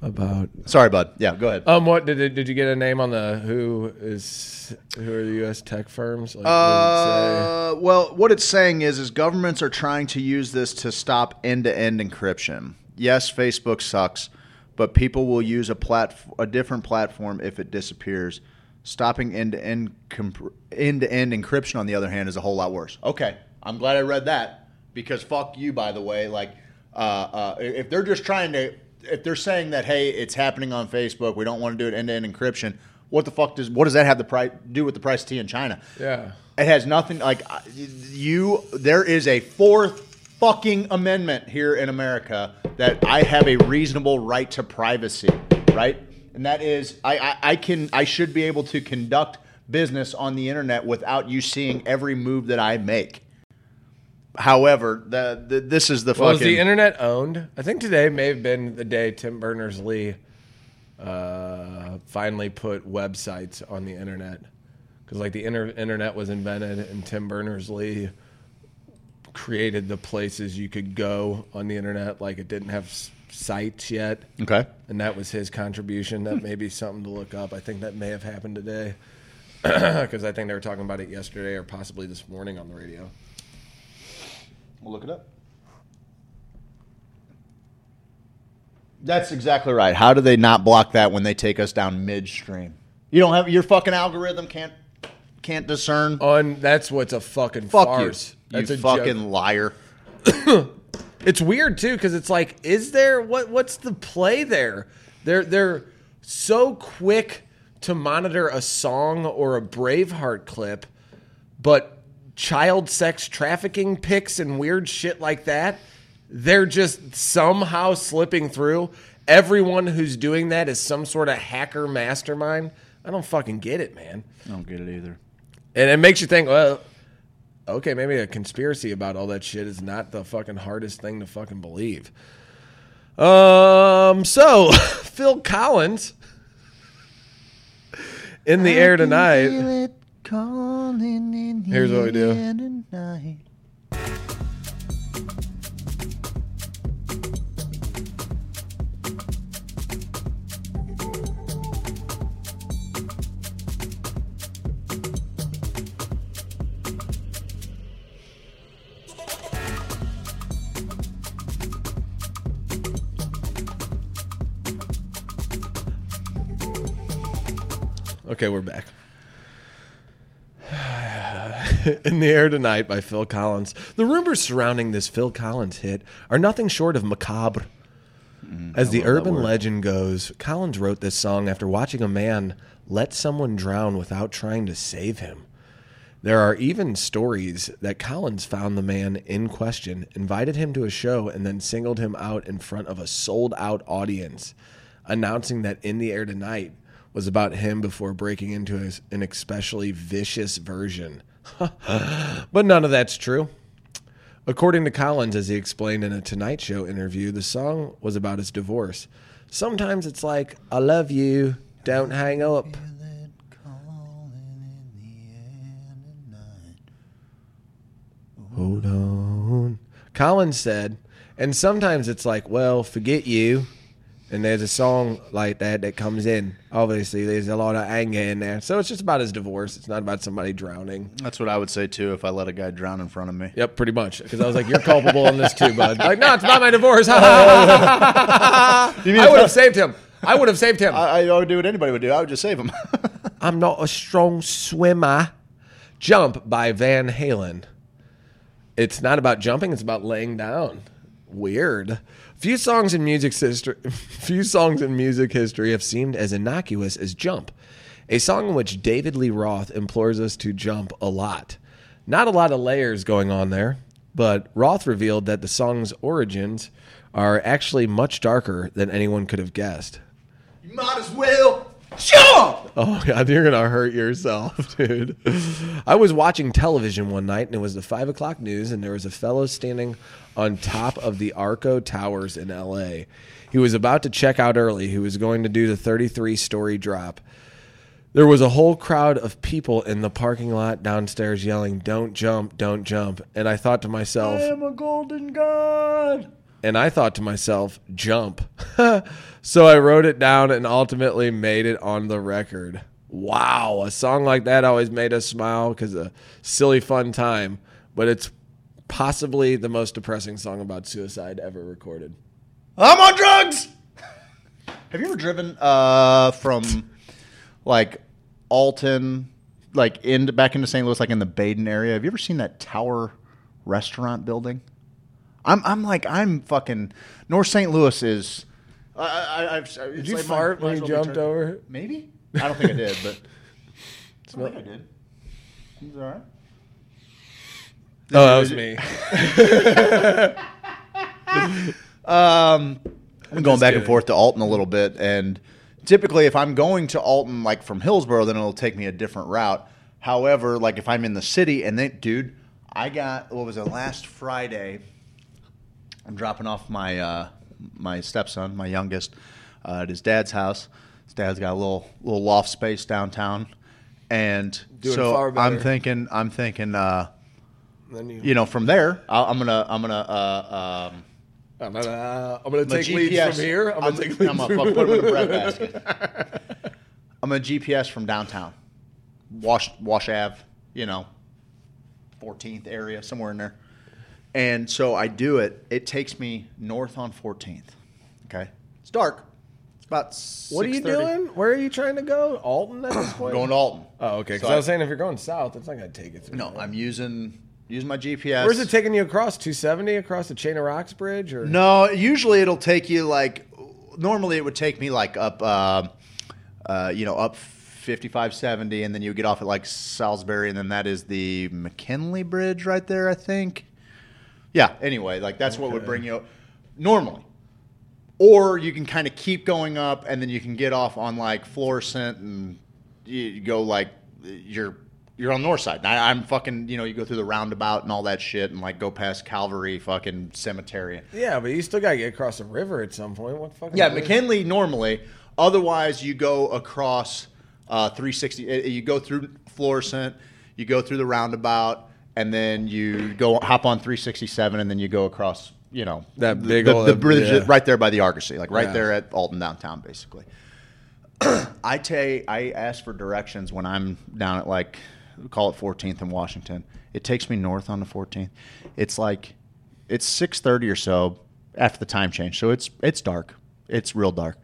about. Sorry, bud. Yeah, go ahead. Um, what did did you get a name on the who is who are the U.S. tech firms? Like, Uh, well, what it's saying is, is governments are trying to use this to stop end-to-end encryption. Yes, Facebook sucks, but people will use a plat a different platform if it disappears. Stopping end-to-end comp- end-to-end encryption, on the other hand, is a whole lot worse. Okay, I'm glad I read that because fuck you, by the way. Like, uh, uh, if they're just trying to if they're saying that hey, it's happening on Facebook, we don't want to do it end to end encryption. What the fuck does what does that have the price do with the price of tea in China? Yeah. It has nothing like you. There is a fourth fucking amendment here in America that I have a reasonable right to privacy, right? And that is, I, I, I can, I should be able to conduct business on the internet without you seeing every move that I make. However, the, the this is the Well, fucking the internet owned? I think today may have been the day Tim Berners Lee uh, finally put websites on the internet. Because, like, the inter- internet was invented, and Tim Berners Lee created the places you could go on the internet. Like, it didn't have s- sites yet. okay. And that was his contribution. That may be something to look up. I think that may have happened today. [CLEARS THROAT] Because I think they were talking about it yesterday or possibly this morning on the radio. We'll look it up. That's exactly right. How do they not block that when they take us down midstream? You don't have your fucking algorithm can't can't discern. On that's what's a fucking Fuck farce. you, That's you a fucking joke. liar. [COUGHS] It's weird too because it's like, is there what? What's the play there? They're they're so quick to monitor a song or a Braveheart clip, but child sex trafficking pics and weird shit like that, they're just somehow slipping through. Everyone who's doing that is some sort of hacker mastermind. I don't fucking get it, man. I don't get it either. And it makes you think, well, okay, maybe a conspiracy about all that shit is not the fucking hardest thing to fucking believe. Um, so [LAUGHS] Phil Collins in the air tonight. Come in here's what we do. Okay, we're back. [LAUGHS] In the Air Tonight by Phil Collins. The rumors surrounding this Phil Collins hit are nothing short of macabre. As the urban legend goes, Collins wrote this song after watching a man let someone drown without trying to save him. There are even stories that Collins found the man in question, invited him to a show, and then singled him out in front of a sold out audience, announcing that In the Air Tonight was about him before breaking into a- an especially vicious version. [LAUGHS] but none of that's true. According to Collins, as he explained in a Tonight Show interview, the song was about his divorce. Sometimes it's like, I love you, don't hang up. Hold on. Collins said, and sometimes it's like, well, forget you. And there's a song like that that comes in. Obviously, there's a lot of anger in there. So it's just about his divorce. It's not about somebody drowning. That's what I would say too if I let a guy drown in front of me. Yep, pretty much. Because I was like, you're culpable in this too, bud. Like, no, it's about my divorce. [LAUGHS] [LAUGHS] I would have saved him. I would have saved him. I, I would do what anybody would do. I would just save him. [LAUGHS] I'm not a strong swimmer. Jump by Van Halen. It's not about jumping, it's about laying down. Weird. Few songs in music history [LAUGHS] few songs in music history have seemed as innocuous as Jump. A song in which David Lee Roth implores us to jump a lot. Not a lot of layers going on there, but Roth revealed that the song's origins are actually much darker than anyone could have guessed. you might as well jump. Oh [LAUGHS] god, you're gonna hurt yourself, [LAUGHS] dude. I was watching television one night and it was the five o'clock news, and there was a fellow standing on top of the Arco Towers in LA. He was about to check out early. He was going to do the 33 story drop. There was a whole crowd of people in the parking lot downstairs yelling, Don't jump, don't jump. And I thought to myself, "I am a golden god. and I thought to myself, jump. [LAUGHS] so I wrote it down and ultimately made it on the record. Wow, a song like that always made us smile because a silly, fun time. But it's possibly the most depressing song about suicide ever recorded. I'm on drugs. [LAUGHS] Have you ever driven uh, from like Alton, like into back into St. Louis, like in the Baden area? Have you ever seen that Tower restaurant building? I'm I'm like I'm fucking North St. Louis is I, I, I've, Did you fart when you jumped over? Maybe. I don't think I did, but [LAUGHS] I don't think I did. It's all right. Oh, that was me. [LAUGHS] Um, I'm going back and kidding. forth to Alton a little bit, and typically, if I'm going to Alton, like from Hillsboro, then it'll take me a different route. However, like if I'm in the city, and then, dude, I got what was it last Friday? I'm dropping off my uh, my stepson, my youngest, uh, at his dad's house. His dad's got a little little loft space downtown, and Doing so I'm thinking, I'm thinking, uh, Then you, you know, from there, I'll, I'm gonna, I'm gonna. Uh, um, I'm gonna, I'm gonna take leads from here. I'm gonna I'm, take I'm gonna from put them in a bread basket. I'm gonna GPS from downtown, Wash Wash Ave, you know, 14th area somewhere in there. And so I do it. It takes me north on 14th. Okay, it's dark. It's about. What are you 6:30. doing? Where are you trying to go? Alton at this [CLEARS THROAT] point? Going to Alton. Oh, okay. Because So I was saying if you're going south, it's not gonna take you through. No. I'm using using my GPS. Where's it taking you across? 270 across the Chain of Rocks Bridge, or No, usually it'll take you like. Normally it would take me like up, uh, uh, you know, up fifty-five, seventy, and then you get off at like Salisbury, and then that is the McKinley Bridge right there, I think. Yeah. Anyway, like that's what would bring you up normally. Or you can kind of keep going up, and then you can get off on like Florissant, and you go like you're you're on the north side. I, I'm fucking, you know, you go through the roundabout and all that shit, and like go past Calvary fucking cemetery. yeah, but you still gotta get across the river at some point. What fucking? Yeah? McKinley normally. Otherwise, you go across uh, 360. uh, You go through Florissant, you go through the roundabout, and then you go hop on 367, and then you go across. You know That big the, ol- the bridge yeah. right there by the Argosy, like right Yeah. there at Alton downtown, basically. [CLEARS THROAT] I take I ask for directions when I'm down at like call it 14th in Washington. It takes me north on the 14th. It's like it's 6:30 or so after the time change, so it's it's dark. It's real dark.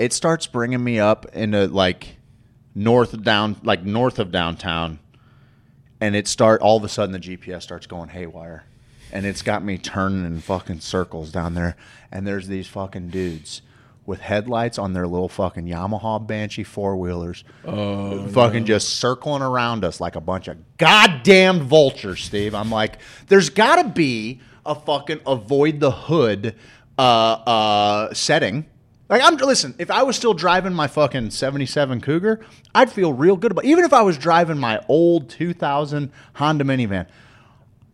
It starts bringing me up into like north down like north of downtown and it start all of a sudden the GPS starts going haywire, and it's got me turning in fucking circles down there. And there's these fucking dudes with headlights on their little fucking Yamaha Banshee four wheelers, fucking just circling around us like a bunch of goddamn vultures. Steve, I'm like, there's got to be a fucking avoid the hood uh, uh, setting. Like I'm listen, if I was still driving my fucking 77 Cougar, I'd feel real good about even if I was driving my old 2000 Honda minivan.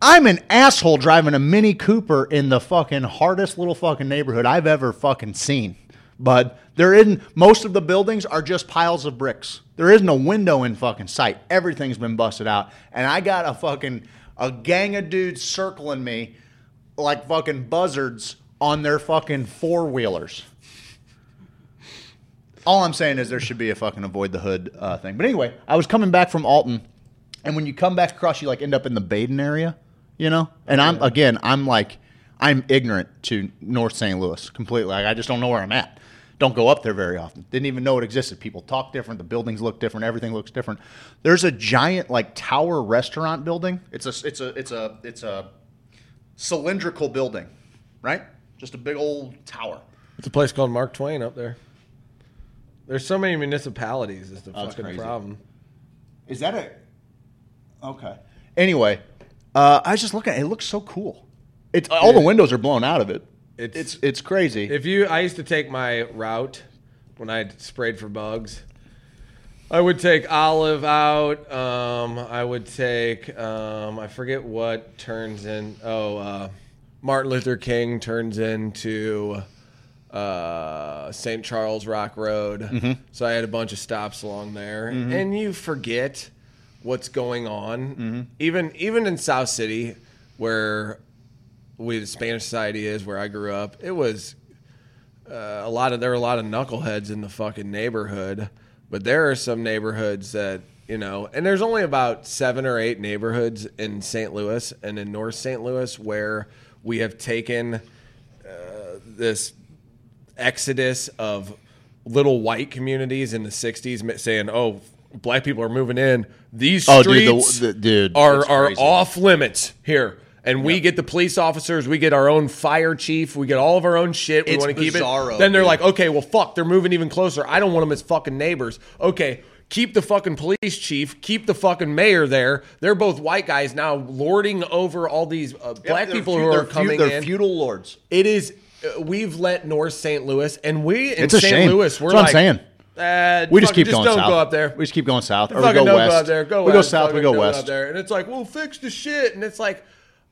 I'm an asshole driving a Mini Cooper in the fucking hardest little fucking neighborhood I've ever fucking seen. But there isn't most of the buildings are just piles of bricks. There isn't a window in fucking sight. Everything's been busted out. And I got a fucking a gang of dudes circling me like fucking buzzards on their fucking four wheelers. All I'm saying is there should be a fucking avoid the hood uh, thing. But anyway, I was coming back from Alton, and when you come back across, you like end up in the Baden area, you know. And I'm again, I'm like, I'm ignorant to North St. Louis completely. Like, I just don't know where I'm at. Don't go up there very often. Didn't even know it existed. People talk different. The buildings look different. Everything looks different. There's a giant like tower restaurant building. It's a it's a it's a it's a cylindrical building, right? Just a big old tower. It's a place called Mark Twain up there. There's so many municipalities. Is the Oh, it's fucking crazy. problem. Is that a okay? Anyway, uh, I was just looking. It looks so cool. It's all the windows are blown out of it. It's- It's it's crazy. If you, I used to take my route when I sprayed for bugs. I would take Olive out. Um, I would take, um, I forget what turns in. Oh, uh, Martin Luther King turns into uh, St. Charles Rock Road. So I had a bunch of stops along there, and you forget what's going on. Even even in South City, where we the Spanish Society is, where I grew up, it was uh, a lot of there were a lot of knuckleheads in the fucking neighborhood, but there are some neighborhoods that you know, and there's only about seven or eight neighborhoods in St. Louis and in North St. Louis where we have taken uh, this exodus of little white communities in the '60s, saying, "Oh, black people are moving in. These Oh, dude, the- streets the- dude, are are off limits here." And we get the police officers, we get our own fire chief, we get all of our own shit. We want to keep it. Then they're dude. like, okay, well, fuck, they're moving even closer. I don't want them as fucking neighbors. Okay, keep the fucking police chief, keep the fucking mayor there. They're both white guys now lording over all these uh, black They're people who they're are coming they're in. feudal lords. It is. We've let North St. Louis, and we in It's a St. shame. Louis, we're That's what I'm saying. Uh, We just keep going don't south. go up there. We just keep going south, or we go west. go up there. Go we go west. south. We go west. Up there. And it's like, well, fix the shit. And it's like,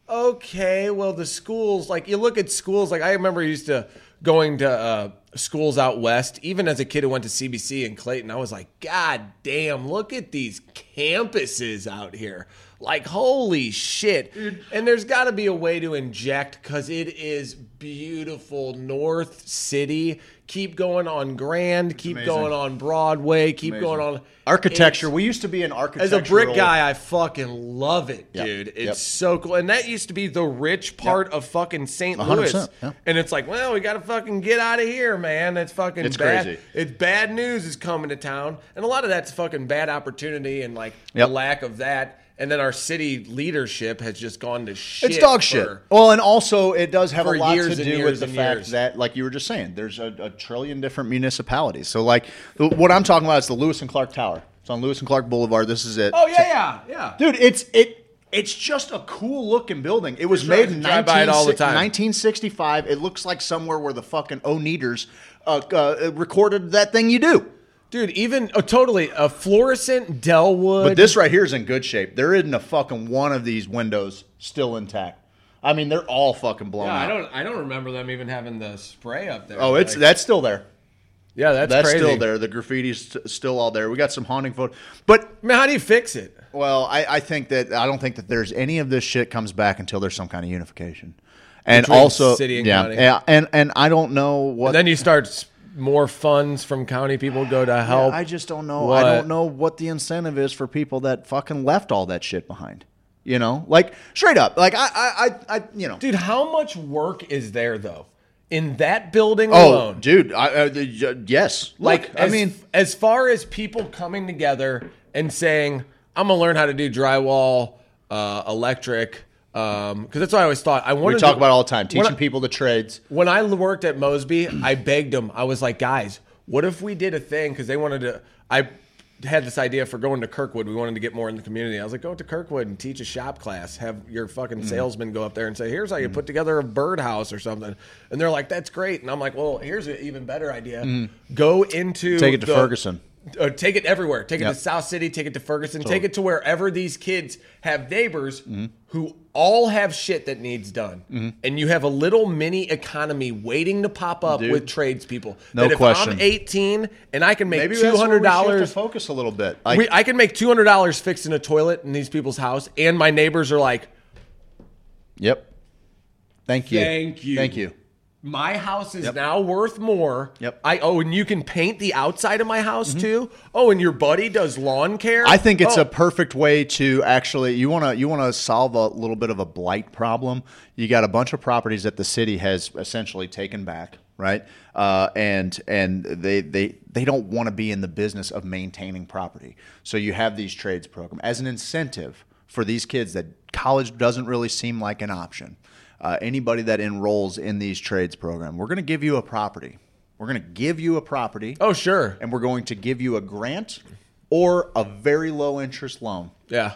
okay, well, the schools, like, you look at schools, like, I remember used to going to uh, schools out west, even as a kid who went to CBC in Clayton, I was like, God damn, look at these campuses out here. Like, holy shit. And there's got to be a way to inject because it is beautiful North City. Keep going on Grand, keep amazing. going on Broadway, keep going on Architecture. It's- We used to be an architecture. as a brick guy, I fucking love it, Yep. dude. It's Yep. so cool. And that used to be the rich part of fucking St. Louis. 100%, yeah. And it's like, well, we got to fucking get out of here, man. It's fucking It's bad. crazy. It's bad news is coming to town. And a lot of that's fucking bad opportunity and like Yep. the lack of that. And then our city leadership has just gone to shit. It's dog shit. Well, and also it does have a lot to do with the fact years. that, like you were just saying, there's a, a trillion different municipalities. So, like, what I'm talking about is the Lewis and Clark Tower. It's on Lewis and Clark Boulevard. This is it. Oh, yeah, yeah, yeah. dude, it's it. It's just a cool looking building. It was Sure, made in by it all the 19, time. 1965. It looks like somewhere where the fucking Oneders uh, uh, recorded that thing you do. Dude, even oh, totally a Florissant Dellwood. But this right here is in good shape. There isn't a fucking one of these windows still intact. I mean, they're all fucking blown yeah, out. I don't I don't remember them even having the spray up there. Oh, it's Like- that's still there. yeah, that's, That's crazy. still there. The graffiti's st- still all there. We got some haunting photo, but I mean, how do you fix it? well, I, I think that I don't think that there's any of this shit comes back until there's some kind of unification, and Between also city and yeah, county. yeah, and and I don't know what. then you start s- more funds from county people go to help. I just don't know. What? I don't know what the incentive is for people that fucking left all that shit behind. You know, like straight up, like I, I, I, I you know. Dude, how much work is there though in that building Oh, alone? dude, I, uh, the- yes. like, Look, I mean, as far as people coming together and saying, "I'm gonna learn how to do drywall, uh, electric," Um, because that's what I always thought. I wanted we talk to, about all the time, teaching I- people the trades. when I worked at Mosby, I begged them. I was like, guys, what if we did a thing? Because they wanted to. I had this idea for going to Kirkwood. We wanted to get more in the community. I was like, go to Kirkwood and teach a shop class. Have your fucking Mm-hmm. salesman go up there and say, here's how you mm-hmm. put together a birdhouse or something. And they're like, that's great. And I'm like, well, here's an even better idea. Mm-hmm. Go into. Take it to the- Ferguson. Uh, take it everywhere. Take it to South City. Take it to Ferguson. Take it to wherever these kids have neighbors Mm-hmm. who all have shit that needs done, and you have a little mini economy waiting to pop up Dude. with tradespeople. No that if question. I'm 18 and I can make Maybe two that's where hundred we should have to dollars, focus a little bit. Like, we, I can make two hundred dollars fixing a toilet in these people's house, and my neighbors are like, yep. Thank you. Thank you. Thank you. My house is now worth more. Yep. Mm-hmm. I oh, and you can paint the outside of my house too. Oh, and your buddy does lawn care. I think it's Oh. a perfect way to actually you want to you want to solve a little bit of a blight problem. You got a bunch of properties that the city has essentially taken back, right? Uh, and and they they they don't want to be in the business of maintaining property. So you have these trades program as an incentive for these kids that college doesn't really seem like an option. Uh, anybody that enrolls in these trades program, we're going to give you a property. We're going to give you a property Oh sure. and we're going to give you a grant or a very low interest loan. Yeah.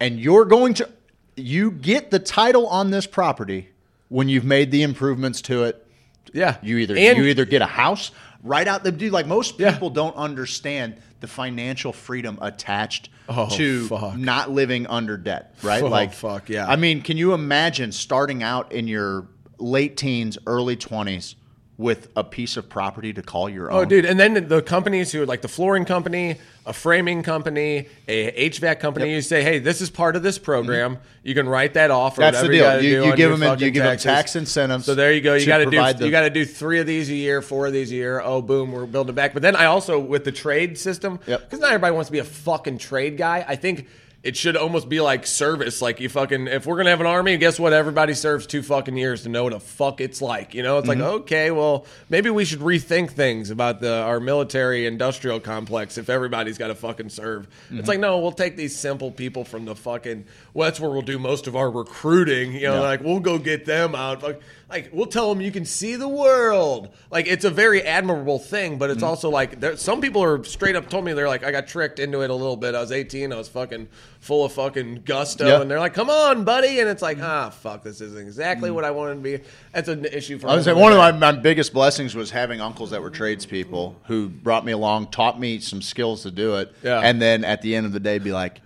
And you're going to you get the title on this property when you've made the improvements to it. Yeah. You either and you either get a house right out the dude like most Yeah. people don't understand the financial freedom attached Oh, to fuck. not living under debt, right? Oh, like fuck, yeah. I mean, can you imagine starting out in your late teens, early 20s with a piece of property to call your oh, own? Oh, dude, and then the companies who like the flooring company, a framing company, a HVAC company, you say, "Hey, this is part of this program. Mm-hmm. You can write that off." Or That's the deal. gotta You- you give them a- you give them tax incentives So there you go. You got to do you got to do three of these a year, four of these a year. Oh, boom, we're building back. But then I also with the trade system, Yep. because not everybody wants to be a fucking trade guy. I think it should almost be like service. Like you fucking, if we're gonna have an army, guess what? Everybody serves two fucking years to know what a fuck it's like. You know, it's like mm-hmm. okay, well, maybe we should rethink things about the our military industrial complex if everybody's got to fucking serve. It's mm-hmm. like no, we'll take these simple people from the fucking. Well, that's where we'll do most of our recruiting. You know, Yeah. like we'll go get them out. Fuck, Like we'll tell them you can see the world. Like it's a very admirable thing, but it's mm. also like there, some people are straight up told me they're like I got tricked into it a little bit. I was 18, I was fucking full of fucking gusto, and they're like, "Come on, buddy," and it's like, mm. ah, fuck, this isn't exactly mm. what I wanted to be. That's an issue for. I was one of my, my biggest blessings was having uncles that were tradespeople who brought me along, taught me some skills to do it, Yeah. and then at the end of the day, be like,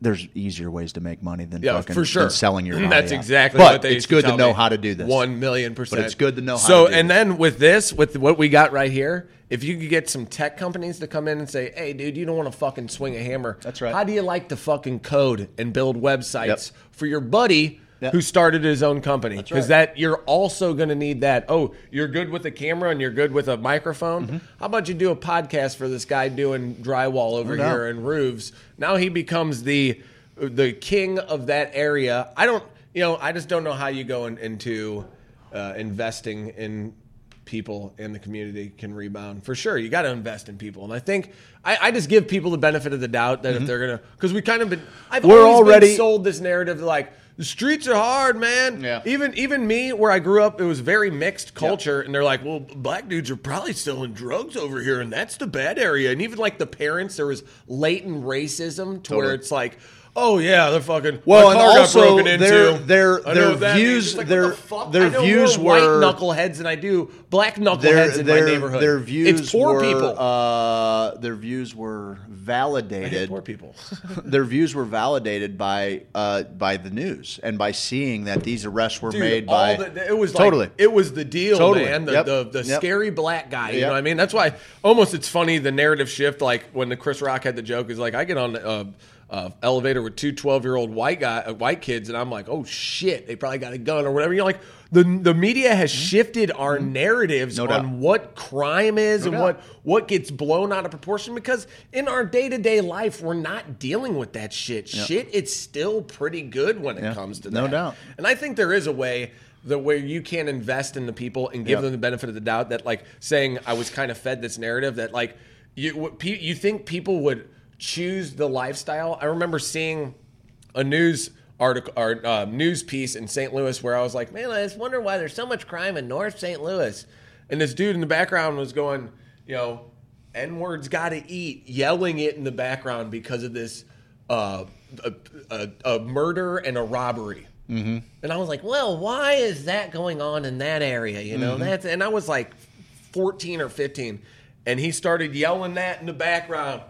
"There's easier ways to make money than Yeah, fucking for sure. selling your." [LAUGHS] body That's out." exactly But what they it's to good to tell know how to do this. One million percent. But it's good to know how So, to do and this. then with this, with what we got right here, if you could get some tech companies to come in and say, "Hey, dude, you don't want to fucking swing a hammer. That's right. How do you like to fucking code and build websites Yep. for your buddy?" Who started his own company? Because right. that you're also going to need that. Oh, you're good with a camera and you're good with a microphone. Mm-hmm. How about you do a podcast for this guy doing drywall over No here and roofs? Now he becomes the the king of that area. I don't, you know, I just don't know how you go in, into uh, investing in people in the community can rebound. For sure, you got to invest in people, and I think I, I just give people the benefit of the doubt that if they're gonna, because we kind of been, I've Mm-hmm. We're already- sold this narrative like. The streets are hard, man. Yeah. Even even me, where I grew up, it was very mixed culture, and they're like, "Well, black dudes are probably selling drugs over here, and that's the bad area." And even like the parents, there was latent racism to where it's like, "Oh yeah, they're fucking." Well, and also their- their- their what that means. views- like, their- the their views more white were- knuckleheads than I do black their knuckleheads in their, my neighborhood. their views it's poor were, people. Uh, their views were validated. poor people. [LAUGHS] [LAUGHS] their views were validated by uh, by the news and by seeing that these arrests were Dude, made by the, it was totally. like, it was the deal, Totally. man. The Yep. the, the Yep. scary black guy. You Yep. know what I mean? That's why almost it's funny the narrative shift. Like when the Chris Rock had the joke is like I get on a, a elevator with two 12 year old white guy uh, white kids and I'm like oh shit they probably got a gun or whatever. You're like the the media has shifted our narratives Mm-hmm. No on what crime is and doubt. what what gets blown out of proportion because in our day to day life we're not dealing with that shit. Shit, it's still pretty good when it Yeah. comes to No that. doubt. And I think there is a way that where you can invest in the people and give Yep. them the benefit of the doubt that like saying I was kind of fed this narrative that like you you think people would choose the lifestyle. I remember seeing a news article or uh, news piece in St. Louis where I was like, man, I just wonder why there's so much crime in North St. Louis. And this dude in the background was going, you know, N words got to eat, yelling it in the background because of this uh, a, a, a murder and a robbery. Mm-hmm. And I was like, well, why is that going on in that area? You know, that's and I was like 14 or 15, and he started yelling that in the background,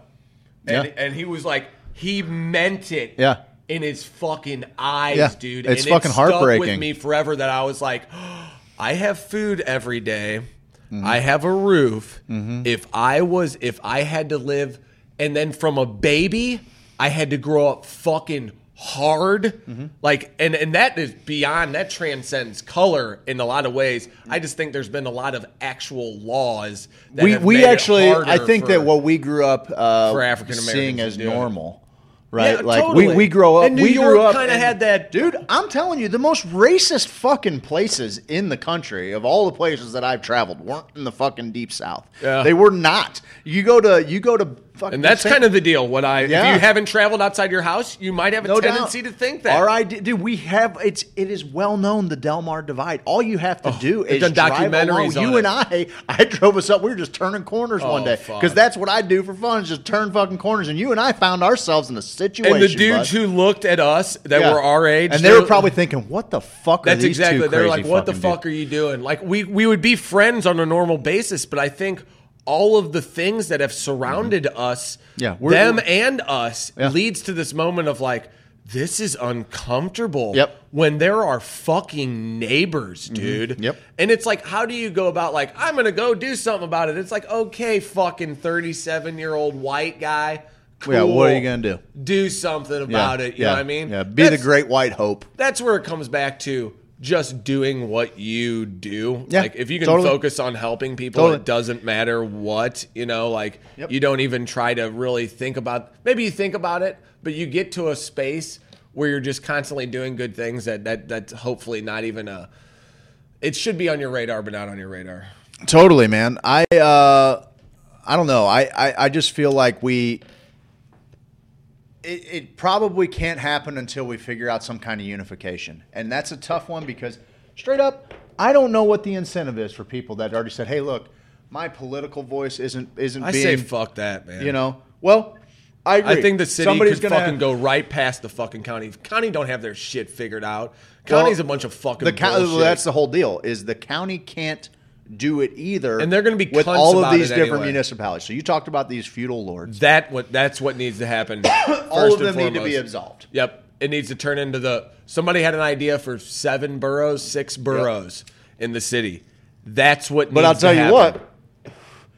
and Yeah. and he was like, he meant it. Yeah. In his fucking eyes, Yeah. dude. It's and fucking it stuck with me forever that I was like, [GASPS] I have food every day. Mm-hmm. I have a roof. If I was, if I had to live, and then from a baby, I had to grow up fucking hard. Mm-hmm. Like, and and that is beyond. That transcends color in a lot of ways. I just think there's been a lot of actual laws. That we we actually I think for- that what we grew up uh, for African seeing as normal. Right, Yeah, like totally. we, we grow up. And New we York grew up kinda had that- dude. I'm telling you, the most racist fucking places in the country of all the places that I've traveled weren't in the fucking deep south. Yeah. They were not. You go to you go to fucking And that's kind of the deal. What I, Yeah. if you haven't traveled outside your house, you might have a no tendency doubt. to think that. Our idea, dude. We have it's it is well known the Delmar Divide. All you have to oh, do is Oh, done drive documentaries You it. and I, I drove us up. We were just turning corners one Oh, day because that's what I do for fun. Is just turn fucking corners. And you and I found ourselves in a situation. and the dudes bud. who looked at us that Yeah. were our age, and they were probably thinking, "What the fuck are That's these exactly. two They were crazy like, "What the fuck dudes?" are you doing?" Like we we would be friends on a normal basis, but I think all of the things that have surrounded us, Mm-hmm. Yeah, we're- them we're- and us, Yeah. leads to this moment of like. This is uncomfortable. Yep. When there are fucking neighbors, dude. Mm-hmm. Yep. And it's like, how do you go about like, I'm gonna go do something about it? It's like, okay, fucking 37 year old white guy. Cool. Yeah, what are you gonna do? Do something about Yeah, it. You yeah, know what I mean? Yeah, be the great white hope. that's where it comes back to just doing what you do. Yeah, like if you can totally. focus on helping people, Totally. it doesn't matter what, you know, like Yep. you don't even try to really think about maybe you think about it, but you get to a space where you're just constantly doing good things that that that's hopefully not even a it should be on your radar but not on your radar. Totally, man. I uh, I don't know. I, I, I just feel like we. It, it probably can't happen until we figure out some kind of unification, and that's a tough one because straight up, I don't know what the incentive is for people that already said, "Hey, look, my political voice isn't isn't I being." say fuck that, man. You know, well, I agree. I think the city Somebody's could fucking go right past the fucking county. County don't have their shit figured out. Well, County's a bunch of fucking the county. Well, that's the whole deal. Is the county can't do it either, And they're gonna be with all of these different anyway. municipalities. So you talked about these feudal lords. that what that's what needs to happen. [COUGHS] all of them need to be absolved. Yep, it needs to turn into the somebody had an idea for seven boroughs, six boroughs in the city. That's what. But I'll to tell you what,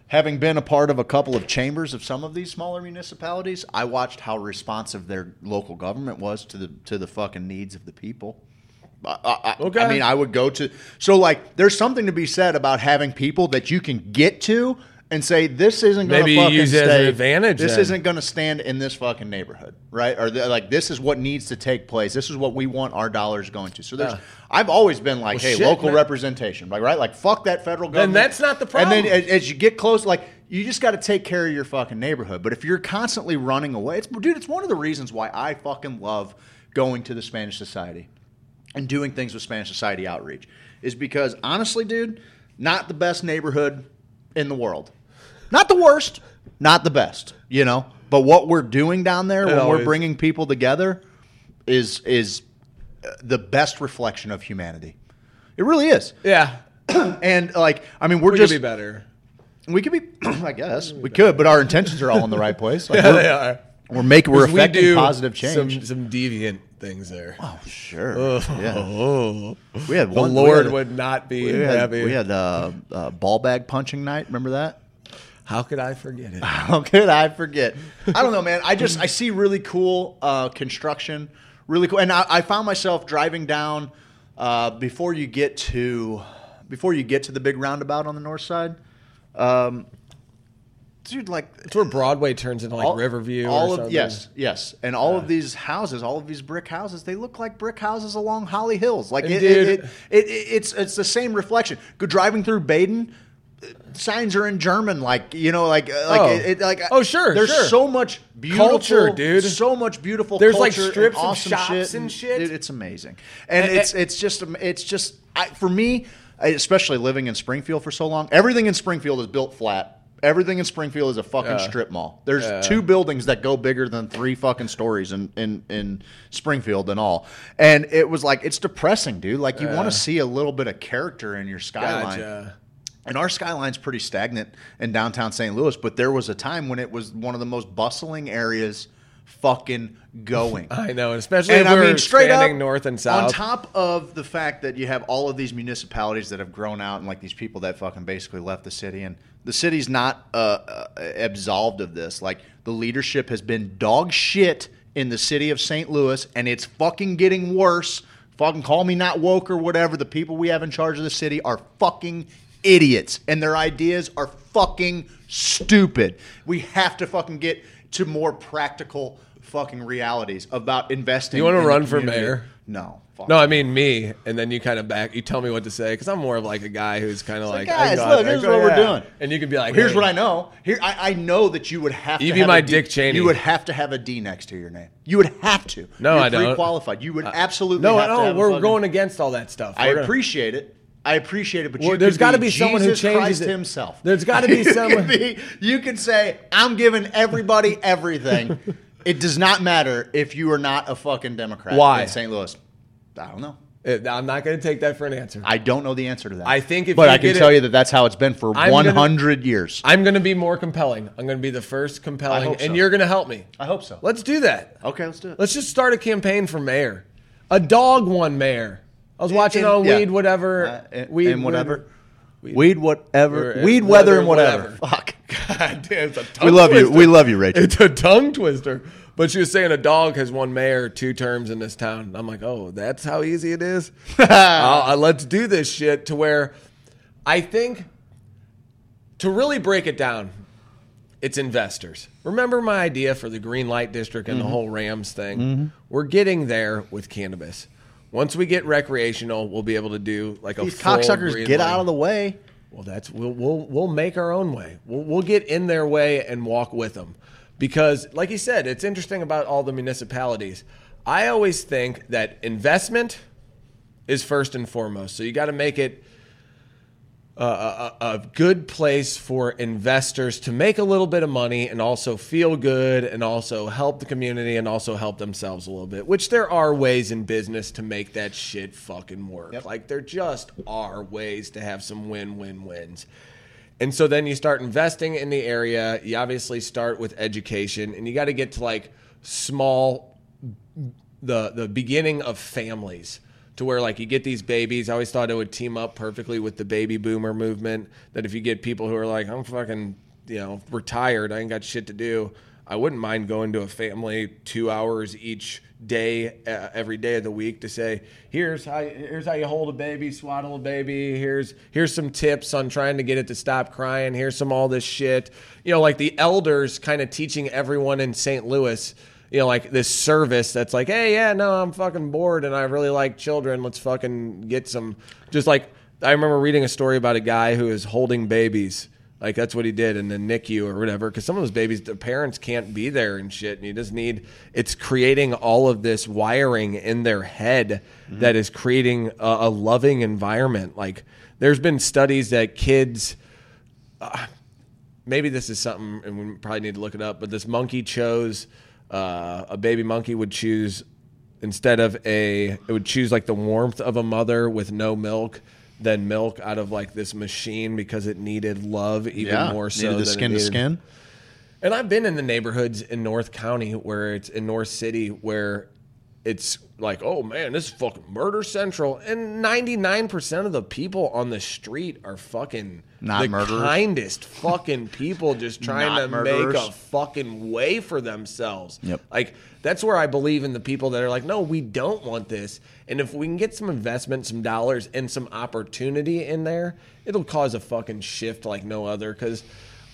having been a part of a couple of chambers of some of these smaller municipalities, I watched how responsive their local government was to the to the fucking needs of the people. I, I, Okay. I mean, I would go to so like there's something to be said about having people that you can get to and say this isn't going to fucking use stay. an advantage This then. isn't going to stand in this fucking neighborhood, right? Or like this is what needs to take place. This is what we want our dollars going to. So there's. I've always been like, Well, hey, shit, local man. representation, like right, like fuck that federal government. that's not the problem. And then as, as you get close, like you just got to take care of your fucking neighborhood. But if you're constantly running away, it's dude, it's one of the reasons why I fucking love going to the Spanish Society and doing things with Spanish Society outreach is because honestly, dude, not the best neighborhood in the world, not the worst, not the best, you know. But what we're doing down there when we're bringing people together is is uh, the best reflection of humanity. It really is. Yeah, [CLEARS THROAT] And like, I mean, we're just. we just could be better. we could be, [CLEARS THROAT] I guess we could, but our intentions are all in the right [LAUGHS] place. Like Yeah, we're, they are. we're making, we're we affecting do positive change. Some some deviant things there. oh, sure. [LAUGHS] yeah. Oh, [LAUGHS] We had the. Lord had, would not be We had, happy. we had uh, uh, ball bag punching night. Remember that? How could I forget it? [LAUGHS] How could I forget? I don't know, man. I just I see really cool uh, construction, really cool, and I, I found myself driving down uh, before you get to before you get to the big roundabout on the north side. Um, dude, like It's where Broadway turns into like all- Riverview. All of yes, yes, and all of these houses, all of these brick houses, they look like brick houses along Holly Hills. Like it, dude- it, it, it, it's it's the same reflection. Go driving through Baden. Signs are in German, like you know, like uh, like Oh. it, like Oh, sure, There's sure. so much beautiful Culture, dude. So much beautiful. There's, like, culture and strips of awesome shops and shit. Dude, it's amazing, and And- it's it's just it's just I, for me, especially living in Springfield for so long. Everything in Springfield is built flat. Everything in Springfield is a fucking Yeah. strip mall. There's Yeah. two buildings that go bigger than three fucking stories in, in, in Springfield and all. And it was like it's depressing, dude. Like you want to see a little bit of character in your skyline. Gotcha. And our skyline's pretty stagnant in downtown St. Louis, but there was a time when it was one of the most bustling areas fucking going. [LAUGHS] I know, especially And if I we're mean, straight up, north and south. On top of the fact that you have all of these municipalities that have grown out and like these people that fucking basically left the city, and the city's not uh, uh, absolved of this. Like the leadership has been dog shit in the city of St. Louis, and it's fucking getting worse. Fucking call me not woke or whatever. The people we have in charge of the city are fucking idiots, and their ideas are fucking stupid. We have to fucking get to more practical fucking realities about investing. You wanna in the run for community. mayor? No. Fuck no, I mean me, and then you kind of back. You tell me what to say because I'm more of like a guy who's kind of like, "Guys, oh, I got- look, I here's got- what we're yeah." doing. and you can be like, Here's hey, what I know. Here, I, I know that you would have You to be have my a D- Dick Cheney. You would have to have a D next to your name. You would have to. No, You're I don't. Pre-qualified. You would uh, absolutely. No, have to no, have a we're fucking- going against all that stuff. I We're gonna- appreciate it. I appreciate it, but Well, you there's got to be someone who Jesus changes Christ it. himself. There's gotta be [LAUGHS] You someone- can be- you can say, "I'm giving everybody everything." [LAUGHS] it does not matter if you are not a fucking Democrat. Why? in St. Louis? I don't know. Uh, I'm not going to take that for an answer. I don't know the answer to that. I think if but you I can get tell it- you that that's how it's been for I'm gonna- 100 years. I'm going to be more compelling. I'm going to be the first compelling, hope so. and you're going to help me. I hope so. Let's do that. Okay, let's do it. Let's just start a campaign for mayor. A dog won mayor. I was watching And- on yeah. Weed, whatever. Uh, and- weed, and whatever. Weed, whatever. Or, uh, Weed, weather, weather, and whatever. whatever. Fuck. [LAUGHS] God damn, it's a tongue We love you. twister. We love you, Rachel. It's a tongue twister. But she was saying a dog has won mayor two terms in this town. I'm like, oh, that's how easy it is. [LAUGHS] Uh, let's do this shit to where I think to really break it down, it's investors. Remember my idea for the green light district and the Mm-hmm. whole Rams thing? We're getting there with cannabis. Once we get recreational, we'll be able to do like a These full cocksuckers green get light. out of the way. Well, that's we'll we'll we'll make our own way. We'll we'll get in their way and walk with them, because like you said, it's interesting about all the municipalities. I always think that investment is first and foremost. So you got to make it a, a, a good place for investors to make a little bit of money and also feel good and also help the community and also help themselves a little bit. Which there are ways in business to make that shit fucking work. Like there just are ways to have some win win wins. And so then you start investing in the area. You obviously start with education and you got to get to like small the the beginning of families to where like you get these babies. I always thought it would team up perfectly with the baby boomer movement. That if you get people who are like, I'm fucking, you know, retired, I ain't got shit to do. I wouldn't mind going to a family two hours each day, uh, every day of the week to say, here's how here's how you hold a baby, swaddle a baby. Here's here's some tips on trying to get it to stop crying. Here's some all this shit. You know, like the elders kind of teaching everyone in St. Louis you know, like this service that's like, hey, yeah, no, I'm fucking bored and I really like children. Let's fucking get some. Just like, I remember reading a story about a guy who is holding babies. Like, that's what he did in the NICU or whatever. Because some of those babies, the parents can't be there and shit. And you just need, it's creating all of this wiring in their head mm-hmm. that is creating a, a loving environment. Like, there's been studies that kids, uh, maybe this is something, and we probably need to look it up. But this monkey chose uh, a baby monkey would choose instead of a it would choose like the warmth of a mother with no milk than milk out of like this machine because it needed love even Yeah. more so than skin to skin. and I've been in the neighborhoods in North County where it's in North City where it's like, oh man, this is fucking murder central. And 99% of the people on the street are fucking Not the murderers. kindest fucking people just [LAUGHS] trying to murderers. make a fucking way for themselves. Yep. Like that's where I believe in the people that are like, no, we don't want this. And if we can get some investment, some dollars, and some opportunity in there, it'll cause a fucking shift like no other. Because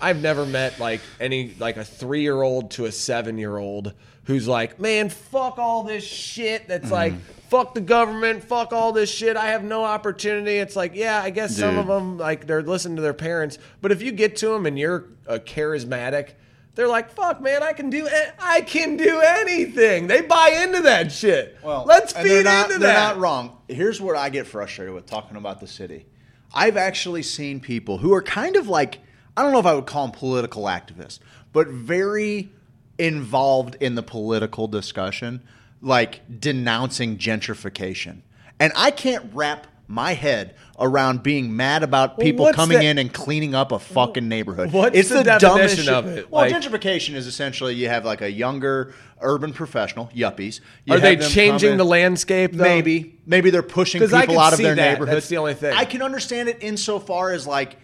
I've never met like any like a three year old to a seven year old who's like, man, fuck all this shit. That's mm. like, fuck the government, fuck all this shit. I have no opportunity. It's like, yeah, I guess some of them like they're listening to their parents, but if you get to them and you're a charismatic. They're like, "Fuck, man! I can do, a- I can do anything." They buy into that shit. Well, let's feed they're not, into they're that. not wrong. Here's where I get frustrated with talking about the city. I've actually seen people who are kind of like I don't know if I would call them political activists, but very involved in the political discussion, like denouncing gentrification. And I can't wrap my head around being mad about people what's coming the- in and cleaning up a fucking neighborhood. What's it's the the, definition dumbest shit. of it? Well, Like- gentrification is essentially you have like a younger urban professional, yuppies. You Are they have them come changing in- the landscape? Though? Maybe, maybe they're pushing 'Cause I people can out of see their that. neighborhood. That's the only thing. I can understand it insofar as like,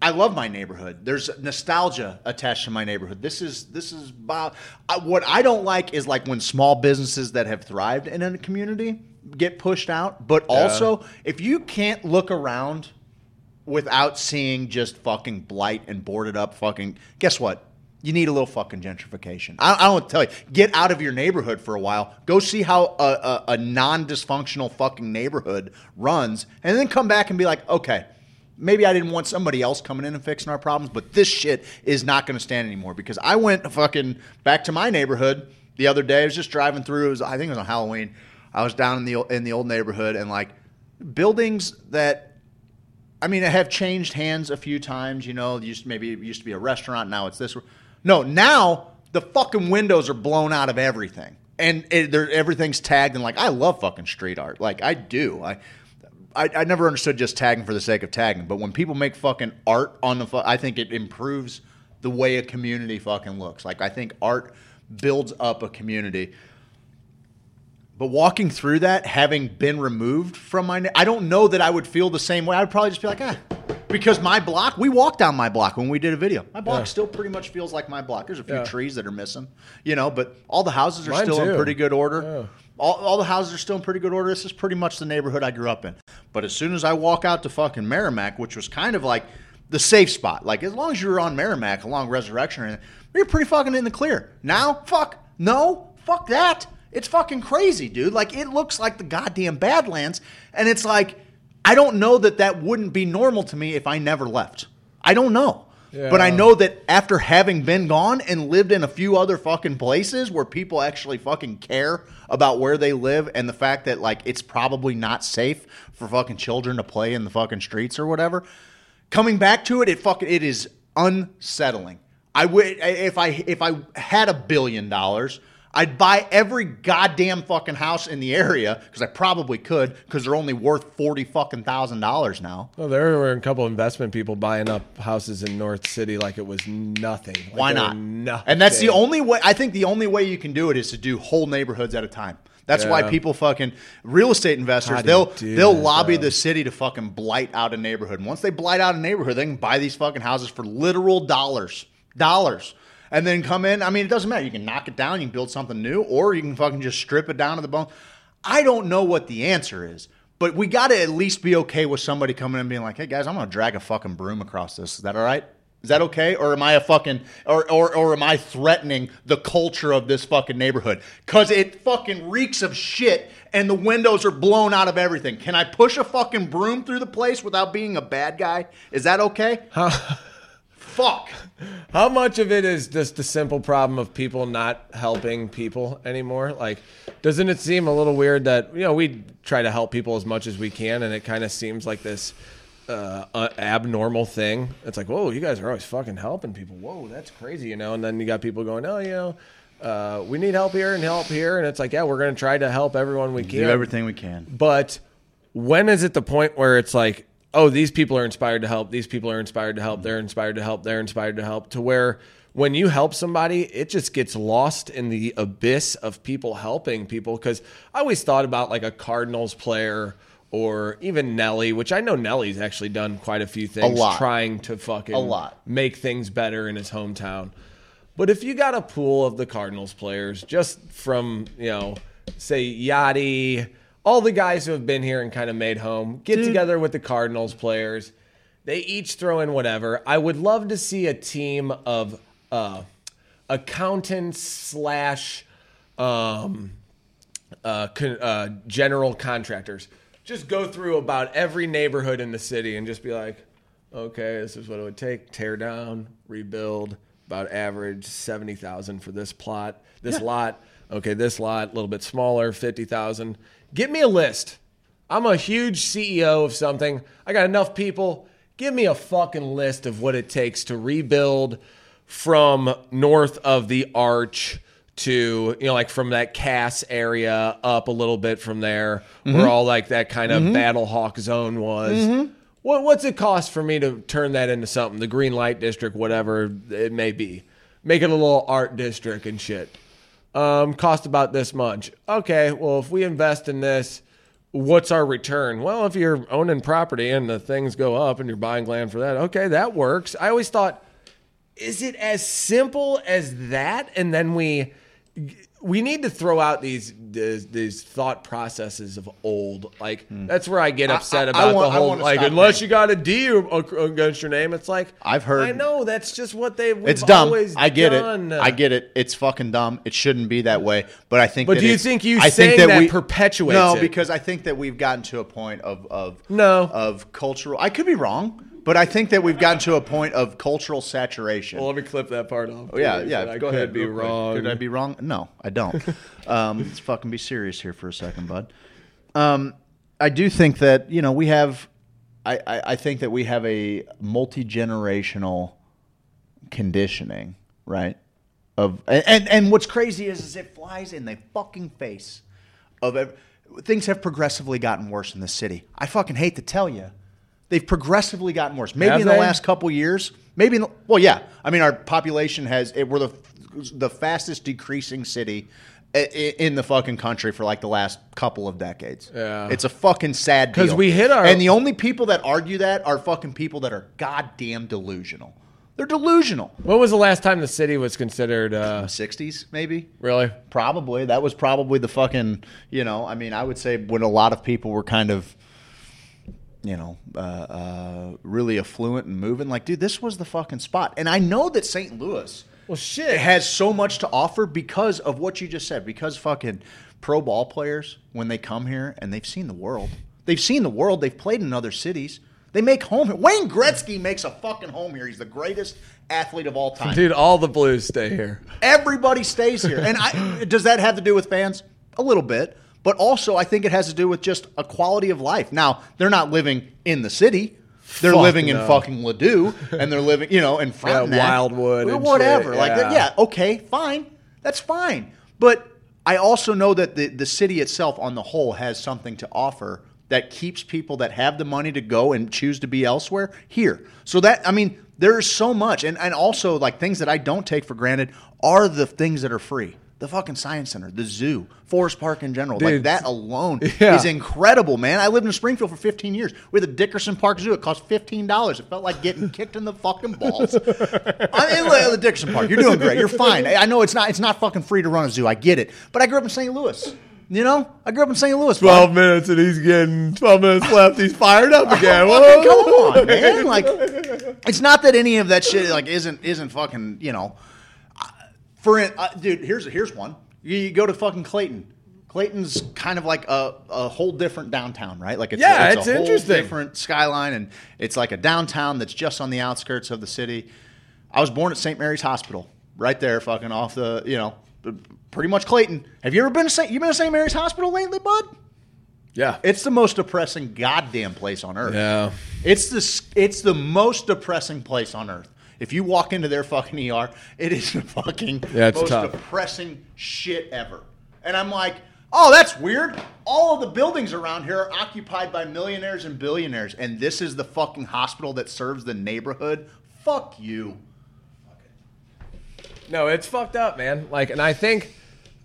I love my neighborhood. There's nostalgia attached to my neighborhood. This is this is about I, what I don't like is like when small businesses that have thrived in a community get pushed out. But also, if you can't look around without seeing just fucking blight and boarded up fucking guess what you need a little fucking gentrification i, I don't tell you get out of your neighborhood for a while go see how a, a, a non-dysfunctional fucking neighborhood runs and then come back and be like okay maybe i didn't want somebody else coming in and fixing our problems but this shit is not going to stand anymore because i went fucking back to my neighborhood the other day i was just driving through it was i think it was on halloween i was down in the in the old neighborhood and like buildings that I mean, have changed hands a few times. You know, used maybe it used to be a restaurant. Now it's this. No, now the fucking windows are blown out of everything, and it, everything's tagged. And like, I love fucking street art. Like, I do. I, I, I never understood just tagging for the sake of tagging. But when people make fucking art on the, fu- I think it improves the way a community fucking looks. Like, I think art builds up a community But walking through that, having been removed from my, I don't know that I would feel the same way. I'd probably just be like, ah, because my block, we walked down my block when we did a video. My block Yeah. still pretty much feels like my block. There's a few Yeah. trees that are missing, you know, but all the houses are Mine still in too. pretty good order. Yeah. All, all the houses are still in pretty good order. This is pretty much the neighborhood I grew up in. But as soon as I walk out to fucking Meramec, which was kind of like the safe spot, like as long as you were on Meramec along Resurrection, you're pretty fucking in the clear. Now, fuck, no, fuck that. It's fucking crazy, dude. Like it looks like the goddamn Badlands, and it's like I don't know that that wouldn't be normal to me if I never left. I don't know. But I know that after having been gone and lived in a few other fucking places where people actually fucking care about where they live and the fact that like it's probably not safe for fucking children to play in the fucking streets or whatever, coming back to it, it fucking it is unsettling. I would if I if I had a billion dollars, I'd buy every goddamn fucking house in the area because I probably could because they're only worth forty fucking thousand dollars now. Well, there were a couple investment people buying up houses in North City like it was nothing. Like Why not? Nothing. And that's the only way. I think the only way you can do it is to do whole neighborhoods at a time. That's why people fucking real estate investors they'll they'll that, lobby the city to fucking blight out a neighborhood. And once they blight out a neighborhood, they can buy these fucking houses for literal dollars, dollars, and then come in. I mean, it doesn't matter. You can knock it down, you can build something new, or you can fucking just strip it down to the bone. I don't know what the answer is. But we got to at least be okay with somebody coming in and being like, "Hey guys, I'm going to drag a fucking broom across this. Is that all right? Is that okay? Or am I a fucking or or, or am I threatening the culture of this fucking neighborhood? Cuz it fucking reeks of shit and the windows are blown out of everything. Can I push a fucking broom through the place without being a bad guy? Is that okay? Fuck. How much of it is just the simple problem of people not helping people anymore? Like, doesn't it seem a little weird that you know we try to help people as much as we can, and it kind of seems like this uh, uh, abnormal thing? It's like, whoa, you guys are always fucking helping people. Whoa, that's crazy, you know. And then you got people going, oh, you know, uh, we need help here and help here, and it's like, yeah, we're gonna try to help everyone we can. Do everything we can. But when is it the point where it's like, oh, these people are inspired to help, these people are inspired to help, they're inspired to help, they're inspired to help, to where when you help somebody, it just gets lost in the abyss of people helping people. Because I always thought about like a Cardinals player or even Nelly, which I know Nelly's actually done quite a few things lot. trying to fucking A lot. make things better in his hometown. But if you got a pool of the Cardinals players, just from, you know, say Yadi, all the guys who have been here and kind of made home, get together with the Cardinals players. They each throw in whatever. I would love to see a team of uh, accountants slash um, uh, con- uh, general contractors. Just go through about every neighborhood in the city and just be like, okay, this is what it would take: tear down, rebuild. About average seventy thousand for this plot, this lot. Okay, this lot a little bit smaller, fifty thousand. Get me a list. I'm a huge CEO of something. I got enough people. Give me a fucking list of what it takes to rebuild from north of the arch to you know like from that Cass area up a little bit from there where mm-hmm. all like that kind of mm-hmm. battle hawk zone was. Mm-hmm. What what's it cost for me to turn that into something? The green light district, whatever it may be. Make it a little art district and shit. Um, cost about this much. Okay, well if we invest in this, what's our return? Well, if you're owning property and the things go up and you're buying land for that, okay, that works. I always thought is it as simple as that and then we we need to throw out these these, these thought processes of old like hmm. that's where i get upset. I- I about want- the whole like unless there. you got a d against your name it's like I've heard- i know that's just what they It's dumb. I get done. it. I get it. It's fucking dumb. It shouldn't be that way. But I think. But that do you think you I saying that we- perpetuates No, it? because I think that we've gotten to a point of of No. of cultural. I could be wrong, but I think that we've gotten to a point of cultural saturation. well let me clip that part off Oh, yeah, yeah. I go could ahead. be wrong Could I be wrong? No, I don't. [LAUGHS] um, let's fucking be serious here for a second, bud. Um, I do think that you know we have. I, I, I think that we have a multi generational conditioning, right? Of and, and what's crazy is is it flies in the fucking face of things have progressively gotten worse in the city. I fucking hate to tell you. They've progressively gotten worse. Maybe Have in the they? last couple years. Maybe in the, well, yeah. I mean, our population has it, we're the the fastest decreasing city in the fucking country for like the last couple of decades. Yeah. It's a fucking sad deal. Cuz we hit our- And the only people that argue that are fucking people that are goddamn delusional. They're delusional. When was the last time the city was considered? Uh, 60s, maybe? really? Probably. That was probably the fucking, you know, I mean, I would say when a lot of people were kind of, you know, uh, uh, really affluent and moving, like, dude, this was the fucking spot. And I know that St. Louis Well, shit. has so much to offer because of what you just said, because fucking pro ball players, when they come here and they've seen the world, they've seen the world, they've played in other cities. They make home here. Wayne Gretzky makes a fucking home here. He's the greatest athlete of all time. Dude, all the Blues stay here. Everybody stays here. And I, does that have to do with fans? A little bit. But also, I think it has to do with just a quality of life. Now, they're not living in the city. They're Fuck living in fucking Ladue, and they're living, you know, in front [LAUGHS] Yeah, Wildwood or whatever. shit, Like, yeah. yeah, okay, fine, that's fine. But I also know that the the city itself, on the whole, has something to offer that keeps people that have the money to go and choose to be elsewhere here. So that I mean, there's so much, and and also like things that I don't take for granted are the things that are free. The fucking science center, the zoo, Forest Park in general, like that alone [LAUGHS] Yeah. is incredible, man. I lived in Springfield for 15 years. We had the Dickerson Park Zoo. It cost fifteen dollars. It felt like getting [LAUGHS] kicked in the fucking balls. I mean, the Dickerson Park. You're doing great. You're fine. I know it's not it's not fucking free to run a zoo. I get it. But I grew up in St. Louis. You know, I grew up in St. Louis. 12 minutes and he's getting 12 minutes left. He's fired up again. [LAUGHS] Come on, man. Like, it's not that any of that shit like isn't isn't fucking you know. For in- uh, dude, here's here's one. You, you go to fucking Clayton. Clayton's kind of like a, a whole different downtown, right? Like it's Yeah, a, it's, it's a whole interesting. different skyline, and it's like a downtown that's just on the outskirts of the city. I was born at St. Mary's Hospital, right there, fucking off the you know, pretty much Clayton. Have you ever been to St. You been to St. Mary's Hospital lately, bud? Yeah. It's the most depressing goddamn place on earth. Yeah. It's the it's the most depressing place on earth. If you walk into their fucking ER, it is the fucking Yeah, it's most tough. depressing shit ever. And I'm like, oh, that's weird. All of the buildings around here are occupied by millionaires and billionaires, and this is the fucking hospital that serves the neighborhood. Fuck you. No, it's fucked up, man. Like, and I think,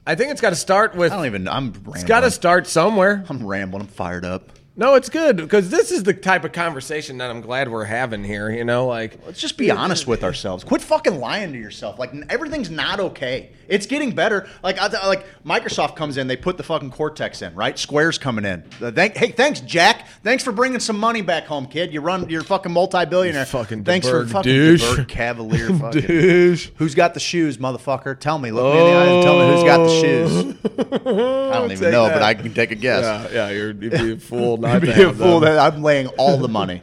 I think it's got to start with. I don't even. I'm rambling. It's got to start somewhere. I'm rambling. I'm fired up. No, it's good because this is the type of conversation that I'm glad we're having here. You know, like Let's just be honest with ourselves. Quit fucking lying to yourself. Like everything's not okay. It's getting better. Like I, like Microsoft comes in, they put the fucking Cortex in, right? Square's coming in. Uh, thank, hey, thanks, Jack. Thanks for bringing some money back home, kid. You run, you're fucking multi-billionaire. You fucking thanks for fucking douche. DuBourg cavalier. [LAUGHS] Fucking. douche. Who's got the shoes, motherfucker? Tell me. Look me in the eyes and tell me who's got the shoes. I don't even know, that. but I can take a guess. Yeah, yeah, you're, you'd be a fool [LAUGHS] not Be to a have fool them. that I'm laying all the money.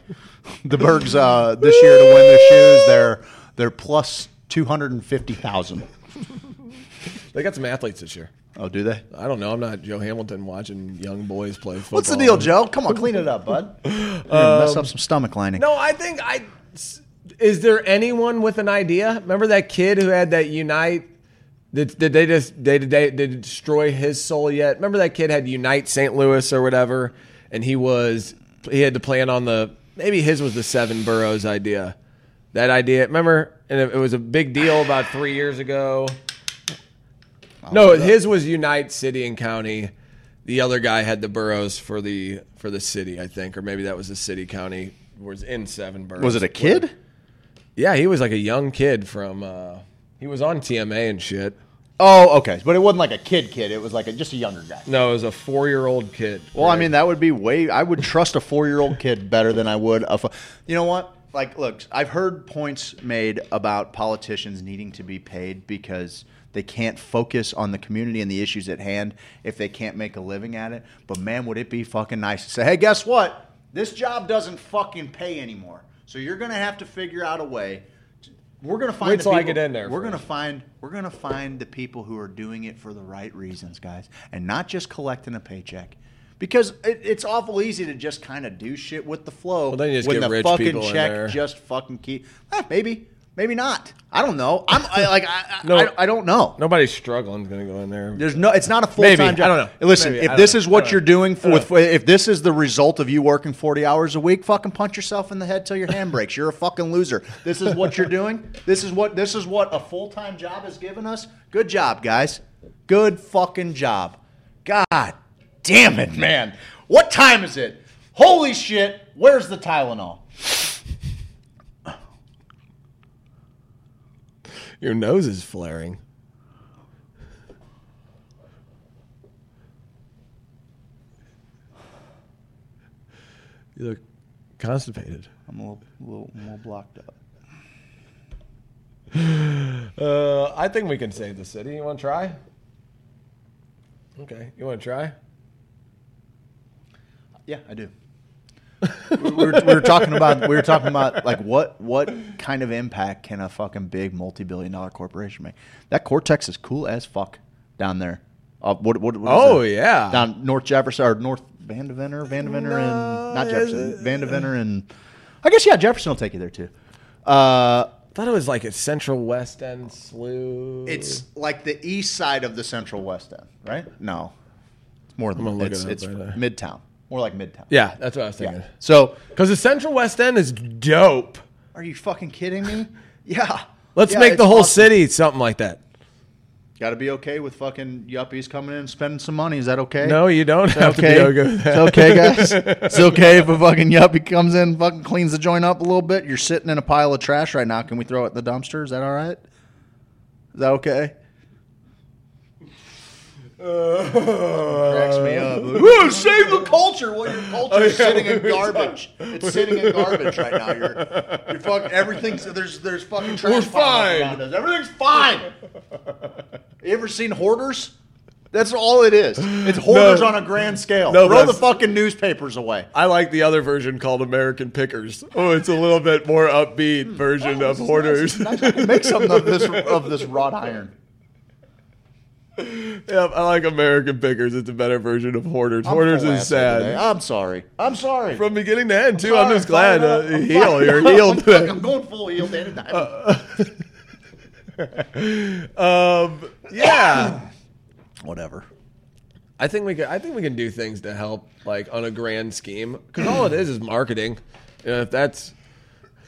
The Bergs uh, this year to win their shoes, they're they're plus two hundred and fifty thousand. They got some athletes this year. Oh, do they? I don't know. I'm not Joe Hamilton watching young boys play football. What's the deal, Joe? Come on, clean it up, bud. [LAUGHS] You're gonna mess up some stomach lining. No, I think I. Is there anyone with an idea? Remember that kid who had that Unite? Did, did they just they, did they did it destroy his soul yet? Remember that kid had Unite St. Louis or whatever, and he was he had to plan on the maybe his was the seven boroughs idea. That idea, remember? And it, it was a big deal about three years ago. No, his was Unite City and County. The other guy had the boroughs for the for the city, I think, or maybe that was the city county was in seven boroughs. Was it a kid? Yeah, he was like a young kid from. uh He was on TMA and shit. Oh, okay, but it wasn't like a kid kid. It was like a, just a younger guy. No, it was a four year old kid. Well, I mean, that would be way. I would trust a four-year-old kid better than I would a. You know what? Like, look, I've heard points made about politicians needing to be paid because they can't focus on the community and the issues at hand if they can't make a living at it. But man, would it be fucking nice to say, "Hey, guess what? This job doesn't fucking pay anymore. So you're gonna have to figure out a way." We're gonna find. Wait till I get in there We're first. gonna find. We're gonna find the people who are doing it for the right reasons, guys, and not just collecting a paycheck. Because it, it's awful easy to just kind of do shit with the flow. Well, then you just when get the rich fucking people in check just fucking keep. Eh, maybe, maybe not. I don't know. I'm I, like I, I, [LAUGHS] No. I, I don't know. Nobody's struggling going to go in there. There's no. It's not a full time job. I don't know. Listen, Maybe. If this know. is what you're doing for, with, if this is the result of you working 40 hours a week, fucking punch yourself in the head till your hand breaks. You're a fucking loser. This is what you're doing. This is what this is what a full time job has given us. Good job, guys. Good fucking job. God damn it, man. What time is it? Holy shit. Where's the Tylenol? Your nose is flaring. You look constipated. I'm a little, little, little blocked up. [SIGHS] Uh, I think we can save the city. You want to try? Okay, you want to try? Yeah, I do. We, were, we were talking about we were talking about like what what kind of impact can a fucking big multi-billion dollar corporation make? That Cortex is cool as fuck down there. Uh, what, what, what is Oh, that? yeah. down North Jefferson or North Vandeventer, Vandeventer, and not Jefferson, Vandeventer, and I guess yeah, Jefferson will take you there too. Uh, I thought it was like a Central West End slough. it's like the east side of the Central West End, right? No, it's more than I'm gonna it's, it's right now. Midtown, more like Midtown. yeah, that's what I was thinking. yeah. So Because the Central West End is dope. Are you fucking kidding me? [LAUGHS] Yeah. Let's Yeah, make the whole awesome. city something like that. Got to be okay with fucking yuppies coming in and spending some money. Is that okay? No, you don't Is that have okay. to be okay with It's okay, guys. it's okay if a fucking yuppie comes in, fucking cleans the joint up a little bit. You're sitting in a pile of trash right now. Can we throw it in the dumpster? Is that all right? Is that okay? Cracks me up. [LAUGHS] Ooh, save the culture. Well, your culture is [LAUGHS] sitting in garbage. It's sitting in garbage right now. You're, you're [LAUGHS] fucking everything's there's there's fucking trash We're fine. around us. Everything's fine. You ever seen hoarders? That's all it is. It's hoarders No. on a grand scale. No, Throw the fucking newspapers away. I like the other version called American Pickers. Oh, it's a little bit more upbeat hmm. version oh, of hoarders. Make something of this of this wrought iron. [LAUGHS] Yep, I like American Pickers. It's a better version of hoarders. I'm hoarders is today. sad. I'm sorry. I'm sorry. From beginning to end, too. I'm just glad uh. I'm You're healed. I'm, I'm going full heel, Danny. [LAUGHS] um, yeah. [COUGHS] Whatever. I think we can. I think we can do things to help, like on a grand scheme, because all it is is marketing. You know, if that's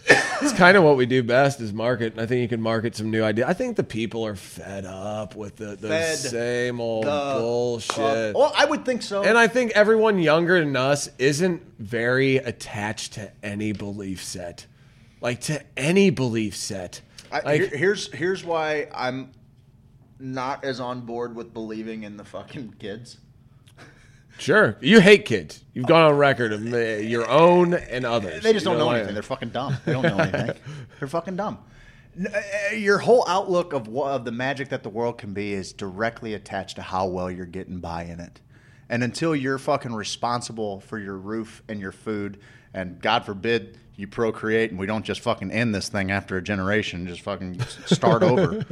it's kind of what we do best is market. I think you can market some new ideas. I think the people are fed up with the, the Fed same old the bullshit. Well, I would think so. and I think everyone younger than us isn't very attached to any belief set, like to any belief set. I, Like, here- here's here's why I'm not as on board with believing in the fucking kids. Sure, you hate kids. You've gone on record of uh, your own and others. They just You don't know anything. They're fucking dumb. They don't know anything. [LAUGHS] They're fucking dumb. Uh, Your whole outlook of of the magic that the world can be is directly attached to how well you're getting by in it. And until you're fucking responsible for your roof and your food, and God forbid you procreate and we don't just fucking end this thing after a generation, just fucking [LAUGHS] start over.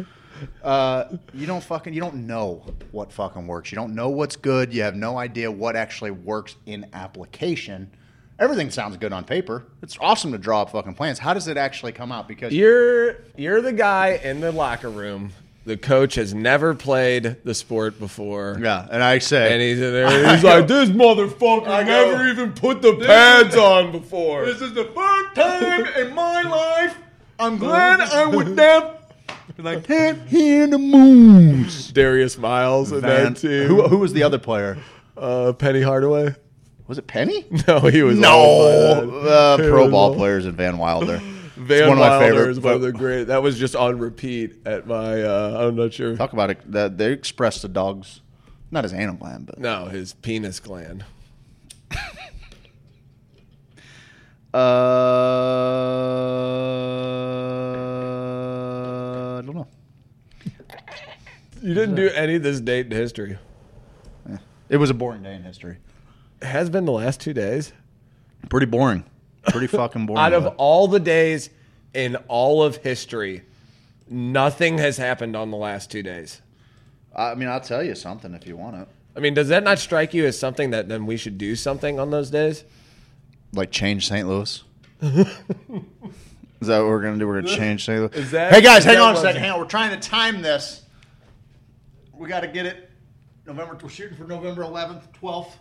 Uh, you don't fucking you don't know what fucking works. You don't know what's good. You have no idea what actually works in application. Everything sounds good on paper. It's awesome to draw up fucking plans. How does it actually come out? Because You're you're the guy in the locker room. The coach has never played the sport before. yeah, and I say, And he's in there. And [LAUGHS] he's like, "This motherfucker I never even put the pads on before." this is the first time in my life I'm glad [LAUGHS] I would never. I can't hear the moves. Darius Miles and Van- that team. who, who was the other player? Uh, Penny Hardaway. Was it Penny? [LAUGHS] No, he was No, uh, pro ball old. players and Van Wilder. [LAUGHS] Van one of my Wilder favorite. is one of the great. That was just on repeat at my. Uh, I'm not sure. Talk about it. The, they expressed the dogs, not his anal gland, but No, his penis gland. [LAUGHS] uh, You didn't do any of this date in history. It was a boring day in history. It has been the last two days. Pretty boring. Pretty [LAUGHS] fucking boring. Out of all the days in all of history, nothing has happened on the last two days. I mean, I'll tell you something if you want it. I mean, does that not strike you as something that then we should do something on those days? Like change St. Louis. [LAUGHS] Is that what we're gonna do? We're gonna [LAUGHS] change St. Louis. Is that- hey guys, is hang that on a what- second. Hang on. We're trying to time this. We got to get it. November. We're shooting for November 11th, 12th.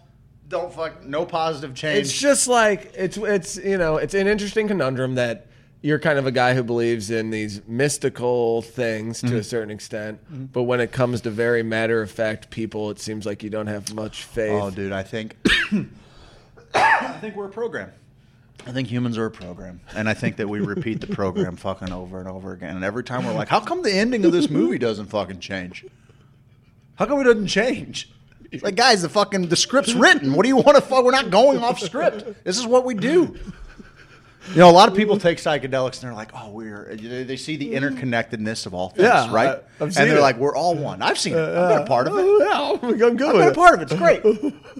Don't fuck. No positive change. It's just like it's it's you know it's an interesting conundrum that you're kind of a guy who believes in these mystical things to a mm-hmm. certain extent, mm-hmm. but when it comes to very matter of fact people, it seems like you don't have much faith. Oh, dude, I think [COUGHS] I think we're a program. I think humans are a program, and I think that we repeat the program [LAUGHS] fucking over and over again. And every time we're like, "How come the ending of this movie doesn't fucking change? How come it doesn't change?" It's like, guys, the fucking the script's written. What do you want to fuck? We're not going off script. This is what we do. You know, a lot of people take psychedelics and they're like, "Oh, we're." They they see the mm-hmm. interconnectedness of all things, Yeah, right? I- and they're it. like, "We're all one." I've seen it. Uh, I've been a part of it. Oh, yeah, I'm good with not a part of it. It's great.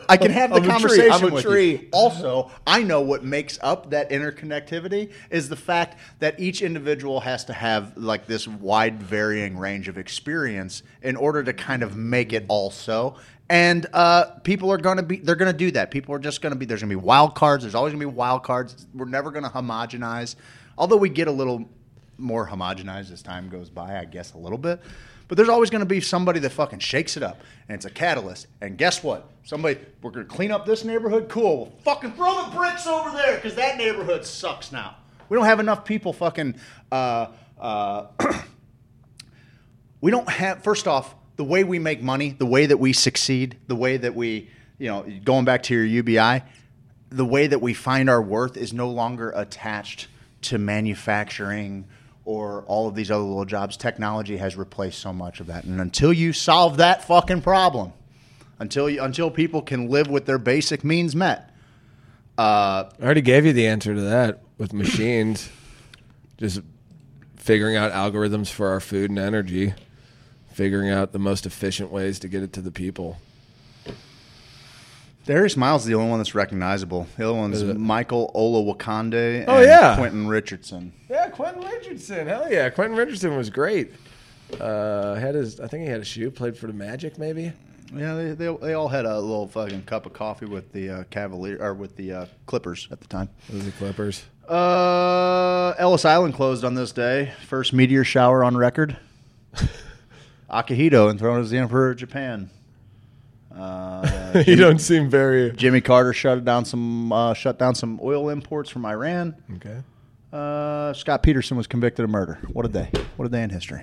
I can have the I'm a tree. conversation I'm a with tree. you. Also, I know what makes up that interconnectivity is the fact that each individual has to have like this wide varying range of experience in order to kind of make it all so. And uh, people are going to be, they're going to do that. People are just going to be, there's going to be wild cards. There's always going to be wild cards. We're never going to homogenize. Although we get a little more homogenized as time goes by, I guess a little bit. But there's always going to be somebody that fucking shakes it up, and it's a catalyst. And guess what? Somebody, we're going to clean up this neighborhood. Cool. Well, fucking throw the bricks over there because that neighborhood sucks now. We don't have enough people fucking. Uh, uh, [CLEARS THROAT] we don't have. First off, the way we make money, the way that we succeed, the way that we, you know, going back to your UBI, the way that we find our worth is no longer attached to manufacturing or all of these other little jobs. Technology has replaced so much of that, and until you solve that fucking problem, until you, until people can live with their basic means met, uh, I already gave you the answer to that with machines. [COUGHS] Just figuring out algorithms for our food and energy, figuring out the most efficient ways to get it to the people. Darius Miles is the only one that's recognizable. The other one's? Michael Olowokandi and Oh, yeah. Quentin Richardson. Yeah, Quentin Richardson. Hell yeah, Quentin Richardson was great. Uh, had his, I think he had a shoe. Played for the Magic, maybe. Yeah, they, they, they all had a little fucking cup of coffee with the uh, Cavalier or with the uh, Clippers at the time. Those are the Clippers. Uh, Ellis Island closed on this day. First meteor shower on record. [LAUGHS] Akihito enthroned as the Emperor of Japan. [LAUGHS] Uh, you don't seem very Jimmy Carter shut down some uh, shut down some oil imports from Iran. okay. Uh, Scott Peterson was convicted of murder. What a day! What a day in history.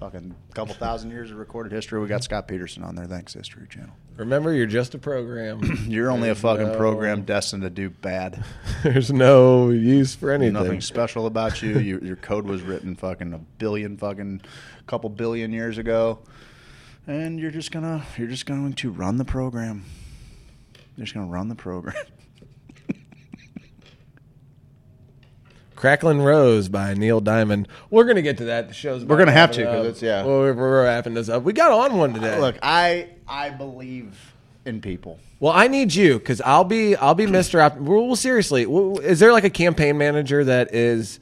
Fucking couple thousand years of recorded history. We got mm-hmm. Scott Peterson on there. Thanks, History Channel. Remember, you're just a program. [CLEARS THROAT] You're only a fucking no- program destined to do bad. [LAUGHS] There's no use for anything. Nothing special about you. you. Your code was written fucking a billion fucking couple billion years ago, and you're just gonna you're just going to run the program. You're just gonna run the program. Crackling Rose by Neil Diamond. We're gonna get to that. The show's. We're gonna have to, wrapping 'cause up. it's- yeah. We're, we're wrapping this up. We got on one today. Look, I I believe in people. Well, I need you because I'll be I'll be Mister. Op- well, well, seriously, well, is there like a campaign manager that is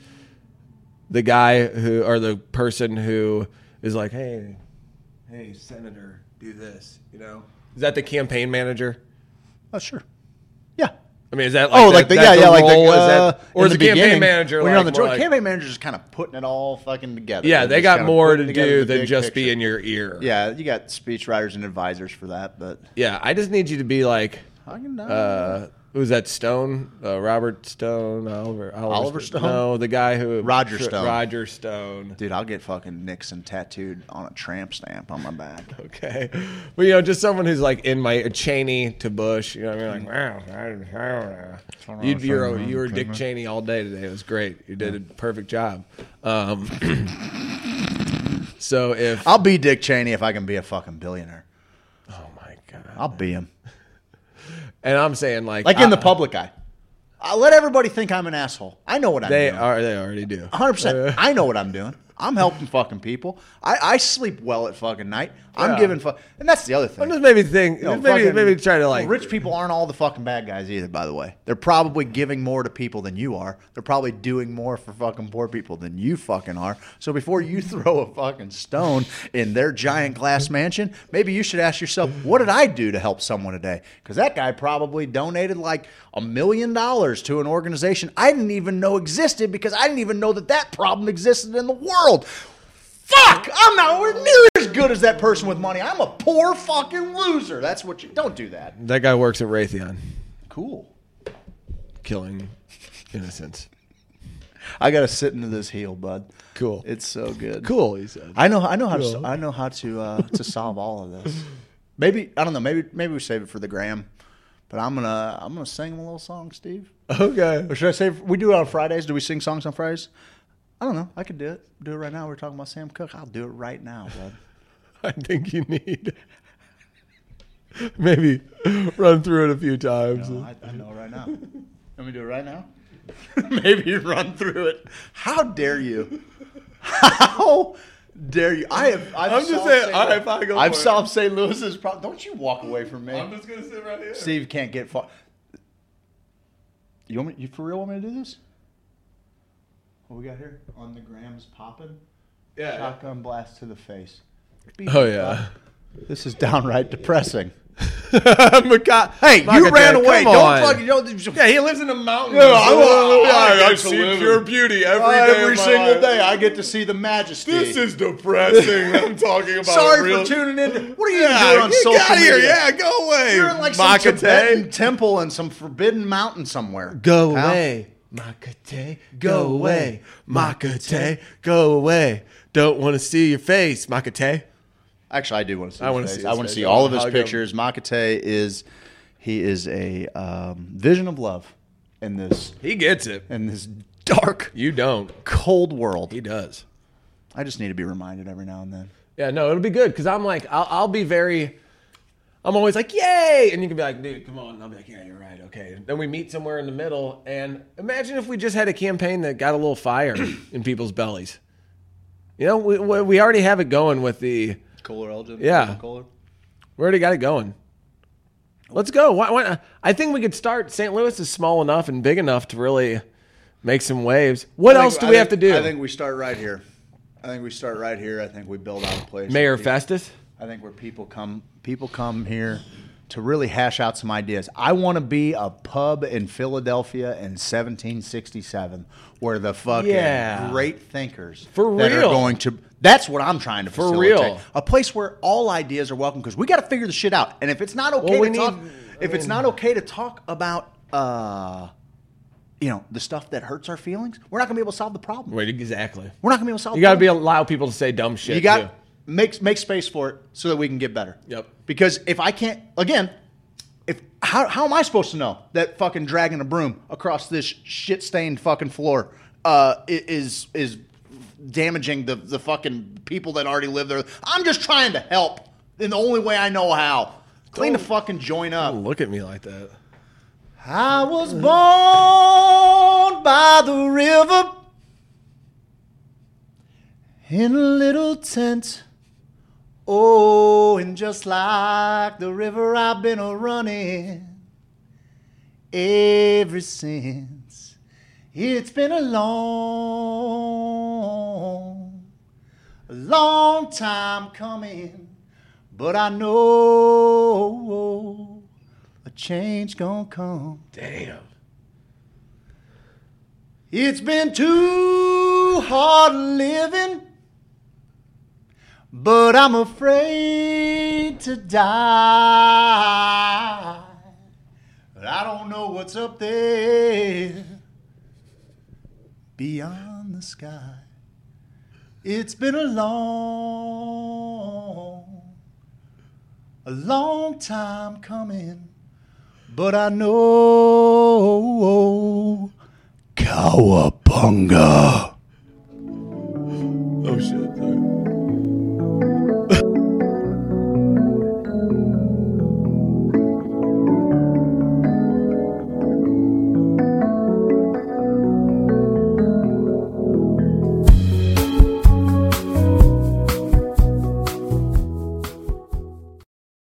the guy who or the person who is like, hey, hey, Senator, do this? You know, is that the campaign manager? Oh sure. I mean, is that like oh, that- like the yeah, yeah, like the, role? Is that- uh, or is the the campaign manager when like, you're on the joint, like- campaign manager is kind of putting it all fucking together. Yeah, they got more to do than just be in your ear. Yeah, you got speechwriters and advisors for that, but yeah. I just need you to be like. Can Uh, who's that? Stone, uh, Robert Stone, Oliver, Oliver, Oliver Stone? No, the guy who Roger Tr- Stone. Roger Stone. Dude, I'll get fucking Nixon tattooed on a tramp stamp on my back. [LAUGHS] Okay, but you know, just someone who's like in my Cheney to Bush. You know, what I mean, like, wow, I, I don't know. You, you're you were Dick Cheney all day today. It was great. You did a perfect job. Um, [CLEARS THROAT] so if I'll be Dick Cheney if I can be a fucking billionaire. oh my god, I'll be him. And I'm saying like Like in the public eye. I'll let everybody think I'm an asshole. I know what I'm they doing. are they already do. 100%. Uh, I know what I'm doing. I'm helping fucking people. I, I sleep well at fucking night. I'm Yeah. giving fuck. And that's the other thing. I'm just maybe think You know, maybe fucking- maybe try to like rich people aren't all the fucking bad guys either. By the way, they're probably giving more to people than you are. They're probably doing more for fucking poor people than you fucking are. So before you [LAUGHS] throw a fucking stone in their giant glass mansion, maybe you should ask yourself, what did I do to help someone today? Because that guy probably donated like a million dollars to an organization I didn't even know existed because I didn't even know that that problem existed in the world. Fuck! I'm nowhere near as good as that person with money. I'm a poor fucking loser. That's what you don't do that. that guy works at Raytheon, Cool. killing innocents. I gotta sit into this heel, bud. Cool. It's so good. Cool, he said. I know. I know how to. I know how to uh, to solve all of this. Maybe I don't know. Maybe maybe we save it for the gram. But I'm gonna I'm gonna sing him a little song, Steve. Okay. Or should I say we do it on Fridays? Do we sing songs on Fridays? I don't know. I could do it. Do it right now. We're talking about Sam Cooke. I'll do it right now, bud. [LAUGHS] I think you need [LAUGHS] maybe run through it a few times. No, I, I know right now. [LAUGHS] Let me do it right now. Maybe run through it. How dare you? How dare you? I have. I've I'm just saying, St. all right, Louis- fine, go I've solved St. Louis's problem. Don't you walk away from me. I'm just gonna sit right here. Steve can't get far. You want me? You for real want me to do this? What we got here on the grams popping? Yeah. Shotgun blast to the face. Oh yeah. This is downright depressing. [LAUGHS] Maca- Hey, you Macate, ran away. come Don't on. fucking. Don't, Yeah, he lives in a mountain. Yeah, I want- oh, I I, get to see live pure in- beauty every day. every of my single life. day, I get to see the majesty. This is depressing. [LAUGHS] I'm talking about. Sorry real- for tuning in. What are you Yeah, doing on get social out of here. media? Yeah, go away. You're in like some Macate. Tibetan temple in some forbidden mountain somewhere. Go Pal. away. Makate, go away. Makate, go away. Don't want to see your face, Makate. Actually, I do want to see. I wanna see I want to see all of his pictures. Makate is he is a um, vision of love in this He gets it. in this dark, You don't. cold world. He does. I just need to be reminded every now and then. Yeah, no, it'll be good because I'm like, I'll, I'll be very, I'm always like, yay! And you can be like, dude, come on. And I'll be like, yeah, you're right. Okay. Then we meet somewhere in the middle. And imagine if we just had a campaign that got a little fire [CLEARS THROAT] in people's bellies. You know, we, we already have it going with the, Kohler Elgin. Yeah. Kohler. we already got it going. Let's go. Why, why, I think we could start. St. Louis is small enough and big enough to really make some waves. What else do we have to do? I think we start right here. I think we start right here. I think we build out a place. Mayor Festus? I think where people come people come here to really hash out some ideas. I want to be a pub in Philadelphia in 1767 where the fucking Yeah. great thinkers For that are going to That's what I'm trying to For facilitate. real. A place where all ideas are welcome because we got to figure the shit out. And if it's not okay Well, we to talk need- if it's not okay to talk about uh you know, the stuff that hurts our feelings, we're not going to be able to solve the problem. Right, exactly. We're not going to be able to solve You got to be allow people to say dumb shit. You got too. Make make space for it so that we can get better. Yep. Because if I can't, again, if how how am I supposed to know that fucking dragging a broom across this shit stained fucking floor uh, is is damaging the the fucking people that already live there? I'm just trying to help in the only way I know how. Clean the fucking joint up. Don't look at me like that. I was born by the river in a little tent. Oh, and just like the river, I've been a running ever since. It's been a long, a long time coming, but I know a change gonna come. Damn. It's been too hard living, but I'm afraid to die. I don't know what's up there beyond the sky. It's been a long, a long time coming, but I know Cowabunga. Oh,